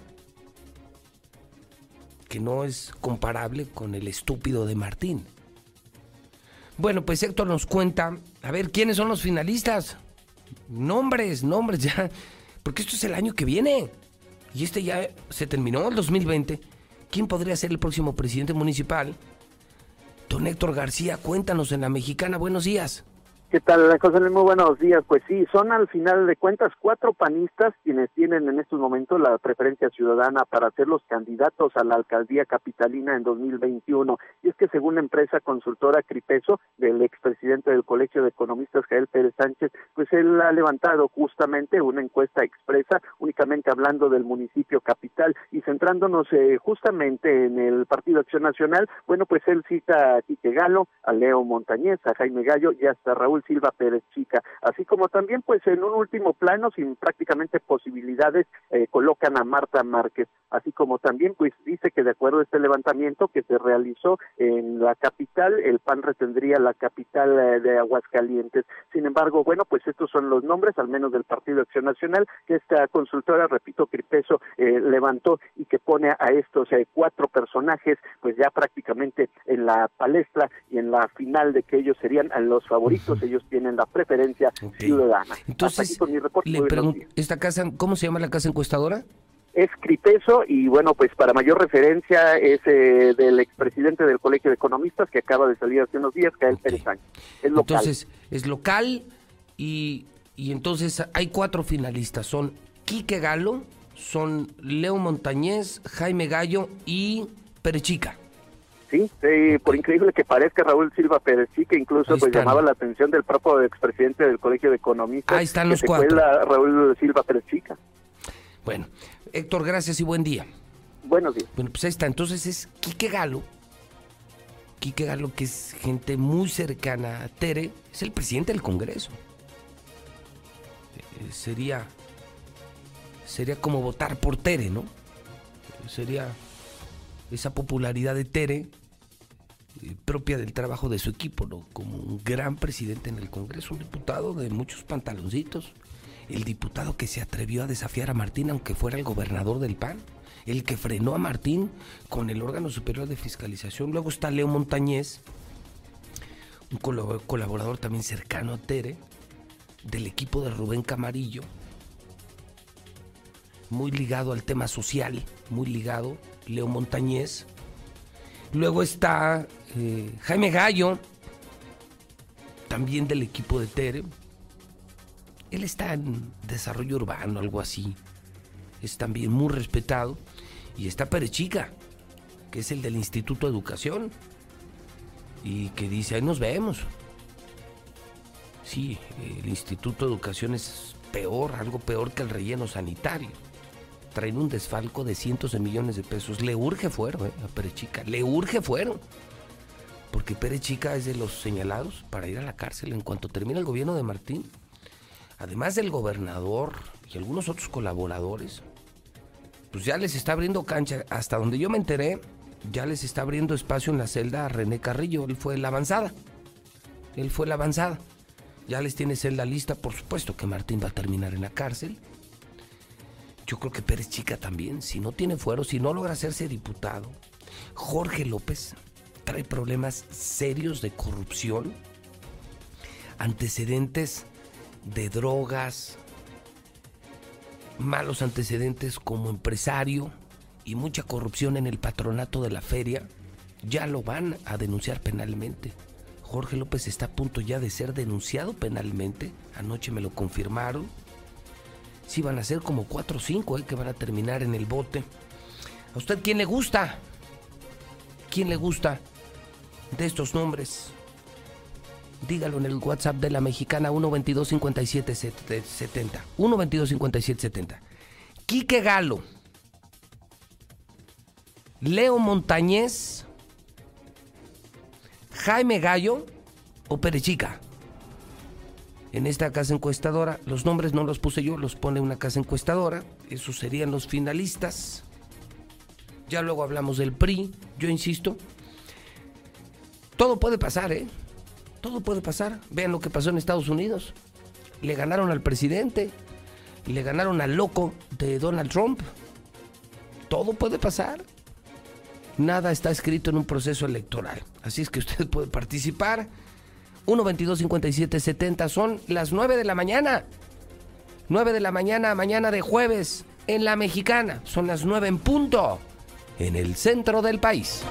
Que no es comparable con el estúpido de Martín. Bueno, pues Héctor nos cuenta, a ver, ¿quiénes son los finalistas? Nombres, nombres ya, porque esto es el año que viene. Y este ya se terminó el 2020. ¿Quién podría ser el próximo presidente municipal? Don Héctor García, cuéntanos en la mexicana, buenos días.
¿Qué tal, José Luis? Muy buenos días. Pues sí, son al final de cuentas cuatro panistas quienes tienen en estos momentos la preferencia ciudadana para ser los candidatos a la alcaldía capitalina en 2021. Y es que según la empresa consultora Cripeso, del expresidente del Colegio de Economistas, Jael Pérez Sánchez, pues él ha levantado justamente una encuesta expresa, únicamente hablando del municipio capital y centrándonos eh, justamente en el Partido Acción Nacional. Bueno, pues él cita a Quique Galo, a Leo Montañez, a Jaime Gallo y hasta Raúl Silva Pérez Chica, así como también pues en un último plano sin prácticamente posibilidades eh, colocan a Marta Márquez, así como también pues dice que de acuerdo a este levantamiento que se realizó en la capital, el PAN retendría la capital eh, de Aguascalientes. Sin embargo, bueno, pues estos son los nombres, al menos del Partido Acción Nacional, que esta consultora, repito, Cripeso eh, levantó y que pone a estos cuatro personajes pues ya prácticamente en la palestra y en la final de que ellos serían los favoritos, ellos tienen la preferencia ciudadana.
Entonces, le pregunto, ¿esta casa, cómo se llama la casa encuestadora?
Es Cripeso y bueno, pues para mayor referencia es eh, del expresidente del Colegio de Economistas que acaba de salir hace unos días, Gael Pérez Sánchez. Es local.
Entonces, es local y, y entonces hay cuatro finalistas. Son Quique Galo, son Leo Montañez, Jaime Gallo y Perechica.
Sí, por increíble que parezca Raúl Silva Pérez, sí, que incluso pues llamaba la atención del propio expresidente del Colegio de Economistas.
Ahí están los cuatro.
cuela Raúl Silva Pérez Chica.
Bueno, Héctor, gracias y buen día.
Buenos días.
Bueno, pues ahí está. Entonces es Quique Galo. Quique Galo, que es gente muy cercana a Tere, es el presidente del Congreso. Eh, sería, sería como votar por Tere, ¿no? Sería esa popularidad de Tere propia del trabajo de su equipo. Como un gran presidente en el Congreso, un diputado de muchos pantaloncitos, el diputado que se atrevió a desafiar a Martín aunque fuera el gobernador del PAN, el que frenó a Martín con el órgano superior de fiscalización. Luego está Leo Montañez, un colaborador también cercano a Tere, del equipo de Rubén Camarillo, muy ligado al tema social, muy ligado, Leo Montañez. Luego está eh, Jaime Gallo, también del equipo de Tere. Él está en desarrollo urbano, algo así. Es también muy respetado. Y está Perechica, que es el del Instituto de Educación. Y que dice, ahí nos vemos. Sí, el Instituto de Educación es peor, algo peor que el relleno sanitario. Traen un desfalco de cientos de millones de pesos. Le urge fuero, eh, a Perechica. Le urge fuero. Porque Perechica es de los señalados para ir a la cárcel en cuanto termine el gobierno de Martín. Además del gobernador y algunos otros colaboradores, pues ya les está abriendo cancha. Hasta donde yo me enteré, ya les está abriendo espacio en la celda a René Carrillo. Él fue la avanzada. Él fue la avanzada. Ya les tienes en la lista, por supuesto que Martín va a terminar en la cárcel. Yo creo que Pérez Chica también, si no tiene fuero, si no logra hacerse diputado. Jorge López trae problemas serios de corrupción, antecedentes de drogas, malos antecedentes como empresario y mucha corrupción en el patronato de la feria, ya lo van a denunciar penalmente. Jorge López está a punto ya de ser denunciado penalmente. Anoche me lo confirmaron. Sí, van a ser como 4 o 5 eh, que van a terminar en el bote. ¿A usted quién le gusta? ¿Quién le gusta de estos nombres? Dígalo en el WhatsApp de la mexicana 122 5770 122 5770 Quique Galo. Leo Montañez. Jaime Gallo o Perechica. En esta casa encuestadora, los nombres no los puse yo, los pone una casa encuestadora. Esos serían los finalistas. Ya luego hablamos del PRI. Yo insisto, todo puede pasar, ¿eh? Todo puede pasar. Vean lo que pasó en Estados Unidos. Le ganaron al presidente. Le ganaron al loco de Donald Trump. Todo puede pasar. Nada está escrito en un proceso electoral. Así es que usted puede participar. 1 22 57 70 son las 9 de la mañana. 9 de la mañana, mañana de jueves, en la mexicana. Son las 9 en punto, en el centro del país.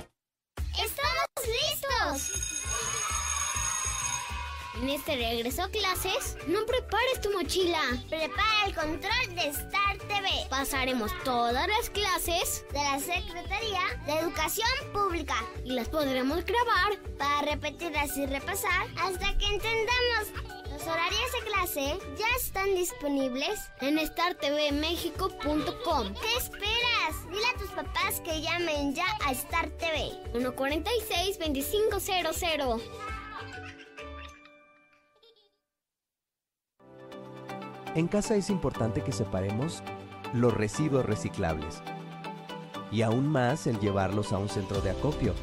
En este regreso a clases, no prepares tu mochila. Prepara el control de Star TV. Pasaremos todas las clases de la Secretaría de Educación Pública y las podremos grabar para repetirlas y repasar hasta que entendamos. Los horarios de clase ya están disponibles en startvmexico.com. ¿Qué esperas? Dile a tus papás que llamen ya a Star TV 146 2500.
En casa es importante que separemos los residuos reciclables y aún más el llevarlos a un centro de acopio.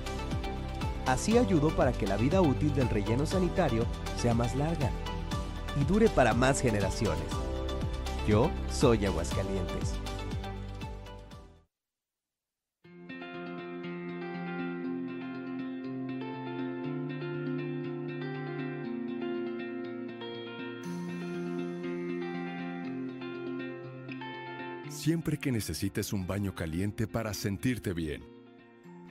Así ayudo para que la vida útil del relleno sanitario sea más larga y dure para más generaciones. Yo soy Aguascalientes.
Siempre que necesites un baño caliente para sentirte bien.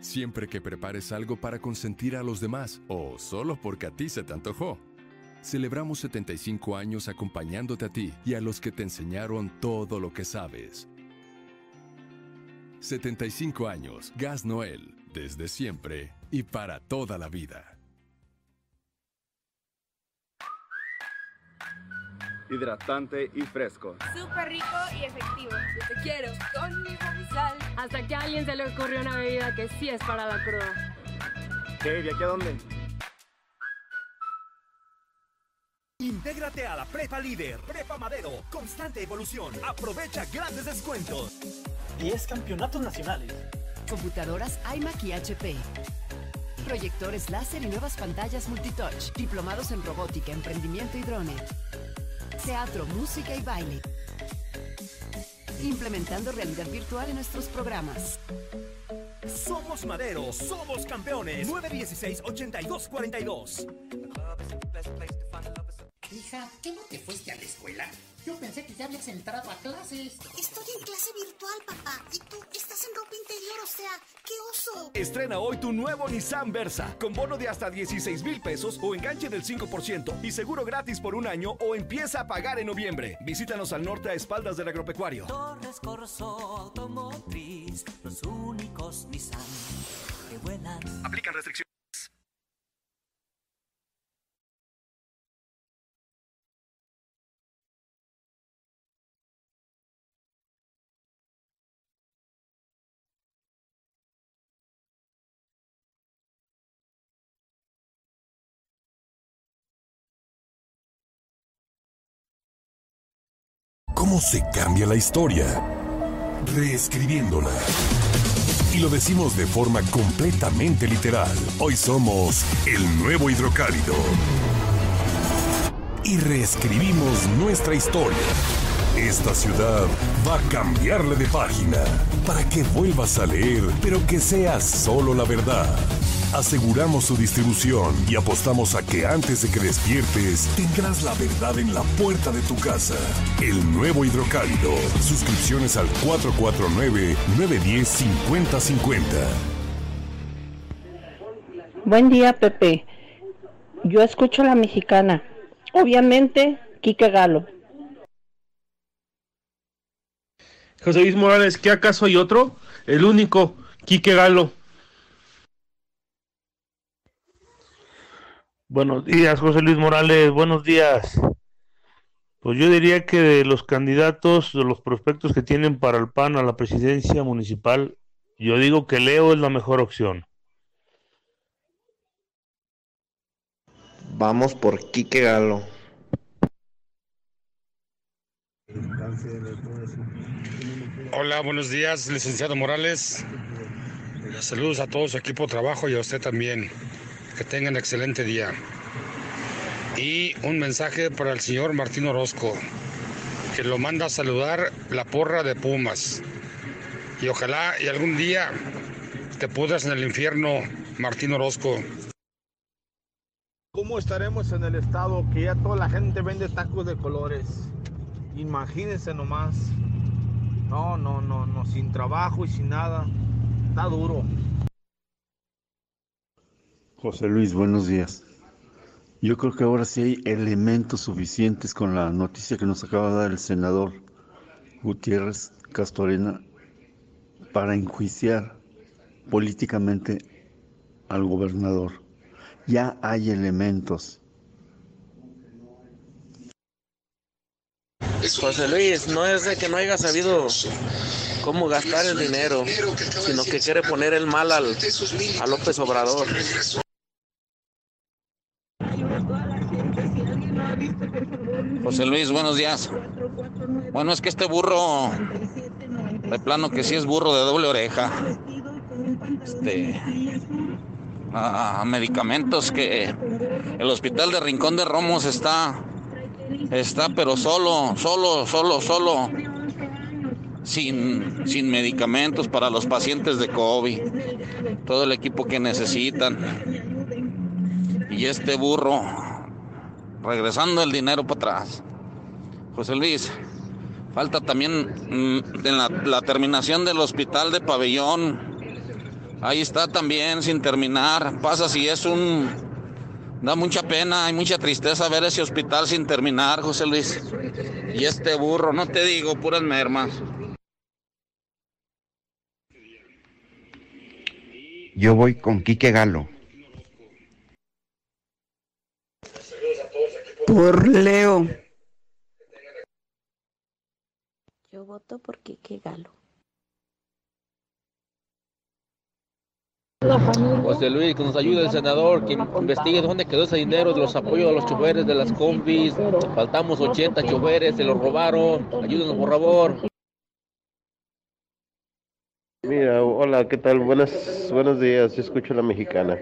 Siempre que prepares algo para consentir a los demás o solo porque a ti se te antojó. Celebramos 75 años acompañándote a ti y a los que te enseñaron todo lo que sabes. 75 años, Gas Noel, desde siempre y para toda la vida.
Hidratante y fresco.
Súper rico y efectivo.
Yo te quiero conmigo mi sal. Hasta que a alguien se le ocurrió una bebida que sí es para la cruda.
¿Qué? ¿De aquí a dónde?
Intégrate a la Prepa Líder, Prepa Madero, constante evolución. Aprovecha grandes descuentos.
10 campeonatos nacionales.
Computadoras iMac y HP. Proyectores láser y nuevas pantallas multitouch. Diplomados en robótica, emprendimiento y drones teatro, música y baile. Implementando realidad virtual en nuestros programas.
Somos Madero, somos campeones. 916-8242.
Hija, ¿qué no te fuiste a la escuela? Yo pensé que ya habías entrado a clases.
Estoy en clase virtual, papá. Y tú estás en ropa interior, o sea, ¡qué oso!
Estrena hoy tu nuevo Nissan Versa, con bono de hasta 16 mil pesos o enganche del 5% y seguro gratis por un año o empieza a pagar en noviembre. Visítanos al norte a espaldas del agropecuario.
Torres Corso Automotriz, los únicos Nissan que vuelan.
Aplican restricciones.
¿Cómo se cambia la historia? Reescribiéndola. Y lo decimos de forma completamente literal. Hoy somos el nuevo hidrocálido. y reescribimos nuestra historia. Esta ciudad va a cambiarle de página para que vuelvas a leer, pero que sea solo la verdad. Aseguramos su distribución y apostamos a que antes de que despiertes tendrás la verdad en la puerta de tu casa. El nuevo hidrocálido. Suscripciones al 449-910-5050.
Buen día, Pepe. Yo escucho a la mexicana. Obviamente, Quique Galo.
José Luis Morales, ¿qué acaso hay otro? El único, Quique Galo.
Buenos días, José Luis Morales, buenos días. Pues yo diría que de los candidatos, de los prospectos que tienen para el PAN a la presidencia municipal, yo digo que Leo es la mejor opción.
Vamos por Quique Galo.
Hola, buenos días, licenciado Morales. Saludos a todo su equipo de trabajo y a usted también. Que tengan excelente día. Y un mensaje para el señor Martín Orozco, que lo manda a saludar la porra de Pumas. Y ojalá y algún día te pudras en el infierno, Martín Orozco.
¿Cómo estaremos en el estado que ya toda la gente vende tacos de colores? Imagínense nomás. No, no, no, no, sin trabajo y sin nada. Está duro.
José Luis, buenos días. Yo creo que ahora sí hay elementos suficientes con la noticia que nos acaba de dar el senador Gutiérrez Castorena para enjuiciar políticamente al gobernador. Ya hay elementos.
José Luis, no es de que no haya sabido cómo gastar el dinero, sino que quiere poner el mal al, a López Obrador.
José Luis, buenos días. Bueno, es que este burro, de plano que sí es burro de doble oreja. Este, medicamentos que el hospital de Rincón de Romos está, está pero solo, solo, solo, solo, sin, sin medicamentos para los pacientes de COVID, todo el equipo que necesitan. Y este burro, regresando el dinero para atrás. José Luis, falta también mm, la, terminación del hospital de pabellón Ahí está también sin terminar. Pasa si es un... Da mucha pena y mucha tristeza ver ese hospital sin terminar, José Luis. Y este burro, no te digo, puras mermas.
Yo voy con Quique Galo.
Por Leo.
Yo voto por Quique Galo.
José Luis, que nos ayude el senador, que investigue dónde quedó ese dinero de los apoyos a los choferes de las combis. Faltamos 80 choferes, se los robaron. Ayúdenos, por favor.
Mira, hola, ¿qué tal? Buenas, buenos días, yo escucho a la mexicana.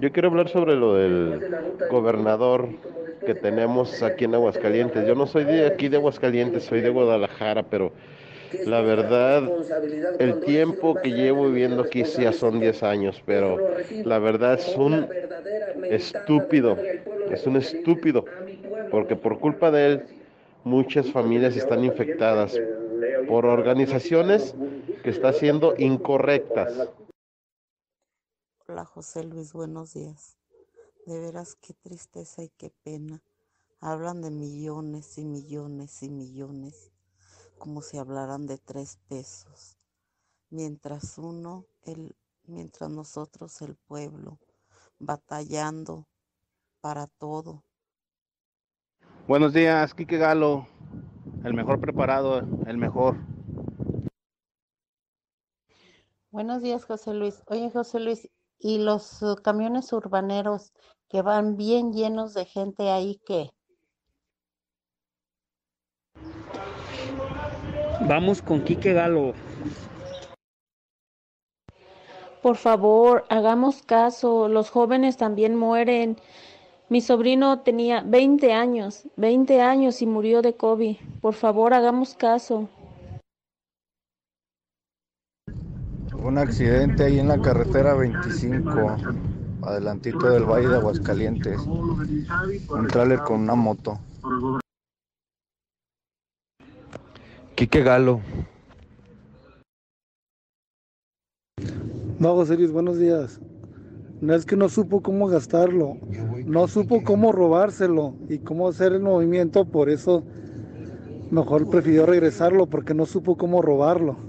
Yo quiero hablar sobre lo del gobernador que tenemos aquí en Aguascalientes. Yo no soy de aquí de Aguascalientes, soy de Guadalajara, pero la verdad, el tiempo que llevo viviendo aquí ya son 10 años, pero la verdad es un estúpido, es un estúpido, porque por culpa de él muchas familias están infectadas por organizaciones que están siendo incorrectas.
Hola José Luis, buenos días. De veras qué tristeza y qué pena. Hablan de millones y millones y millones como si hablaran de tres pesos, mientras uno, el, mientras nosotros, el pueblo, batallando para todo.
Buenos días, Quique Galo, el mejor preparado, el mejor.
Buenos días, José Luis. Oye, José Luis, ¿y los camiones urbaneros que van bien llenos de gente ahí qué?
Vamos con Quique Galo.
Por favor, hagamos caso, los jóvenes también mueren. Mi sobrino tenía 20 años, 20 años y murió de COVID. Por favor, hagamos caso.
Un accidente ahí en la carretera 25, adelantito del Valle de Aguascalientes. Un tráiler con una moto.
Quique Galo.
No, José Luis, buenos días. No es que no supo cómo gastarlo, no supo cómo robárselo y cómo hacer el movimiento, por eso mejor prefirió regresarlo porque no supo cómo robarlo.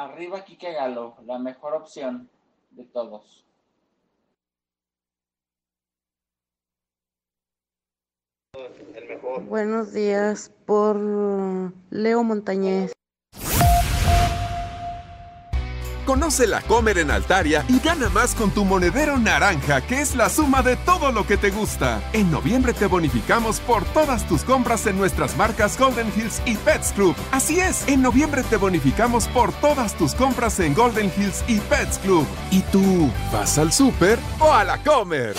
Arriba Quique Galo, la mejor opción de todos.
Buenos días por Leo Montañez.
Conoce la Comer en Altaria y gana más con tu monedero naranja, que es la suma de todo lo que te gusta. En noviembre te bonificamos por todas tus compras en nuestras marcas Golden Hills y Pets Club. Así es, en noviembre te bonificamos por todas tus compras en Golden Hills y Pets Club. ¿Y tú vas al súper o a la Comer?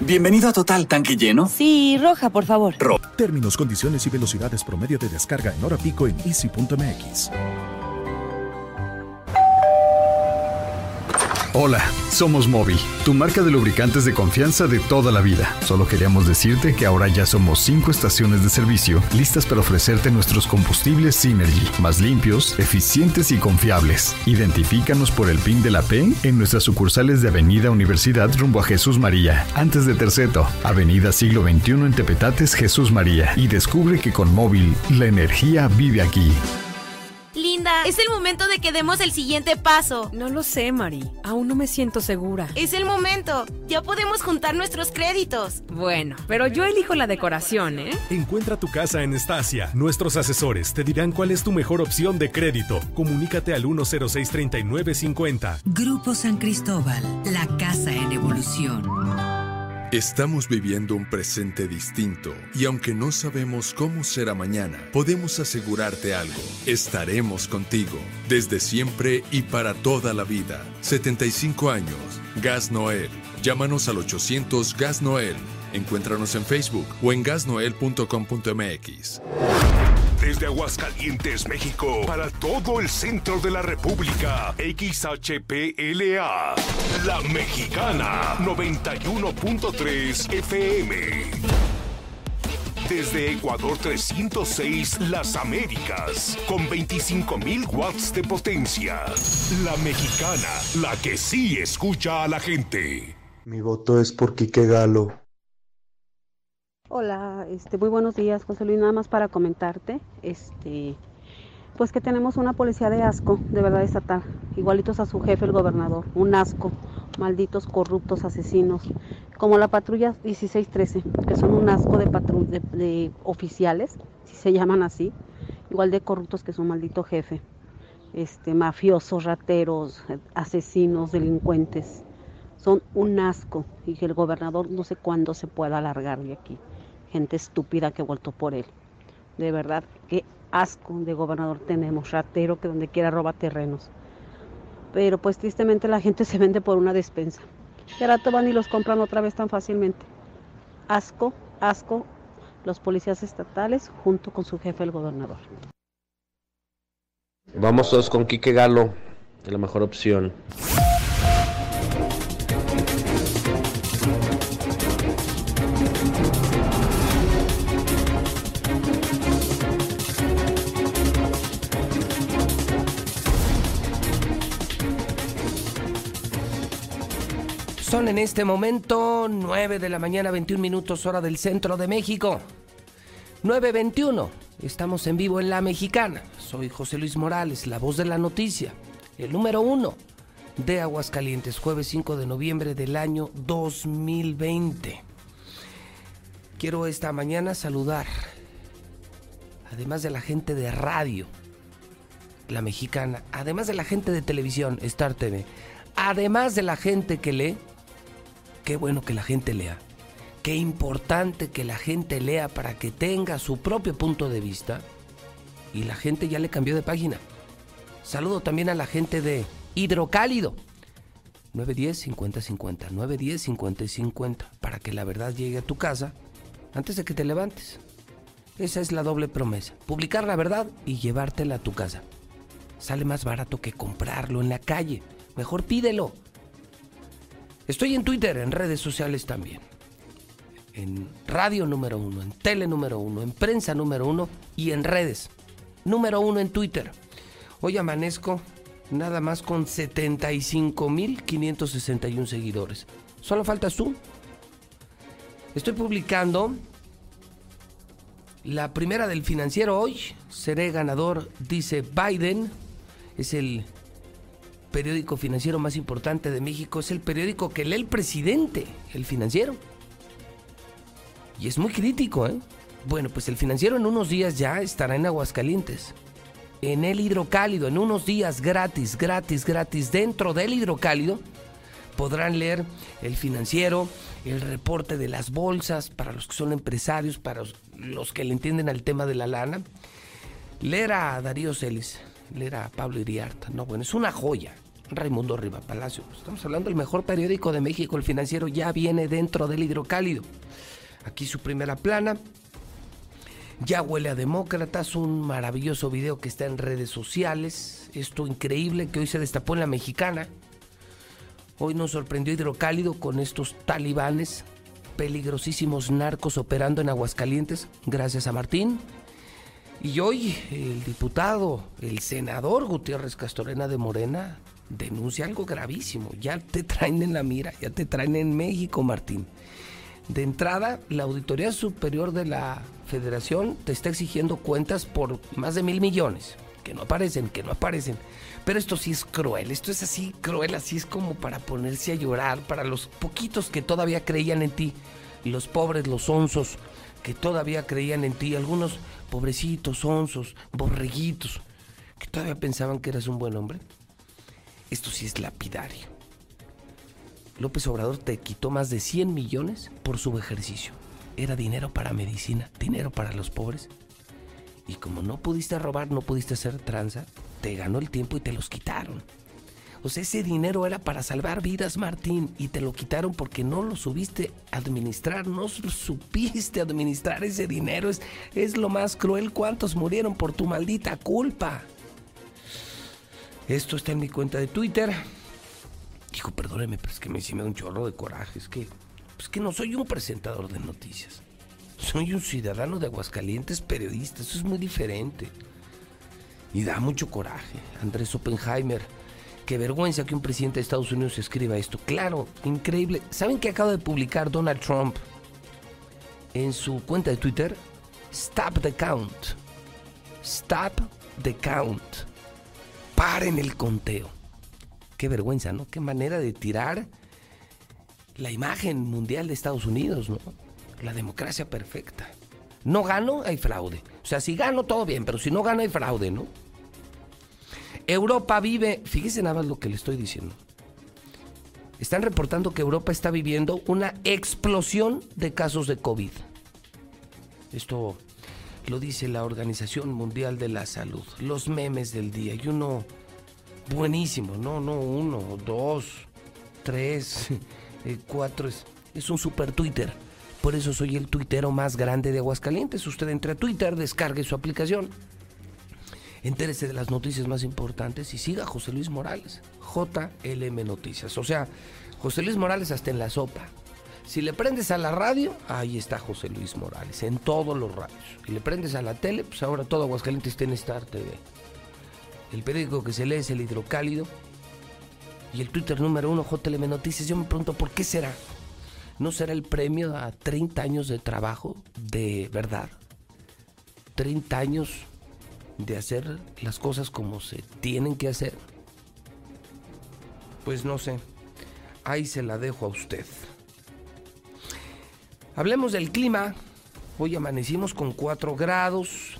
Bienvenido a Total Tanque Lleno.
Sí, roja, por favor.
Términos, condiciones y velocidades promedio de descarga en hora pico en easy.mx.
Hola, somos Móvil, tu marca de lubricantes de confianza de toda la vida. Solo queríamos decirte que ahora ya somos cinco estaciones de servicio listas para ofrecerte nuestros combustibles Synergy, más limpios, eficientes y confiables. Identifícanos por el PIN de la P en nuestras sucursales de Avenida Universidad rumbo a Jesús María, antes de Terceto, Avenida Siglo XXI en Tepetates Jesús María y descubre que con Móvil la energía vive aquí.
Linda, es el momento de que demos el siguiente paso.
No lo sé, Mari. Aún no me siento segura.
Es el momento. Ya podemos juntar nuestros créditos.
Bueno, pero yo elijo la decoración, ¿eh?
Encuentra tu casa en Estacia. Nuestros asesores te dirán cuál es tu mejor opción de crédito. Comunícate al 106-3950.
Grupo San Cristóbal, la casa en evolución.
Estamos viviendo un presente distinto y aunque no sabemos cómo será mañana, podemos asegurarte algo. Estaremos contigo desde siempre y para toda la vida. 75 años. Gas Noel. Llámanos al 800 Gas Noel. Encuéntranos en Facebook o en gasnoel.com.mx.
Desde Aguascalientes, México, para todo el centro de la República, XHPLA, La Mexicana, 91.3 FM. Desde Ecuador 306, Las Américas, con 25.000 watts de potencia. La Mexicana, la que sí escucha a la gente.
Mi voto es por Quique Galo.
Hola, este, muy buenos días, José Luis. Nada más para comentarte, este, pues que tenemos una policía de asco, de verdad estatal, igualitos a su jefe, el gobernador, un asco, malditos corruptos asesinos, como la patrulla 1613, que son un asco de, patru de, oficiales, si se llaman así, igual de corruptos que su maldito jefe, este, mafiosos, rateros, asesinos, delincuentes, son un asco y que el gobernador no sé cuándo se pueda alargar de aquí gente estúpida que vuelto por él. De verdad, qué asco de gobernador tenemos, ratero que donde quiera roba terrenos. Pero pues tristemente la gente se vende por una despensa. Y ahora van y los compran otra vez tan fácilmente. Asco, asco, los policías estatales junto con su jefe el gobernador.
Vamos todos con Quique Galo, la mejor opción.
Son en este momento 9 de la mañana, 21 minutos hora del centro de México. 9.21. Estamos en vivo en La Mexicana. Soy José Luis Morales, la voz de la noticia. El número uno de Aguascalientes, jueves 5 de noviembre del año 2020. Quiero esta mañana saludar, además de la gente de radio, La Mexicana, además de la gente de televisión, Star TV, además de la gente que lee, qué bueno que la gente lea. Qué importante que la gente lea para que tenga su propio punto de vista. Y la gente ya le cambió de página. Saludo también a la gente de Hidrocálido. 910 50 50, 910 50 y 50, para que la verdad llegue a tu casa antes de que te levantes. Esa es la doble promesa, publicar la verdad y llevártela a tu casa. Sale más barato que comprarlo en la calle. Mejor pídelo. Estoy en Twitter, en redes sociales también. En radio número uno, en tele número uno, en prensa número uno y en redes. Número uno en Twitter. Hoy amanezco nada más con 75.561 seguidores. Solo faltas tú. Estoy publicando la primera del financiero hoy. Seré ganador, dice Biden. Es el periódico financiero más importante de México. Es el periódico que lee el presidente, el financiero. Y es muy crítico, ¿eh? Bueno, pues el financiero en unos días ya estará en Aguascalientes. En el hidrocálido, en unos días gratis, gratis, gratis, dentro del hidrocálido, podrán leer el financiero, el reporte de las bolsas, para los que son empresarios, para los que le entienden al tema de la lana. Leer a Darío Celis, leer a Pablo Iriarta. No, bueno, es una joya. Raimundo Riva Palacio. Estamos hablando del mejor periódico de México, el financiero, ya viene dentro del hidrocálido. Aquí su primera plana. Ya huele a demócratas, un maravilloso video que está en redes sociales. Esto increíble que hoy se destapó en la mexicana. Hoy nos sorprendió Hidrocálido con estos talibanes, peligrosísimos narcos operando en Aguascalientes, gracias a Martín. Y hoy el diputado, el senador Gutiérrez Castorena de Morena, denuncia algo gravísimo. Ya te traen en la mira, ya te traen en México, Martín. De entrada, la Auditoría Superior de la Federación te está exigiendo cuentas por más de mil millones, que no aparecen, que no aparecen. Pero esto sí es cruel, esto es así cruel, así es como para ponerse a llorar, para los poquitos que todavía creían en ti, los pobres, los onzos, que todavía creían en ti, algunos pobrecitos, onzos, borreguitos, que todavía pensaban que eras un buen hombre. Esto sí es lapidario. López Obrador te quitó más de 100 millones por su ejercicio. Era dinero para medicina, dinero para los pobres. Y como no pudiste robar, no pudiste hacer tranza, te ganó el tiempo y te los quitaron. O sea, ese dinero era para salvar vidas, Martín, y te lo quitaron porque no lo subiste administrar, no supiste administrar ese dinero. Es, es lo más cruel. ¿Cuántos murieron por tu maldita culpa? Esto está en mi cuenta de Twitter. Dijo, perdóneme, pero es que me, sí me da un chorro de coraje. Es que, pues que no soy un presentador de noticias. Soy un ciudadano de Aguascalientes, periodista. Eso es muy diferente. Y da mucho coraje. Andrés Oppenheimer. Qué vergüenza que un presidente de Estados Unidos escriba esto. Claro, increíble. ¿Saben qué acaba de publicar Donald Trump en su cuenta de Twitter? Stop the count. Stop the count. Paren el conteo. Qué vergüenza, ¿no? Qué manera de tirar la imagen mundial de Estados Unidos, ¿no? La democracia perfecta. No gano, hay fraude. O sea, si gano, todo bien, pero si no gano, hay fraude, ¿no? Europa vive, fíjese nada más lo que le estoy diciendo. Están reportando que Europa está viviendo una explosión de casos de COVID. Esto lo dice la Organización Mundial de la Salud. Los memes del día. Y uno buenísimo, no, no, uno, dos, tres, eh, cuatro. Es, es un super Twitter. Por eso soy el tuitero más grande de Aguascalientes. Usted entre a Twitter, descargue su aplicación. Entérese de las noticias más importantes y siga a José Luis Morales. JLM Noticias. O sea, José Luis Morales hasta en la sopa. Si le prendes a la radio, ahí está José Luis Morales, en todos los radios. Y le prendes a la tele, pues ahora todo Aguascalientes tiene Star TV. El periódico que se lee es el Hidrocálido. Y el Twitter número uno, JLM Noticias. Yo me pregunto, ¿por qué será? ¿No será el premio a 30 años de trabajo de verdad? 30 años de hacer las cosas como se tienen que hacer. Pues no sé. Ahí se la dejo a usted. Hablemos del clima. Hoy amanecimos con 4 grados,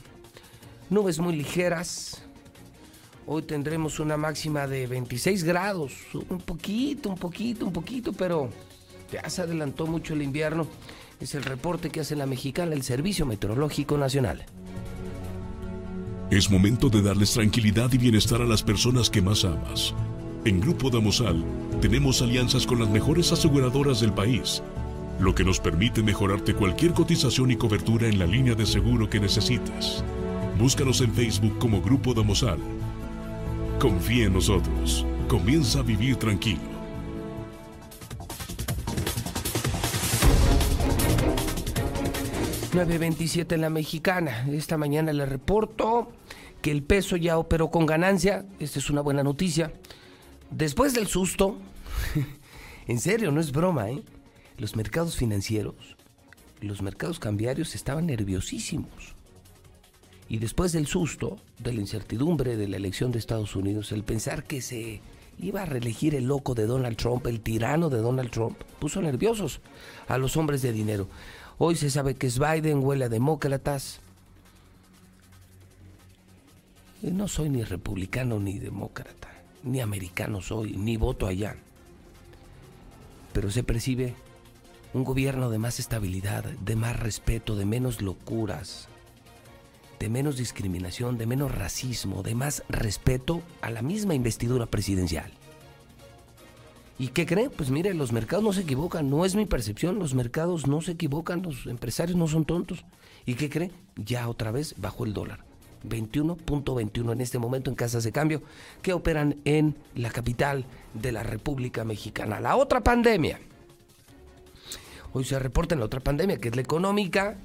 nubes muy ligeras. Hoy tendremos una máxima de 26 grados, un poquito, un poquito, un poquito, pero ya se adelantó mucho el invierno. Es el reporte que hace la mexicana el Servicio Meteorológico Nacional.
Es momento de darles tranquilidad y bienestar a las personas que más amas. En Grupo Damosal tenemos alianzas con las mejores aseguradoras del país, lo que nos permite mejorarte cualquier cotización y cobertura en la línea de seguro que necesites. Búscanos en Facebook como Grupo Damosal. Confía en nosotros. Comienza a vivir tranquilo.
9.27 en la mexicana. Esta mañana le reporto que el peso ya operó con ganancia. Esta es una buena noticia. Después del susto, en serio, no es broma, ¿eh? Los mercados financieros, los mercados cambiarios estaban nerviosísimos. Y después del susto, de la incertidumbre de la elección de Estados Unidos, el pensar que se iba a reelegir el loco de Donald Trump, el tirano de Donald Trump, puso nerviosos a los hombres de dinero. Hoy se sabe que es Biden, huele a demócratas. Y no soy ni republicano ni demócrata, ni americano soy, ni voto allá. Pero se percibe un gobierno de más estabilidad, de más respeto, de menos locuras, de menos discriminación, de menos racismo, de más respeto a la misma investidura presidencial. ¿Y qué creen? Pues mire, los mercados no se equivocan, no es mi percepción, los mercados no se equivocan, los empresarios no son tontos. ¿Y qué cree? Ya otra vez bajó el dólar. 21.21 en este momento en casas de cambio que operan en la capital de la República Mexicana. La otra pandemia. Hoy se reporta en la otra pandemia, que es la económica,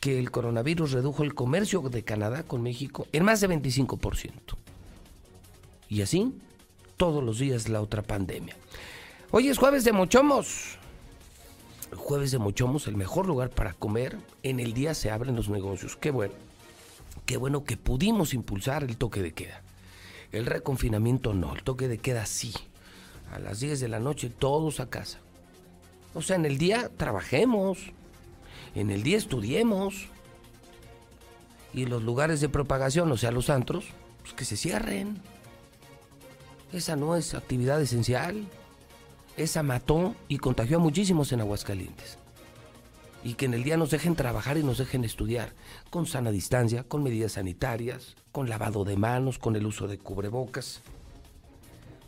que el coronavirus redujo el comercio de Canadá con México en más de 25%. Y así todos los días la otra pandemia. Hoy es jueves de mochomos. jueves de mochomos, el mejor lugar para comer. En el día se abren los negocios. Qué bueno. Qué bueno que pudimos impulsar el toque de queda. El reconfinamiento no, el toque de queda sí. A las 10 de la noche todos a casa. O sea, en el día trabajemos. En el día estudiemos. Y los lugares de propagación, o sea, los antros, pues que se cierren. Esa no es actividad esencial. Esa mató y contagió a muchísimos en Aguascalientes. Y que en el día nos dejen trabajar y nos dejen estudiar, con sana distancia, con medidas sanitarias, con lavado de manos, con el uso de cubrebocas.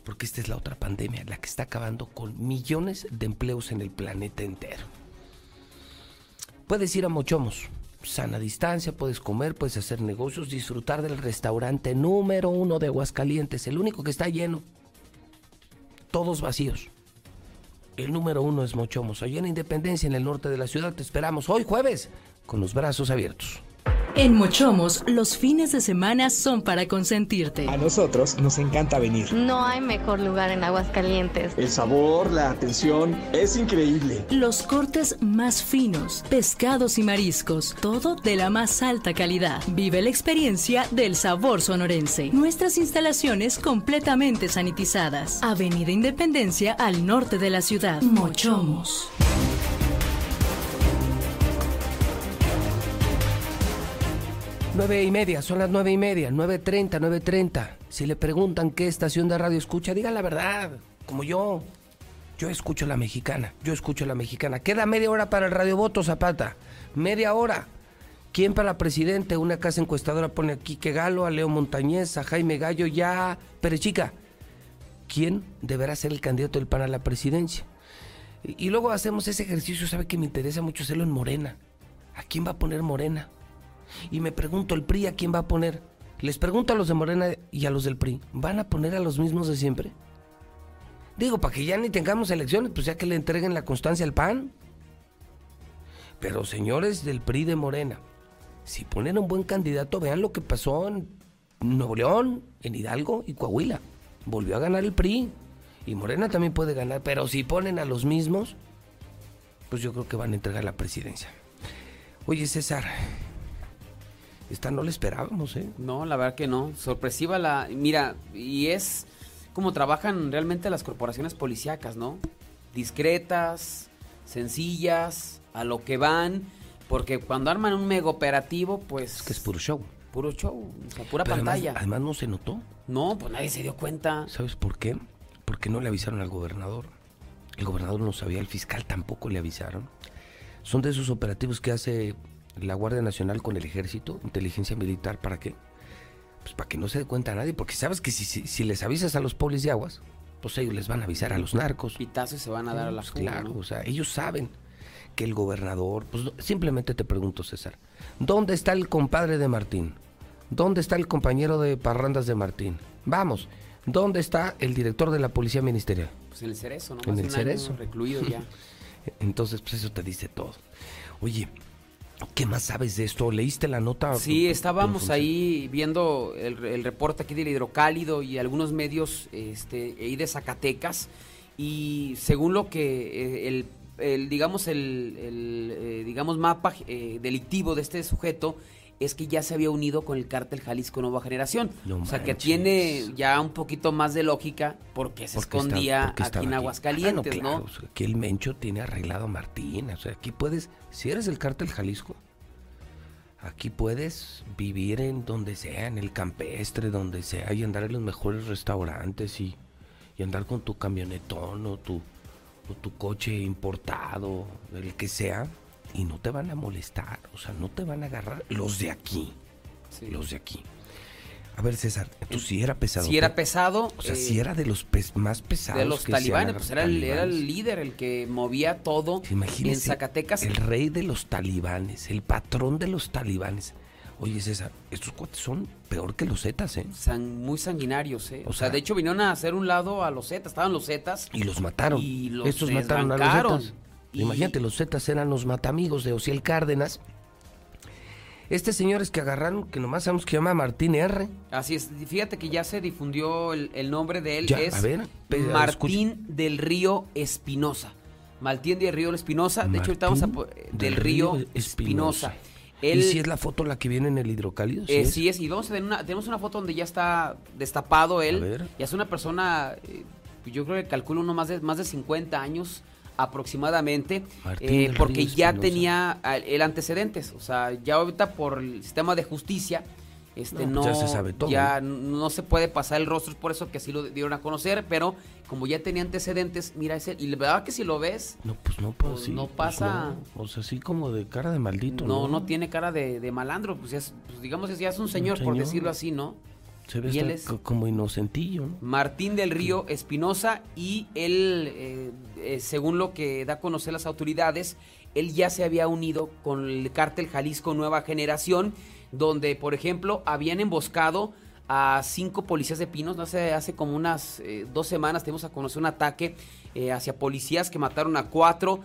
Porque esta es la otra pandemia, la que está acabando con millones de empleos en el planeta entero. Puedes ir a Mochomos, sana distancia, puedes comer, puedes hacer negocios, disfrutar del restaurante número uno de Aguascalientes, el único que está lleno. Todos vacíos. El número uno es Mochomos. Allí en Independencia, en el norte de la ciudad, te esperamos hoy jueves con los brazos abiertos.
En Mochomos, los fines de semana son para consentirte.
A nosotros nos encanta venir.
No hay mejor lugar en Aguascalientes.
El sabor, la atención, es increíble.
Los cortes más finos, pescados y mariscos, todo de la más alta calidad. Vive la experiencia del sabor sonorense. Nuestras instalaciones completamente sanitizadas. Avenida Independencia al norte de la ciudad. Mochomos.
Nueve y media, son las nueve y media, nueve treinta, nueve treinta. Si le preguntan qué estación de radio escucha, diga la verdad, como yo. Yo escucho la mexicana, yo escucho la mexicana. Queda media hora para el radio voto, Zapata. Media hora. ¿Quién para presidente? Una casa encuestadora pone a Quique Galo, a Leo Montañez, a Jaime Gallo, ya. Pero chica, ¿quién deberá ser el candidato del PAN a la presidencia? Y, y luego hacemos ese ejercicio, ¿sabe que me interesa mucho hacerlo en Morena? ¿A quién va a poner Morena? Y me pregunto, ¿el PRI a quién va a poner? Les pregunto a los de Morena y a los del PRI, ¿van a poner a los mismos de siempre? Digo, para que ya ni tengamos elecciones, pues ya que le entreguen la constancia al PAN. Pero señores del PRI de Morena, si ponen un buen candidato, vean lo que pasó en Nuevo León, en Hidalgo y Coahuila. Volvió a ganar el PRI. Y Morena también puede ganar, pero si ponen a los mismos, pues yo creo que van a entregar la presidencia. Oye, César, esta no la esperábamos, ¿eh?
No, la verdad que no. Sorpresiva la. Mira, y es como trabajan realmente las corporaciones policíacas, ¿no? Discretas, sencillas, a lo que van. Porque cuando arman un mega operativo, pues.
Es que es puro show.
Puro show, o sea, pura
Pero
pantalla.
Además, además no se notó.
No, pues nadie se dio cuenta.
¿Sabes por qué? Porque no le avisaron al gobernador. El gobernador no sabía, el fiscal tampoco le avisaron. Son de esos operativos que hace la Guardia Nacional con el Ejército, inteligencia militar, ¿para qué? Pues para que no se dé cuenta a nadie, porque sabes que si, si, si les avisas a los polis de aguas, pues ellos les van a avisar a los narcos.
Pitazos se van a dar a la
pues, Claro, o sea, ellos saben que el gobernador, pues simplemente te pregunto, César, ¿dónde está el compadre de Martín? ¿Dónde está el compañero de parrandas de Martín? Vamos, ¿dónde está el director de la policía ministerial?
Pues en el cerezo, ¿no?
En el cerezo.
recluido ya.
Entonces, pues eso te dice todo. Oye, ¿qué más sabes de esto? ¿Leíste la nota?
Sí, estábamos ahí viendo el, reporte aquí del hidrocálido y algunos medios este, ahí de Zacatecas. Y según lo que eh, el, digamos, el, eh, digamos, mapa eh, delictivo de este sujeto es que ya se había unido con el cártel Jalisco Nueva Generación. o sea, que tiene ya un poquito más de lógica porque se escondía aquí en Aguascalientes, ah, no, claro,
aquí el Mencho tiene arreglado a Martín. O sea, aquí puedes, si eres el cártel Jalisco, aquí puedes vivir en donde sea, en el campestre, donde sea, y andar en los mejores restaurantes y, y andar con tu camionetón o tu, o tu coche importado, el que sea y no te van a molestar, o sea, no te van a agarrar los de aquí. Los de aquí. A ver, César, tú sí era pesado.
Sí era pesado.
O sea, sí eh, era de los más pesados.
De los talibanes, pues era el, era el, líder, el que movía todo en Zacatecas.
El rey de los talibanes, el patrón de los talibanes. Oye, César, estos cuates son peor que los Zetas, ¿eh?
muy sanguinarios, ¿eh? O, sea, de hecho vinieron a hacer un lado a los Zetas, estaban los Zetas.
Y los mataron. Y los Estos mataron a los Zetas. Imagínate, los Zetas eran los matamigos de Ociel Cárdenas. Este señor es que agarraron, que nomás sabemos que se llama Martín R.
Así es, fíjate que ya se difundió el, nombre de él, es Martín del Río Espinosa. Martín del Río Espinosa, de hecho ahorita vamos a... Del, Río Espinosa.
¿Y si es la foto la que viene en el hidrocálido?
Eh, ¿sí, es? y vamos a tener una, tenemos una foto donde ya está destapado él. Y es una persona, eh, yo creo que calculo uno más de, más de 50 años, aproximadamente, eh, porque ya tenía el antecedentes, o sea, ya ahorita por el sistema de justicia, este no, pues ya, se sabe todo, ya ¿no? se puede pasar el rostro, es por eso que así lo dieron a conocer, pero como ya tenía antecedentes, mira ese y la verdad que si lo ves,
no pues no pues,
pues no pasa,
o sea, así como de cara de maldito,
no, no, tiene cara de, malandro, pues, es, digamos ya es un señor, por decirlo así, ¿no?
Se ve como inocentillo.
Martín del Río Espinosa y él, eh, eh, según lo que da a conocer las autoridades, él ya se había unido con el cártel Jalisco Nueva Generación, donde, por ejemplo, habían emboscado a cinco policías de Pinos. Hace, hace como unas eh, dos semanas tenemos a conocer un ataque hacia policías que mataron a cuatro.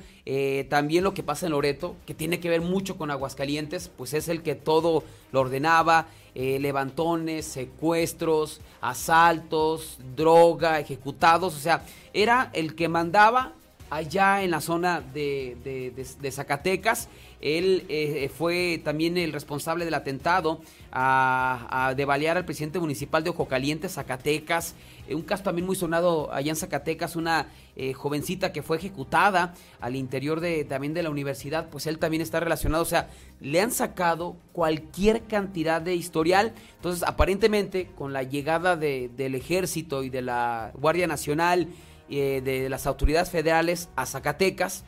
también lo que pasa en Loreto, que tiene que ver mucho con Aguascalientes, pues es el que todo lo ordenaba. Eh, levantones, secuestros, asaltos, droga, ejecutados, o sea, era el que mandaba allá en la zona de, Zacatecas. Él eh, fue también el responsable del atentado a, a, al presidente municipal de Ojo Caliente, Zacatecas. Eh, un caso también muy sonado allá en Zacatecas, una eh, jovencita que fue ejecutada al interior de, también de la universidad, pues él también está relacionado. O sea, le han sacado cualquier cantidad de historial. Entonces, aparentemente, con la llegada del ejército y de la Guardia Nacional, eh, de las autoridades federales a Zacatecas,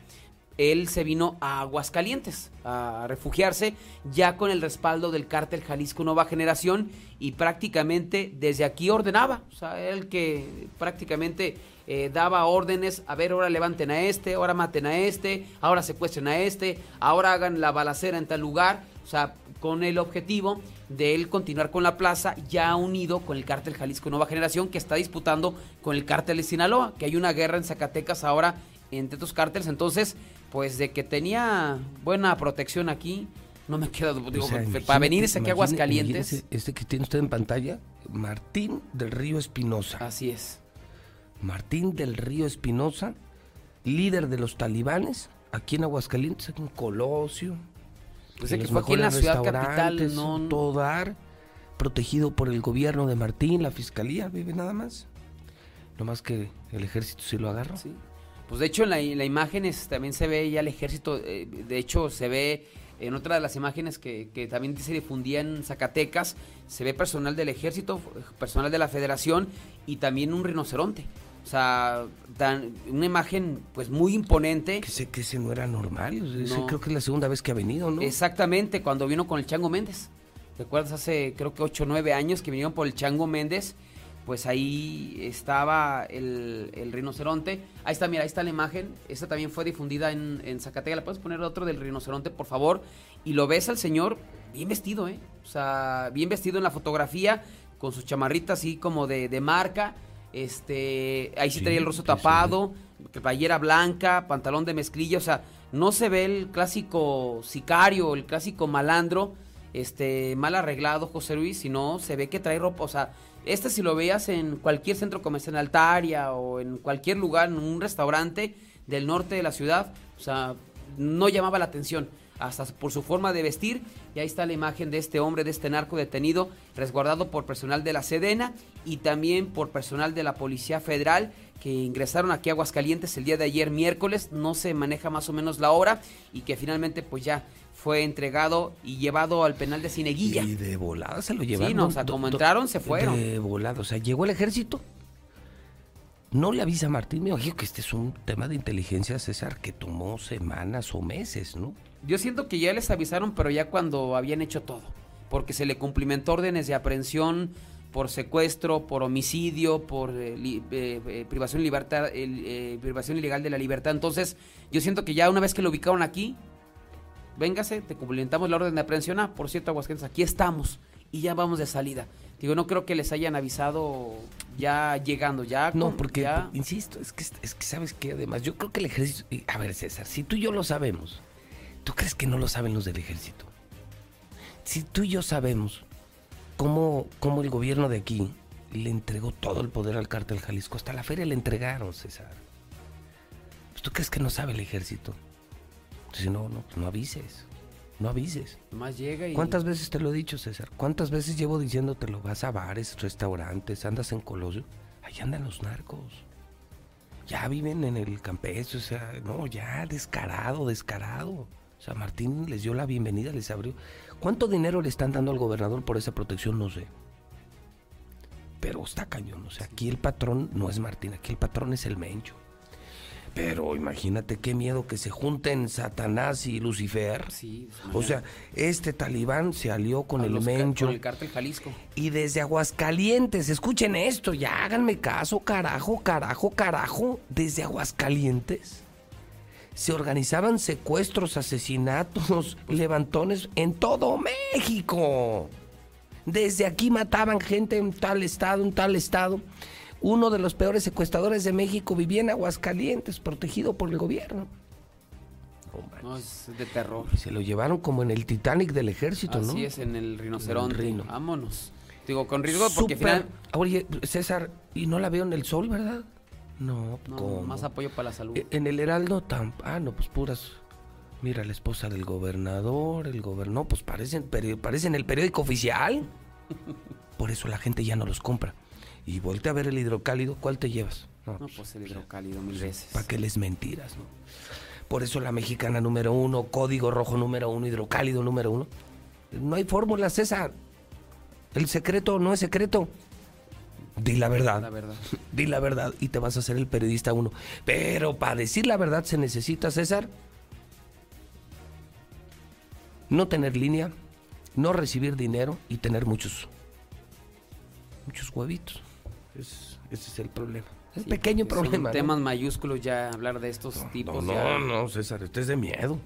él se vino a Aguascalientes a refugiarse ya con el respaldo del cártel Jalisco Nueva Generación y prácticamente desde aquí ordenaba, o sea, él que prácticamente eh, daba órdenes, a ver, ahora levanten a este, ahora maten a este, ahora secuestren a este, ahora hagan la balacera en tal lugar, o sea, con el objetivo de él continuar con la plaza ya unido con el cártel Jalisco Nueva Generación que está disputando con el cártel de Sinaloa, que hay una guerra en Zacatecas ahora entre estos cárteles, entonces, pues de que tenía buena protección aquí, no me queda, digo, para venir aquí a Aguascalientes.
Este que tiene usted en pantalla, Martín del Río Espinosa.
Así es.
Martín del Río Espinosa, líder de los talibanes, aquí en Aguascalientes, aquí en Colosio.
Pues que fue aquí en la ciudad capital, no,
todo dar, protegido por el gobierno de Martín, la fiscalía, vive nada más. No más que el ejército sí lo agarra.
Sí. Pues de hecho en la, la imagen también se ve ya el ejército, eh, de hecho se ve en otra de las imágenes que, que, también se difundía en Zacatecas, se ve personal del ejército, personal de la federación y también un rinoceronte. O sea, una imagen pues muy imponente.
Que sé que ese no era normal. creo que es la segunda vez que ha venido, ¿no?
Exactamente, cuando vino con el Chango Méndez. ¿Recuerdas? Hace creo que 8 o 9 años que vinieron por el Chango Méndez. Pues ahí estaba el, el rinoceronte. Ahí está, mira, ahí está la imagen. Esta también fue difundida en, en Zacatecas. ¿La puedes poner otro del rinoceronte, por favor? Y lo ves al señor bien vestido, ¿eh? O sea, bien vestido en la fotografía, con sus chamarritas así como de, de marca. Este, ahí sí,
Sí,
traía el rostro
sí,
tapado, playera blanca, pantalón de mezclilla, o sea, no se ve el clásico sicario, el clásico malandro, este, mal arreglado José Luis, sino se ve que trae ropa, o sea, este si lo veías en cualquier centro comercial, en Altaria o en cualquier lugar, en un restaurante del norte de la ciudad, o sea, no llamaba la atención hasta por su forma de vestir. Y ahí está la imagen de este hombre, de este narco detenido, resguardado por personal de la Sedena y también por personal de la Policía Federal que ingresaron aquí a Aguascalientes el día de ayer miércoles, no se maneja más o menos la hora y que finalmente pues ya fue entregado y llevado al penal de Cineguilla.
Y de volada se lo llevaron.
Sí, no, o sea, como entraron, se fueron.
De volada, o sea, llegó el ejército. No le avisa a Martín, me imagino que este es un tema de inteligencia, César, que tomó semanas o meses, ¿no?
Yo siento que ya les avisaron, pero ya cuando habían hecho todo. Porque se le cumplimentó órdenes de aprehensión por secuestro, por homicidio, por eh, li- eh, eh, privación, libertad, privación ilegal de la libertad. Entonces, yo siento que ya una vez que lo ubicaron aquí, véngase, te cumplimentamos la orden de aprehensión. Ah, por cierto, Aguascalientes, aquí estamos y ya vamos de salida. Digo, no creo que les hayan avisado ya llegando, ya.
No, porque,
ya-
insisto, es que, es que sabes que además, yo creo que el ejército... A ver, César, si tú y yo lo sabemos, ¿tú crees que no lo saben los del ejército? Si tú y yo sabemos cómo, cómo el gobierno de aquí le entregó todo el poder al cártel Jalisco, hasta la feria le entregaron, César. ¿Tú crees que no sabe el ejército? Si no, no, no avises. No avises.
Nomás llega y...
¿Cuántas veces te lo he dicho, César? ¿Cuántas veces llevo diciéndotelo? Vas a bares, restaurantes, andas en Colosio. Ahí andan los narcos. Ya viven en el campeche, o sea, no, ya descarado, descarado. O sea, Martín les dio la bienvenida, les abrió. ¿Cuánto dinero le están dando al gobernador por esa protección? No sé. Pero está cañón. O sea, aquí el patrón no es Martín, aquí el patrón es el Mencho. Pero imagínate qué miedo que se junten Satanás y Lucifer.
Sí,
O sea, este talibán se alió con
a
el Mencho.
Con el cártel Jalisco.
Y desde Aguascalientes, escuchen esto, ya háganme caso, carajo, carajo, carajo. Desde Aguascalientes se organizaban secuestros, asesinatos, levantones en todo México. Desde aquí mataban gente en tal estado, en tal estado. Uno de los peores secuestradores de México vivía en Aguascalientes, protegido por el gobierno.
No, es de terror.
Y se lo llevaron como en el Titanic del ejército, ¿no?
Así es, en el rinoceronte.
En el rino.
Vámonos. Digo, con riesgo porque
Súper-
final...
Oye, César, y no la veo en el sol, ¿verdad? No,
No,
¿cómo?
más apoyo para la salud.
E- En el Heraldo tam... Ah, no, pues puras. Mira, la esposa del gobernador, el gobernador, pues parecen, peri- parecen el periódico oficial. Por eso la gente ya no los compra. Y voltea a ver el hidrocálido, ¿cuál te llevas? No,
No, pues el hidrocálido mil veces.
¿Para qué les mentiras, no? Por eso la mexicana número uno, código rojo número uno, hidrocálido número uno. No hay fórmula, César. El secreto no es secreto. Di la verdad.
La verdad.
Di la verdad y te vas a hacer el periodista uno. Pero para decir la verdad se necesita, César, no tener línea, no recibir dinero y tener muchos, muchos huevitos. Es- ese es el problema. Es
Sí,
pequeño
son
problema. ¿no?
temas mayúsculos ya hablar de estos
No,
tipos.
no,
ya-
no, César, este es de miedo.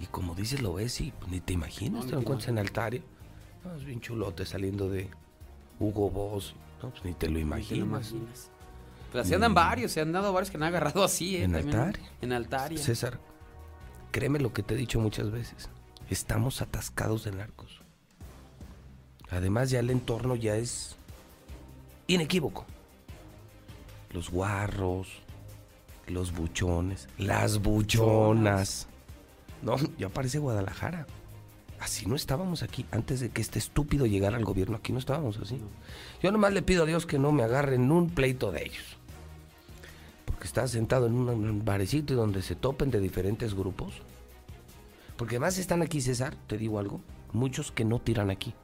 Y como dices, lo ves y pues, ni te imaginas, te lo encuentras en Altaria. No, es bien chulote saliendo de Hugo Boss. No, pues ni te lo
Ni te
imaginas.
lo imaginas. Pero así andan varios, se han dado varios que han agarrado así, ¿eh?
En
También
Altaria.
En Altaria.
César, créeme lo que te he dicho muchas veces. Estamos atascados de narcos. Además, ya el entorno ya es inequívoco. Los guarros, los buchones, las buchonas. No, ya parece Guadalajara. Así no estábamos aquí. Antes de que este estúpido llegara al gobierno, aquí no estábamos así. Yo nomás le pido a Dios que no me agarren un pleito de ellos. Porque está sentado en un- un barecito donde se topen de diferentes grupos. Porque además están aquí, César, te digo algo. Muchos que no tiran aquí.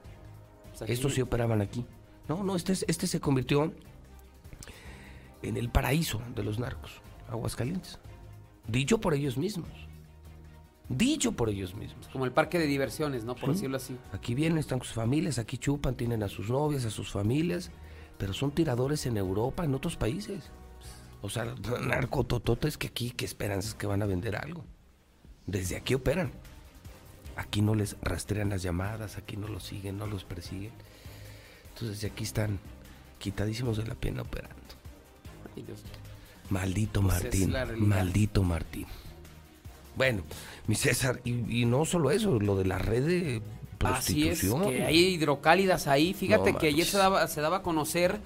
Pues aquí-
Estos sí operaban aquí. No, no, este, es- este se convirtió en el paraíso de los narcos, Aguascalientes. Dicho por ellos mismos. Dicho por ellos mismos.
Como el parque de diversiones, ¿no? Por
Sí.
decirlo así.
Aquí vienen, están sus familias, aquí chupan, tienen a sus novias, a sus familias, pero son tiradores en Europa, en otros países. O sea, narcotototes que aquí, ¿qué esperanzas que van a vender algo? Desde aquí operan. Aquí no les rastrean las llamadas, aquí no los siguen, no los persiguen. Entonces, aquí están quitadísimos de la pena operando. Maldito
Pues
Martín, maldito Martín. Bueno, mi César, y, y no solo eso, lo de la red de
Así es,
prostitución.
que hay hidrocálidas ahí. Fíjate
No
que ayer se daba, se daba a conocer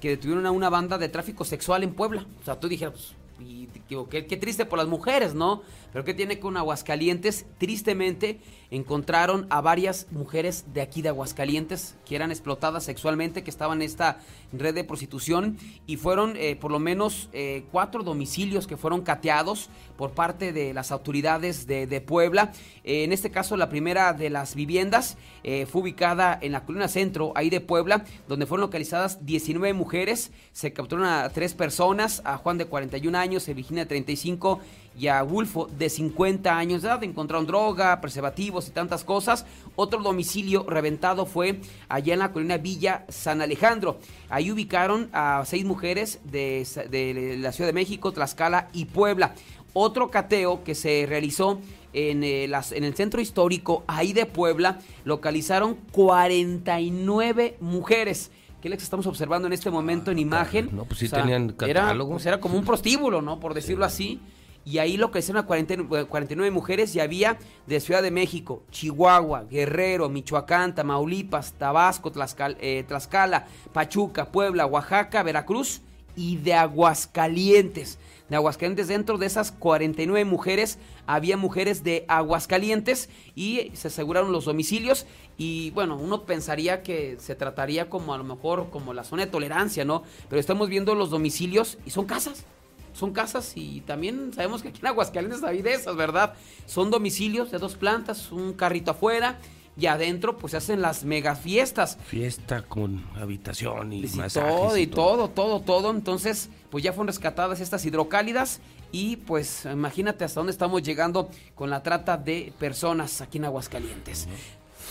que detuvieron a una banda de tráfico sexual en Puebla. O sea, tú dijeras, pues, y, digo, qué, qué triste por las mujeres, ¿no? Pero ¿qué tiene con Aguascalientes? Tristemente encontraron a varias mujeres de aquí de Aguascalientes que eran explotadas sexualmente, que estaban en esta red de prostitución y fueron eh, por lo menos eh, cuatro domicilios que fueron cateados por parte de las autoridades de, Puebla. Eh, en este caso, la primera de las viviendas fue ubicada en la colina centro, ahí de Puebla, donde fueron localizadas 19 mujeres. Se capturaron a tres personas, a Juan de 41 años, a Virginia de 35 y a Wulfo de 50 años de edad. Encontraron droga, preservativos y tantas cosas. Otro domicilio reventado fue allá en la colina Villa San Alejandro. Ahí ubicaron a seis mujeres de, de la Ciudad de México, Tlaxcala y Puebla. Otro cateo que se realizó en, eh, las- en el centro histórico ahí de Puebla, localizaron 49 mujeres. Que es lo que estamos observando en este momento en imagen.
No, pues sí tenían
Era,
catálogo.
pues era como un prostíbulo, ¿no? Por decirlo así. Y ahí localizaron a 49, 49 mujeres y había de Ciudad de México, Chihuahua, Guerrero, Michoacán, Tamaulipas, Tabasco, Tlaxcal- eh, Tlaxcala, Pachuca, Puebla, Oaxaca, Veracruz y de Aguascalientes. De Aguascalientes, dentro de esas 49 mujeres, había mujeres de Aguascalientes y se aseguraron los domicilios. Y bueno, uno pensaría que se trataría como a lo mejor como la zona de tolerancia, ¿no? Pero estamos viendo los domicilios y son casas. Son casas y también sabemos que aquí en Aguascalientes hay de esas, ¿verdad? Son domicilios de dos plantas, un carrito afuera y adentro pues se hacen las mega fiestas.
Fiesta con habitación y
Y
masajes
todo,
y
todo, todo, todo. Entonces, pues ya fueron rescatadas estas hidrocálidas. Y pues imagínate hasta dónde estamos llegando con la trata de personas aquí en Aguascalientes.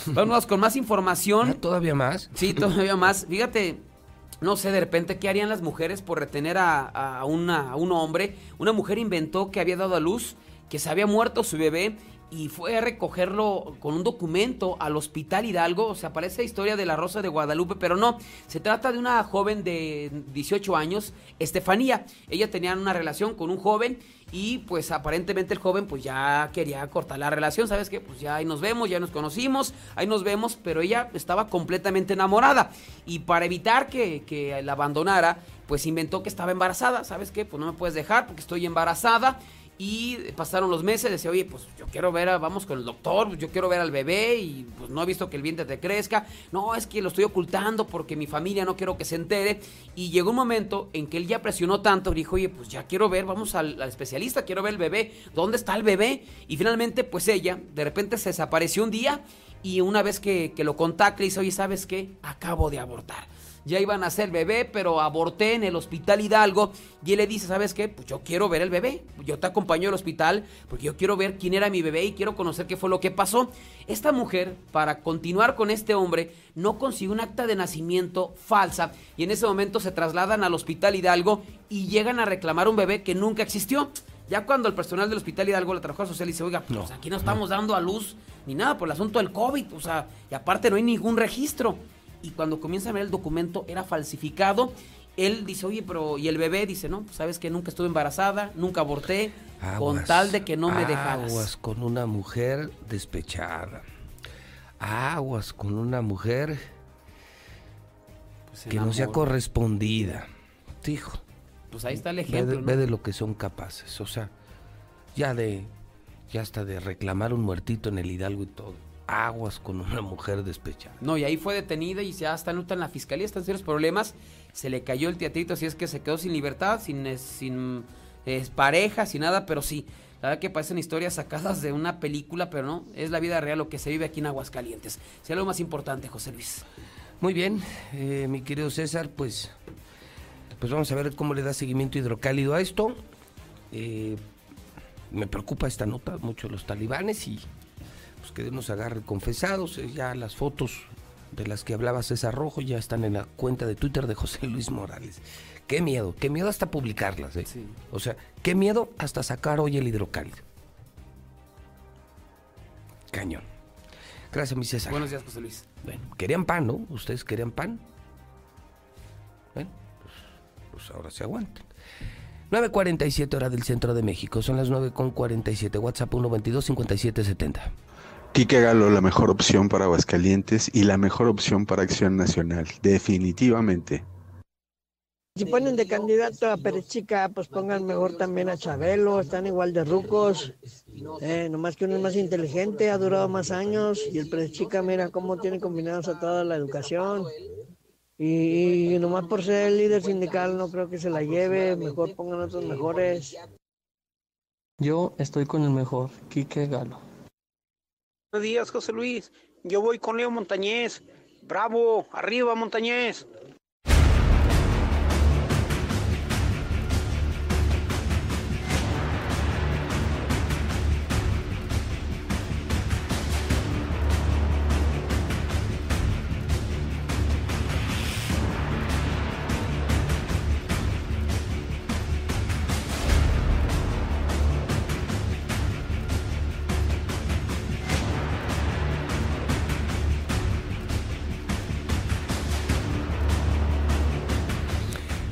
Vámonos con más información.
¿Todavía más?
Sí, todavía más. Fíjate, no sé, de repente, ¿qué harían las mujeres por retener a, una- un hombre? Una mujer inventó que había dado a luz, que se había muerto su bebé y fue a recogerlo con un documento al Hospital Hidalgo. O sea, parece historia de la Rosa de Guadalupe, pero no. Se trata de una joven de 18 años, Estefanía. Ella tenía una relación con un joven y pues aparentemente el joven pues ya quería cortar la relación. ¿Sabes qué? Pues ya ahí nos vemos, ya nos conocimos, ahí nos vemos, pero ella estaba completamente enamorada. Y para evitar que, que la abandonara, pues inventó que estaba embarazada. ¿Sabes qué? Pues no me puedes dejar porque estoy embarazada. Y pasaron los meses, decía, oye, pues yo quiero ver, a- vamos con el doctor, yo quiero ver al bebé y pues no he visto que el vientre te crezca. No, es que lo estoy ocultando porque mi familia no quiero que se entere. Y llegó un momento en que él ya presionó tanto, dijo, oye, pues ya quiero ver, vamos al, al especialista, quiero ver el bebé, ¿dónde está el bebé? Y finalmente, pues ella, de repente se desapareció un día y una vez que, que lo contacta, le dice, oye, ¿sabes qué? Acabo de abortar ya iban a hacer bebé, pero aborté en el hospital Hidalgo. Y él le dice, ¿sabes qué? Pues yo quiero ver el bebé. Yo te acompaño al hospital porque yo quiero ver quién era mi bebé y quiero conocer qué fue lo que pasó. Esta mujer, para continuar con este hombre, no consiguió un acta de nacimiento falsa y en ese momento se trasladan al hospital Hidalgo y llegan a reclamar un bebé que nunca existió. Ya cuando el personal del hospital Hidalgo, la trabajadora social, dice, oiga, pues aquí no estamos dando a luz ni nada por el asunto del COVID, o sea, y aparte no hay ningún registro y cuando comienza a ver el documento era falsificado. Él dice, oye, pero ¿y el bebé? Dice, no, pues sabes que nunca estuve embarazada, nunca aborté, con tal de que no me dejaras.
Aguas con una mujer despechada. Aguas con una mujer
Pues
que no sea correspondida. Hijo.
Pues ahí está el
Ve de,
ejemplo. ¿no?
ve de lo que son capaces. O sea, ya de. Ya hasta de reclamar un muertito en el Hidalgo y todo. Aguas con una mujer despechada.
No, y ahí fue detenida y ya está en la fiscalía, están serios problemas. Se le cayó el teatrito, así es que se quedó sin libertad, sin, sin eh, pareja, sin nada, pero sí. La verdad que parecen historias sacadas de una película, pero no, es la vida real lo que se vive aquí en Aguascalientes. Sea lo más importante, José Luis.
Muy bien, eh, mi querido César, pues, pues vamos a ver cómo le da seguimiento hidrocálido a esto. Eh, me preocupa esta nota, mucho los talibanes y pues que Dios nos agarre confesados. ya las fotos de las que hablaba César Rojo ya están en la cuenta de Twitter de José Luis Morales. Qué miedo, qué miedo hasta publicarlas. ¿eh? O sea, qué miedo hasta sacar hoy el hidrocálido. Cañón. Gracias, mi César.
Buenos días, José Luis.
Bueno, querían pan, ¿no? ¿Ustedes querían pan? Bueno, pues, pues ahora se aguantan. 9.47 hora del centro de México. Son las 9.47. WhatsApp 122-5770.
Quique Galo, la mejor opción para Aguascalientes y la mejor opción para Acción Nacional. Definitivamente.
Si ponen de candidato a Perechica, pues pongan mejor también a Chabelo, están igual de rucos. Eh, nomás que uno es más inteligente, ha durado más años y el Perechica, mira cómo tiene combinados a toda la educación. Y, y nomás por ser el líder sindical no creo que se la lleve, mejor pongan otros mejores.
Yo estoy con el mejor, Quique Galo.
Buenos días, José Luis. Yo voy con Leo Montañez. Bravo, arriba Montañez.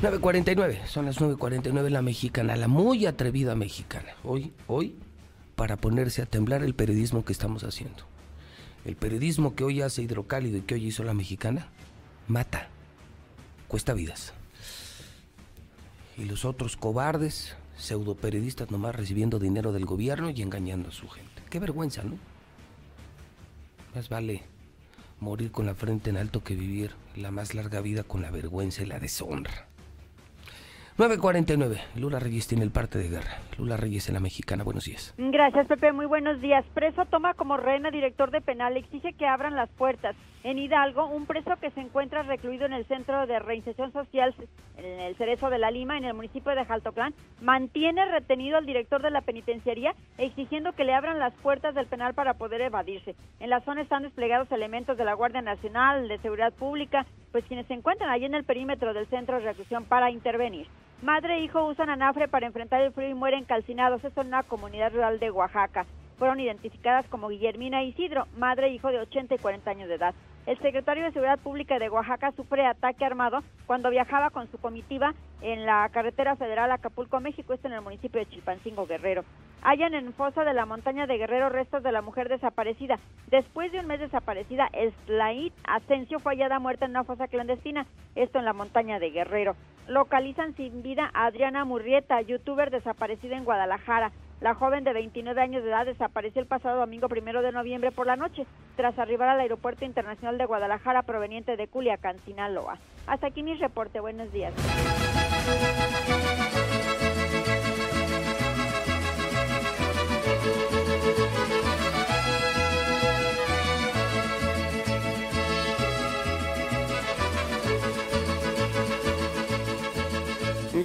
...9.49... son las 9.49 la mexicana... ...la muy atrevida mexicana... ...hoy, hoy... ...para ponerse a temblar el periodismo que estamos haciendo... ...el periodismo que hoy hace Hidrocálido... ...y que hoy hizo la mexicana... ...mata... ...cuesta vidas... ...y los otros cobardes... ...pseudo periodistas nomás recibiendo dinero del gobierno... ...y engañando a su gente... ...qué vergüenza, ¿no? Más vale... ...morir con la frente en alto que vivir... ...la más larga vida con la vergüenza y la deshonra... 9.49. Lula Reyes tiene el parte de guerra. Lula Reyes en la mexicana. Buenos días.
Gracias, Pepe. Muy buenos días. Preso toma como rehén director de penal. Exige que abran las puertas. En Hidalgo, un preso que se encuentra recluido en el Centro de Reinserción Social en el Cerezo de la Lima, en el municipio de Jaltoclán, mantiene retenido al director de la penitenciaría exigiendo que le abran las puertas del penal para poder evadirse. En la zona están desplegados elementos de la Guardia Nacional, de Seguridad Pública, pues quienes se encuentran allí en el perímetro del centro de reclusión para intervenir. Madre e hijo usan anafre para enfrentar el frío y mueren calcinados. Esto en una comunidad rural de Oaxaca. Fueron identificadas como Guillermina Isidro, madre e hijo de 80 y 40 años de edad. El secretario de Seguridad Pública de Oaxaca sufre ataque armado cuando viajaba con su comitiva en la carretera federal Acapulco, México, esto en el municipio de Chilpancingo, Guerrero. Hallan en fosa de la montaña de Guerrero restos de la mujer desaparecida. Después de un mes desaparecida, Eslaid Asensio fue hallada muerta en una fosa clandestina, esto en la montaña de Guerrero. Localizan sin vida a Adriana Murrieta, youtuber desaparecida en Guadalajara. La joven de 29 años de edad desapareció el pasado domingo primero de noviembre por la noche, tras arribar al Aeropuerto Internacional de Guadalajara proveniente de Culiacán, Sinaloa. Hasta aquí mi reporte. Buenos días.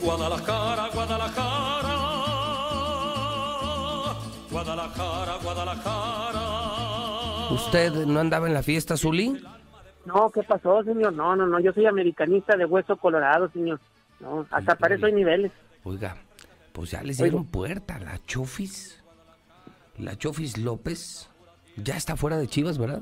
Guadalajara, Guadalajara, Guadalajara, Guadalajara.
¿Usted no andaba en la fiesta, Zuli?
No, ¿qué pasó, señor? No, no, no, yo soy americanista de hueso colorado, señor. No, hasta para eso hay niveles.
Oiga, pues ya les dieron puerta. La Chofis, la Chofis López, ya está fuera de Chivas, ¿verdad?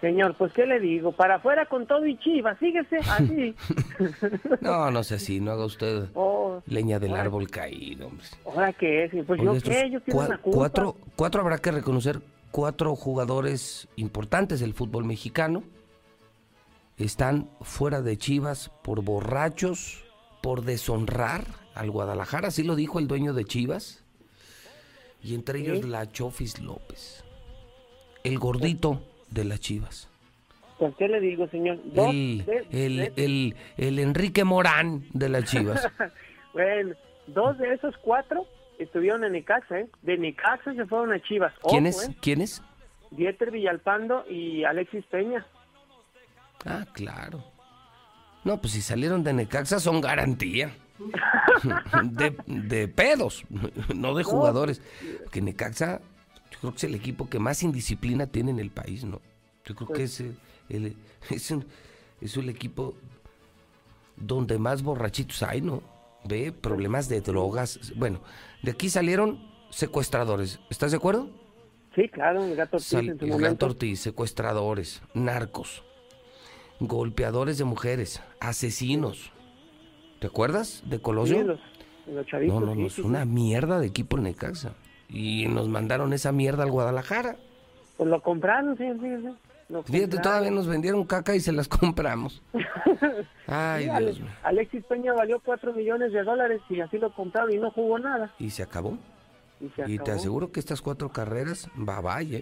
Señor, pues ¿qué le digo? Para afuera con todo y Chivas, síguese así.
No, no sé así, no haga usted
Oh,
leña del
ahora-
árbol caído. hombre.
¿Ahora qué es? Pues
Oiga,
yo qué, la culpa.
cuatro, cuatro habrá que reconocer, cuatro jugadores importantes del fútbol mexicano están fuera de Chivas por borrachos, por deshonrar al Guadalajara, así lo dijo el dueño de Chivas, y entre ellos
Sí.
la Chofis López, el gordito de las Chivas.
Pues ¿qué le digo, señor?
El, el, el, el Enrique Morán de las Chivas.
bueno, dos de esos cuatro estuvieron en Necaxa, ¿eh? De Necaxa se fueron a Chivas.
¿Quién
Ojo,
es?
¿eh? Dieter Villalpando y Alexis Peña.
Ah, claro. No, pues si salieron de Necaxa son garantía. De, de pedos, no de jugadores. Que Necaxa, creo que es el equipo que más indisciplina tiene en el país, ¿no? Yo creo que es, el- es, un, es un equipo donde más borrachitos hay, ¿no? Ve problemas de drogas. Bueno, de aquí salieron secuestradores. ¿Estás de acuerdo?
Sí, claro, el gato Ortiz
Sal-
en su
el
momento.
Gato Ortiz, secuestradores, narcos, golpeadores de mujeres, asesinos. ¿Te acuerdas de Colosio?
Sí, los, los chavitos,
no, no,
sí,
no, es
sí,
una mierda de equipo en Necaxa. Y nos mandaron esa mierda al Guadalajara.
Pues lo compraron, sí, sí, sí. Lo
Fíjate,
compraron.
todavía nos vendieron caca y se las compramos. Ay,
Sí,
Dios mío.
Alexis Peña valió 4 millones de dólares y así lo compraron y no jugó nada.
Y se acabó.
Y se
Y te aseguro que estas cuatro carreras, va vaya.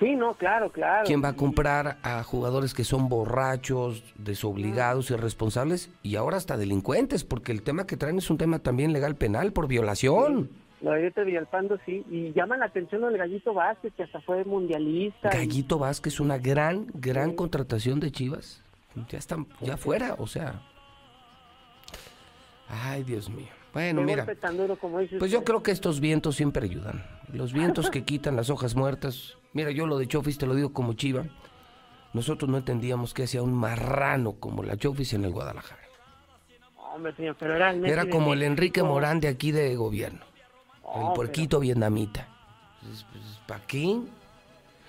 Sí, no, claro, claro.
¿Quién va a comprar a jugadores que son borrachos, desobligados, irresponsables y ahora hasta delincuentes? Porque el tema que traen es un tema también legal penal por violación.
Lo de Villalpando, sí. Y llama la atención del Gallito Vázquez, que hasta fue mundialista. y-
Gallito Vázquez, una gran, gran contratación de Chivas. Ya están, ya fuera, o sea. Ay, Dios mío. Bueno,
qué
mira.
duro como.
Pues yo creo que estos vientos siempre ayudan. Los vientos que quitan las hojas muertas. Mira, yo lo de Chofis te lo digo como chiva. Nosotros no entendíamos que hacía un marrano como la Chofis en el Guadalajara.
Hombre, señor, pero era el
Era como el. Enrique Morán de aquí de gobierno.
Oh,
el puerquito vietnamita. ¿Para qué?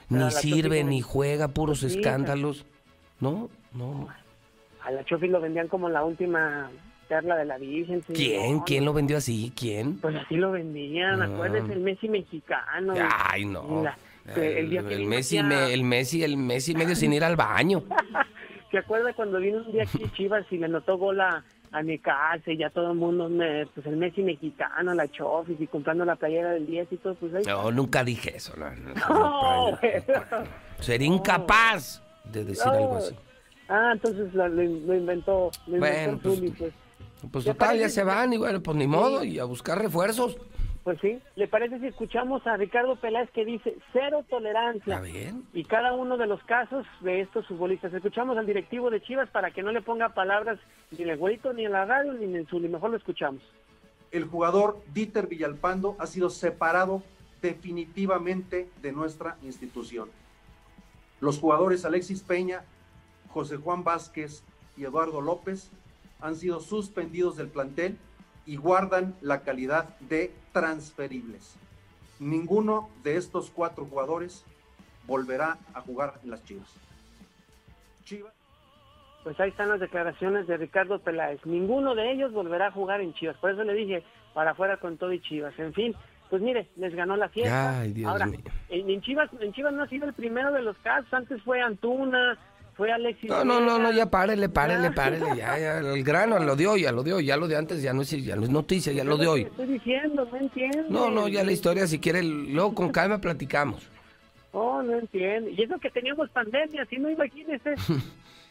Ni sirve, ni juega, puros
Sí,
escándalos. No, no.
A la Chofi lo vendían como la última perla de la Virgen.
¿Quién? ¿Quién lo vendió así? ¿Quién?
Pues así lo vendían,
Ah.
acuérdese, el Messi mexicano.
Ay, no.
La- que el día que
El
vino
Messi, me- el Messi, el Messi medio sin ir al baño.
¿Se acuerda cuando vino un día aquí Chivas y le notó gol a, a Necaxa y ya todo el mundo, me- pues el Messi mexicano, la Chofis y comprando la playera del 10 y todo, pues ahí.
No, nunca dije eso. no, no, no.
No.
Sería incapaz de decir algo así.
Ah, entonces lo, lo in- lo inventó, lo
Bueno,
inventó
pues,
Zuli, pues.
Pues
¿Le
total, ya se van y bueno, pues ni modo, y a buscar refuerzos.
Pues sí, ¿le parece si escuchamos a Ricardo Peláez que dice cero tolerancia?
Está bien.
Y cada uno de los casos de estos futbolistas. Escuchamos al directivo de Chivas para que no le ponga palabras ni en el güerito, ni en la radio, ni en el Zuli. Mejor lo escuchamos.
el jugador Dieter Villalpando ha sido separado definitivamente de nuestra institución. Los jugadores Alexis Peña, José Juan Vázquez y Eduardo López han sido suspendidos del plantel y guardan la calidad de transferibles. Ninguno de estos cuatro jugadores volverá a jugar en las Chivas. Chivas.
Pues ahí están las declaraciones de Ricardo Peláez. Ninguno de ellos volverá a jugar en Chivas. Por eso le dije, para afuera con todo y Chivas. En fin, pues mire, les ganó la fiesta.
Ay, Dios
Ahora,
mío.
en, en Chivas, en Chivas no ha sido el primero de los casos. Antes fue Antuna, fue Alexis.
No, no, no, no, ya párele, párele, párele, ya, ya, el grano, lo de hoy, ya lo de hoy, ya lo de antes, ya no es, ya no es noticia, ya lo de hoy.
Estoy diciendo, no entiendo.
No, no, ya la historia, si quiere, luego con calma platicamos.
Oh, no entiendo. Y eso que teníamos pandemia, si no, imagínese.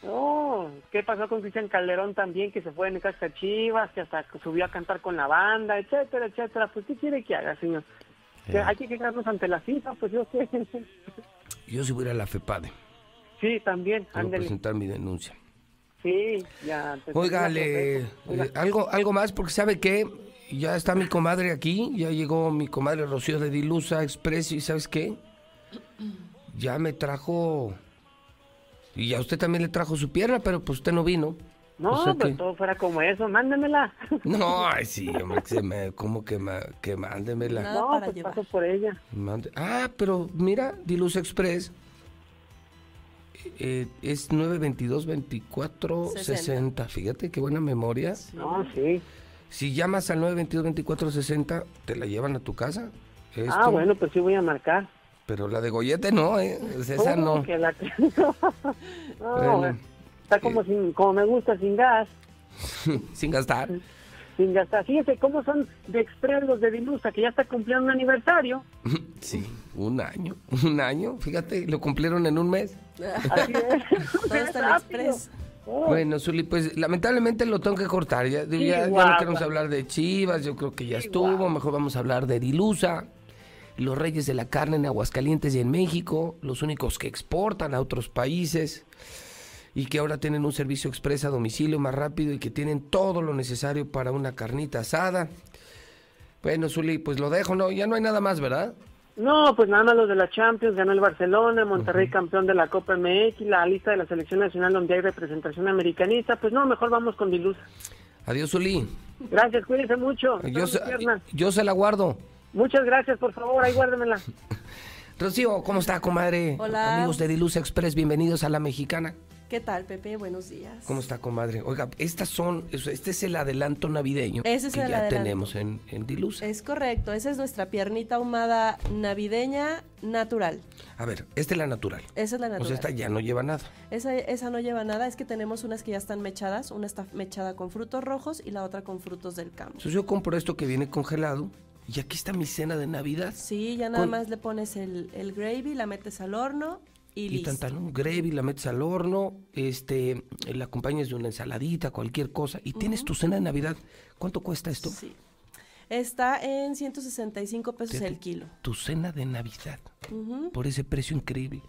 No, ¿qué pasó con Cristian Calderón también, que se fue en casa Chivas, que hasta subió a cantar con la banda, etcétera, etcétera? Pues, ¿qué quiere que haga, señor? Que hay que quedarnos ante la cita, pues yo sé.
Yo si voy a ir a la FEPADE,
Sí, también,
quiero presentar mi denuncia.
Sí, ya. te-
Oiga,
te-
le- eh, algo, algo más, porque sabe que ya está mi comadre aquí, ya llegó mi comadre Rocío de Dilusa Express y ¿sabes qué? Ya me trajo, y a usted también le trajo su pierna, pero pues usted no vino.
No,
O sea
pues
que-
todo fuera como eso, mándemela.
No, ay, sí, hombre, que se me, como que, ma- que mándemela.
no, pues paso por ella.
Mande- Ah, pero mira, Diluz Express eh, es 922-2460. Fíjate qué buena memoria.
No, sí.
Si llamas al 922-2460, te la llevan a tu casa.
Ah, bueno, pues sí voy a marcar.
Pero la de Goyete no, ¿eh? Esa no.
que la- no,
Bueno,
está como, sin, como me gusta, sin gas.
sin gastar.
Sin gastar. Fíjese cómo son de express los de Dilusa, que ya está cumpliendo un aniversario.
Sí, un año. Un año, fíjate, lo cumplieron en un mes.
Así es.
Todo está en Express.
Bueno, Zuli, pues lamentablemente lo tengo que cortar. Ya, ya- ya no queremos hablar de Chivas, yo creo que ya estuvo. Mejor vamos a hablar de Dilusa, los reyes de la carne en Aguascalientes y en México, los únicos que exportan a otros países y que ahora tienen un servicio express a domicilio más rápido y que tienen todo lo necesario para una carnita asada. Bueno, Zuli, pues lo dejo, ¿no? Ya no hay nada más, ¿verdad?
No, pues nada más los de la Champions, ganó el Barcelona, Monterrey campeón de la Copa MX, la lista de la selección nacional donde hay representación americanista, pues no, mejor vamos con Dilusa.
Adiós, Uli.
Gracias, cuídense mucho.
Yo se, yo se la guardo.
Muchas gracias, por favor, ahí guárdemela.
Rocío, ¿cómo está, comadre?
Hola.
Amigos de Dilusa Express, bienvenidos a La Mexicana.
¿Qué tal, Pepe? Buenos días.
¿Cómo está, comadre? Oiga, estas son, este es el adelanto navideño
Ese es
que
el
ya
adelanto.
tenemos en, en Dilusa.
Es correcto, esa es nuestra piernita ahumada navideña natural.
A ver, esta es la natural.
Esa es la
O
natural.
sea, esta ya no lleva nada.
Esa, esa no lleva nada, es que tenemos unas que ya están mechadas, una está mechada con frutos rojos y la otra con frutos del campo.
Entonces yo compro esto que viene congelado y aquí está mi cena de Navidad.
Sí, ya nada
Con-
más le pones el, el gravy, la metes al horno y,
Y
listo.
tan, tan, un gravy, la metes al horno, este, la acompañas de una ensaladita, cualquier cosa, y tienes tu cena de Navidad. ¿Cuánto cuesta esto?
Sí. Está en 165 pesos el kilo.
Tu cena de Navidad, por ese precio increíble.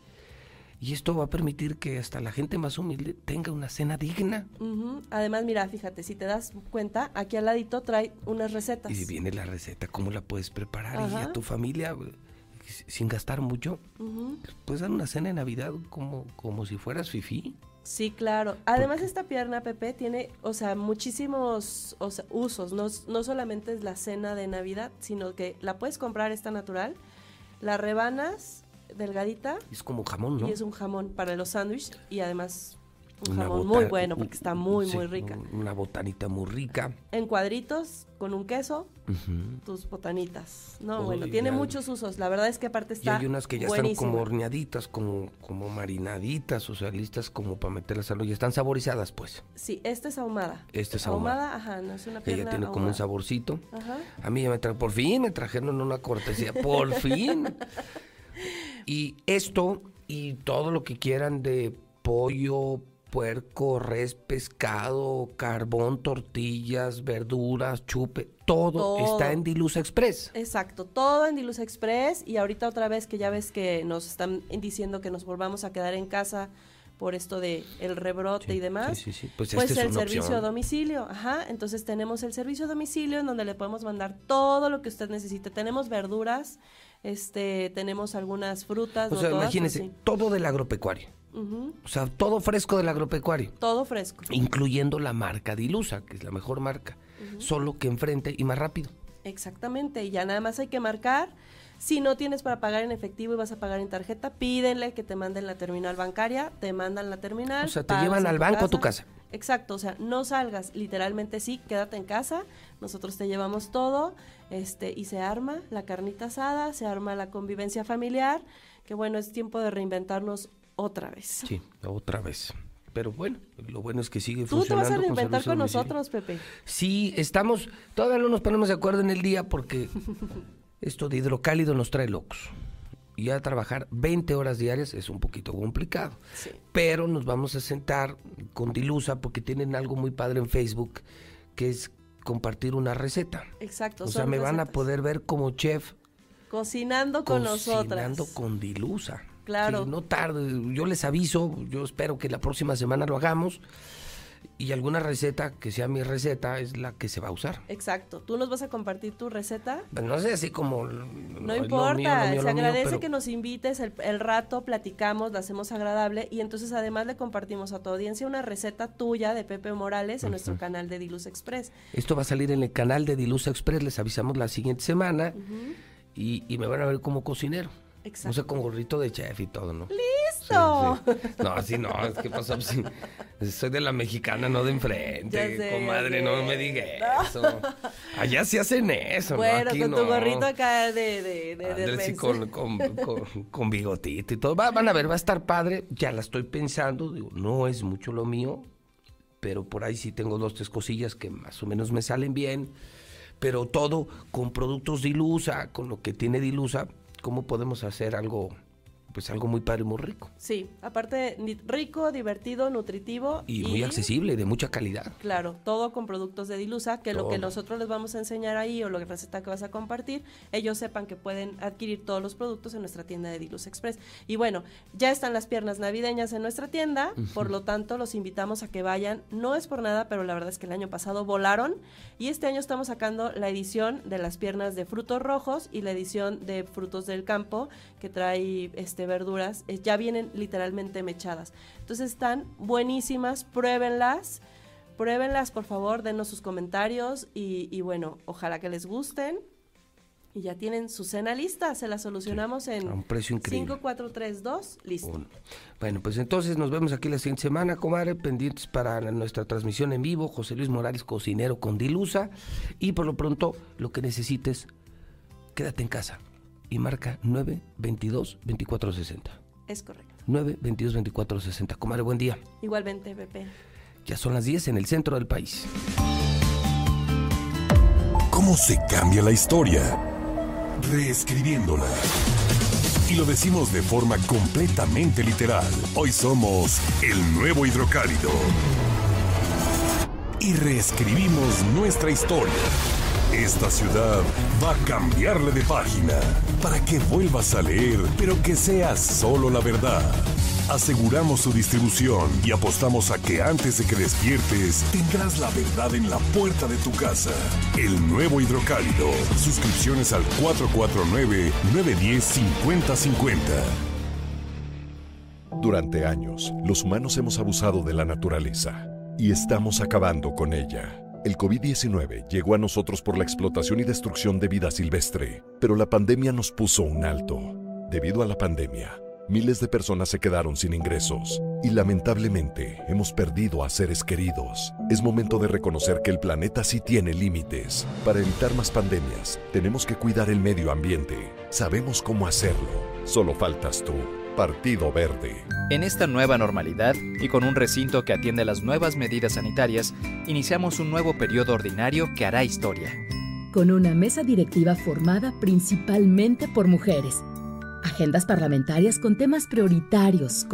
Y esto va a permitir que hasta la gente más humilde tenga una cena digna.
Además, mira, fíjate, si te das cuenta, aquí al ladito trae unas recetas.
Y viene la receta, cómo la puedes preparar. Y
Ajá.
A tu familia, sin gastar mucho, puedes dar una cena de Navidad como, como si fueras fifí.
Sí, claro. Además, esta pierna, Pepe, tiene, o sea, muchísimos o sea, usos. No, no solamente es la cena de Navidad, sino que la puedes comprar esta natural, la rebanas delgadita
Es como jamón, ¿no?
y es un jamón para los sándwiches y además un
Una
jamón muy bueno porque está muy,
sí,
muy rica.
un- Una botanita muy rica.
En cuadritos, con un queso, tus botanitas. No,
Uy,
bueno, tiene muchos usos. La verdad es que aparte
Y
está
hay unas que ya están como horneaditas, como, como marinaditas, o sea, listas como para meterlas al horno. Y están saborizadas, pues.
Sí, esta es ahumada.
Esta es ahumada.
ajá, no es una pierna
Ella tiene como un saborcito.
Ajá.
A mí ya me trajeron, por fin me trajeron una cortesía, por fin. Y esto y todo lo que quieran de pollo, puerco, res, pescado, carbón, tortillas, verduras, chupe, todo,
Todo.
está en Dilusa Express.
Exacto, todo en Dilusa Express y ahorita otra vez que ya ves que nos están diciendo que nos volvamos a quedar en casa por esto de el rebrote y demás.
Sí. Pues,
Pues el servicio
opción.
a domicilio, ajá. Entonces tenemos el servicio a domicilio en donde le podemos mandar todo lo que usted necesite. Tenemos verduras, este, tenemos algunas frutas.
O
no
sea,
todas, sí.
todo del agropecuario. O sea, todo fresco del agropecuario.
Todo fresco.
Incluyendo la marca Dilusa, que es la mejor marca. Solo que enfrente y más rápido.
Exactamente, y ya nada más hay que marcar. Si no tienes para pagar en efectivo y vas a pagar en tarjeta, pídenle que te manden la terminal bancaria, te mandan la terminal.
O sea, te llevan al banco a tu casa.
Exacto, o sea, no salgas, literalmente sí, quédate en casa, nosotros te llevamos todo, este, y se arma la carnita asada, se arma la convivencia familiar, que bueno, es tiempo de reinventarnos otra vez.
Sí, otra vez. Pero bueno, lo bueno es que sigue
Tú te vas
funcionando.
a reinventar con
domicilio.
nosotros, Pepe.
Sí, estamos, todavía no nos ponemos de acuerdo en el día porque esto de hidrocálido nos trae locos. Y ya trabajar 20 horas diarias es un poquito complicado. Pero nos vamos a sentar con Dilusa porque tienen algo muy padre en Facebook que es compartir una receta.
Exacto.
O sea, me van a poder ver como chef
Cocinando con
cocinando
nosotras.
con Dilusa.
Claro.
Sí, no tarde, yo les aviso, yo espero que la próxima semana lo hagamos y alguna receta que sea mi receta es la que se va a usar.
Exacto. Tú nos vas a compartir tu receta.
Pues no sé, así como...
No importa,
mío, lo mío,
se
mío,
agradece
pero-
que nos invites, el, el rato platicamos, la hacemos agradable y entonces además le compartimos a tu audiencia una receta tuya de Pepe Morales en nuestro canal de Diluz Express.
Esto va a salir en el canal de Dilusa Express, les avisamos la siguiente semana y me van a ver como cocinero.
Exacto.
No sé, con gorrito de chef y todo, ¿no?
¡Listo!
No, así no, es que pasó sí, Soy de la mexicana, no de enfrente,
sé,
sé.
comadre, no me diga
No.
eso. Allá sí hacen eso, ¿no?
bueno,
Aquí
con
no.
tu gorrito acá de... de, de, de
sí,
res.
pues.
con, con, con- con bigotito y todo. Va- van a ver, va a estar padre. Ya la estoy pensando. Digo, no es mucho lo mío, pero por ahí sí tengo dos, tres cosillas que más o menos me salen bien. Pero todo con productos Dilusa, con lo que tiene Dilusa, ¿cómo podemos hacer algo pues algo muy padre y muy rico.
Sí, aparte rico, divertido, nutritivo
Y muy accesible, de mucha calidad.
Claro, todo con productos de Dilusa, que lo que
Todo.
nosotros les vamos a enseñar ahí o la receta que vas a compartir, ellos sepan que pueden adquirir todos los productos en nuestra tienda de Dilusa Express. Y bueno, ya están las piernas navideñas en nuestra tienda, por lo tanto los invitamos a que vayan. No es por nada, pero la verdad es que el año pasado volaron y este año estamos sacando la edición de las piernas de frutos rojos y la edición de frutos del campo que trae este verduras, eh, ya vienen literalmente mechadas. Entonces están buenísimas, pruébenlas. Pruébenlas, por favor, denos sus comentarios y, y bueno, ojalá que les gusten. Y ya tienen su cena lista, se la solucionamos en
a un precio increíble.
5432, listo.
Uno. Bueno, pues entonces nos vemos aquí la siguiente semana, comadre, pendientes para nuestra transmisión en vivo, José Luis Morales, cocinero con Dilusa. Y por lo pronto, lo que necesites, quédate en casa y marca 922 2460.
Es correcto.
922 2460. Comadre, buen día.
Igualmente, Pepe.
Ya son las 10 en el centro del país.
¿Cómo se cambia la historia? Reescribiéndola. Y lo decimos de forma completamente literal. Hoy somos el nuevo hidrocálido. Y reescribimos nuestra historia. Esta ciudad va a cambiarle de página para que vuelvas a leer, pero que sea solo la verdad. Aseguramos su distribución y apostamos a que antes de que despiertes tendrás la verdad en la puerta de tu casa. El nuevo hidrocálido. Suscripciones al 449-910-5050.
Durante años, los humanos hemos abusado de la naturaleza y estamos acabando con ella. El COVID-19 llegó a nosotros por la explotación y destrucción de vida silvestre, pero la pandemia nos puso un alto. Debido a la pandemia, miles de personas se quedaron sin ingresos y lamentablemente hemos perdido a seres queridos. Es momento de reconocer que el planeta sí tiene límites. Para evitar más pandemias, tenemos que cuidar el medio ambiente. Sabemos cómo hacerlo. Solo faltas tú. Partido Verde.
En esta nueva normalidad y con un recinto que atiende las nuevas medidas sanitarias, iniciamos un nuevo periodo ordinario que hará historia.
con una mesa directiva formada principalmente por mujeres. Agendas parlamentarias con temas prioritarios como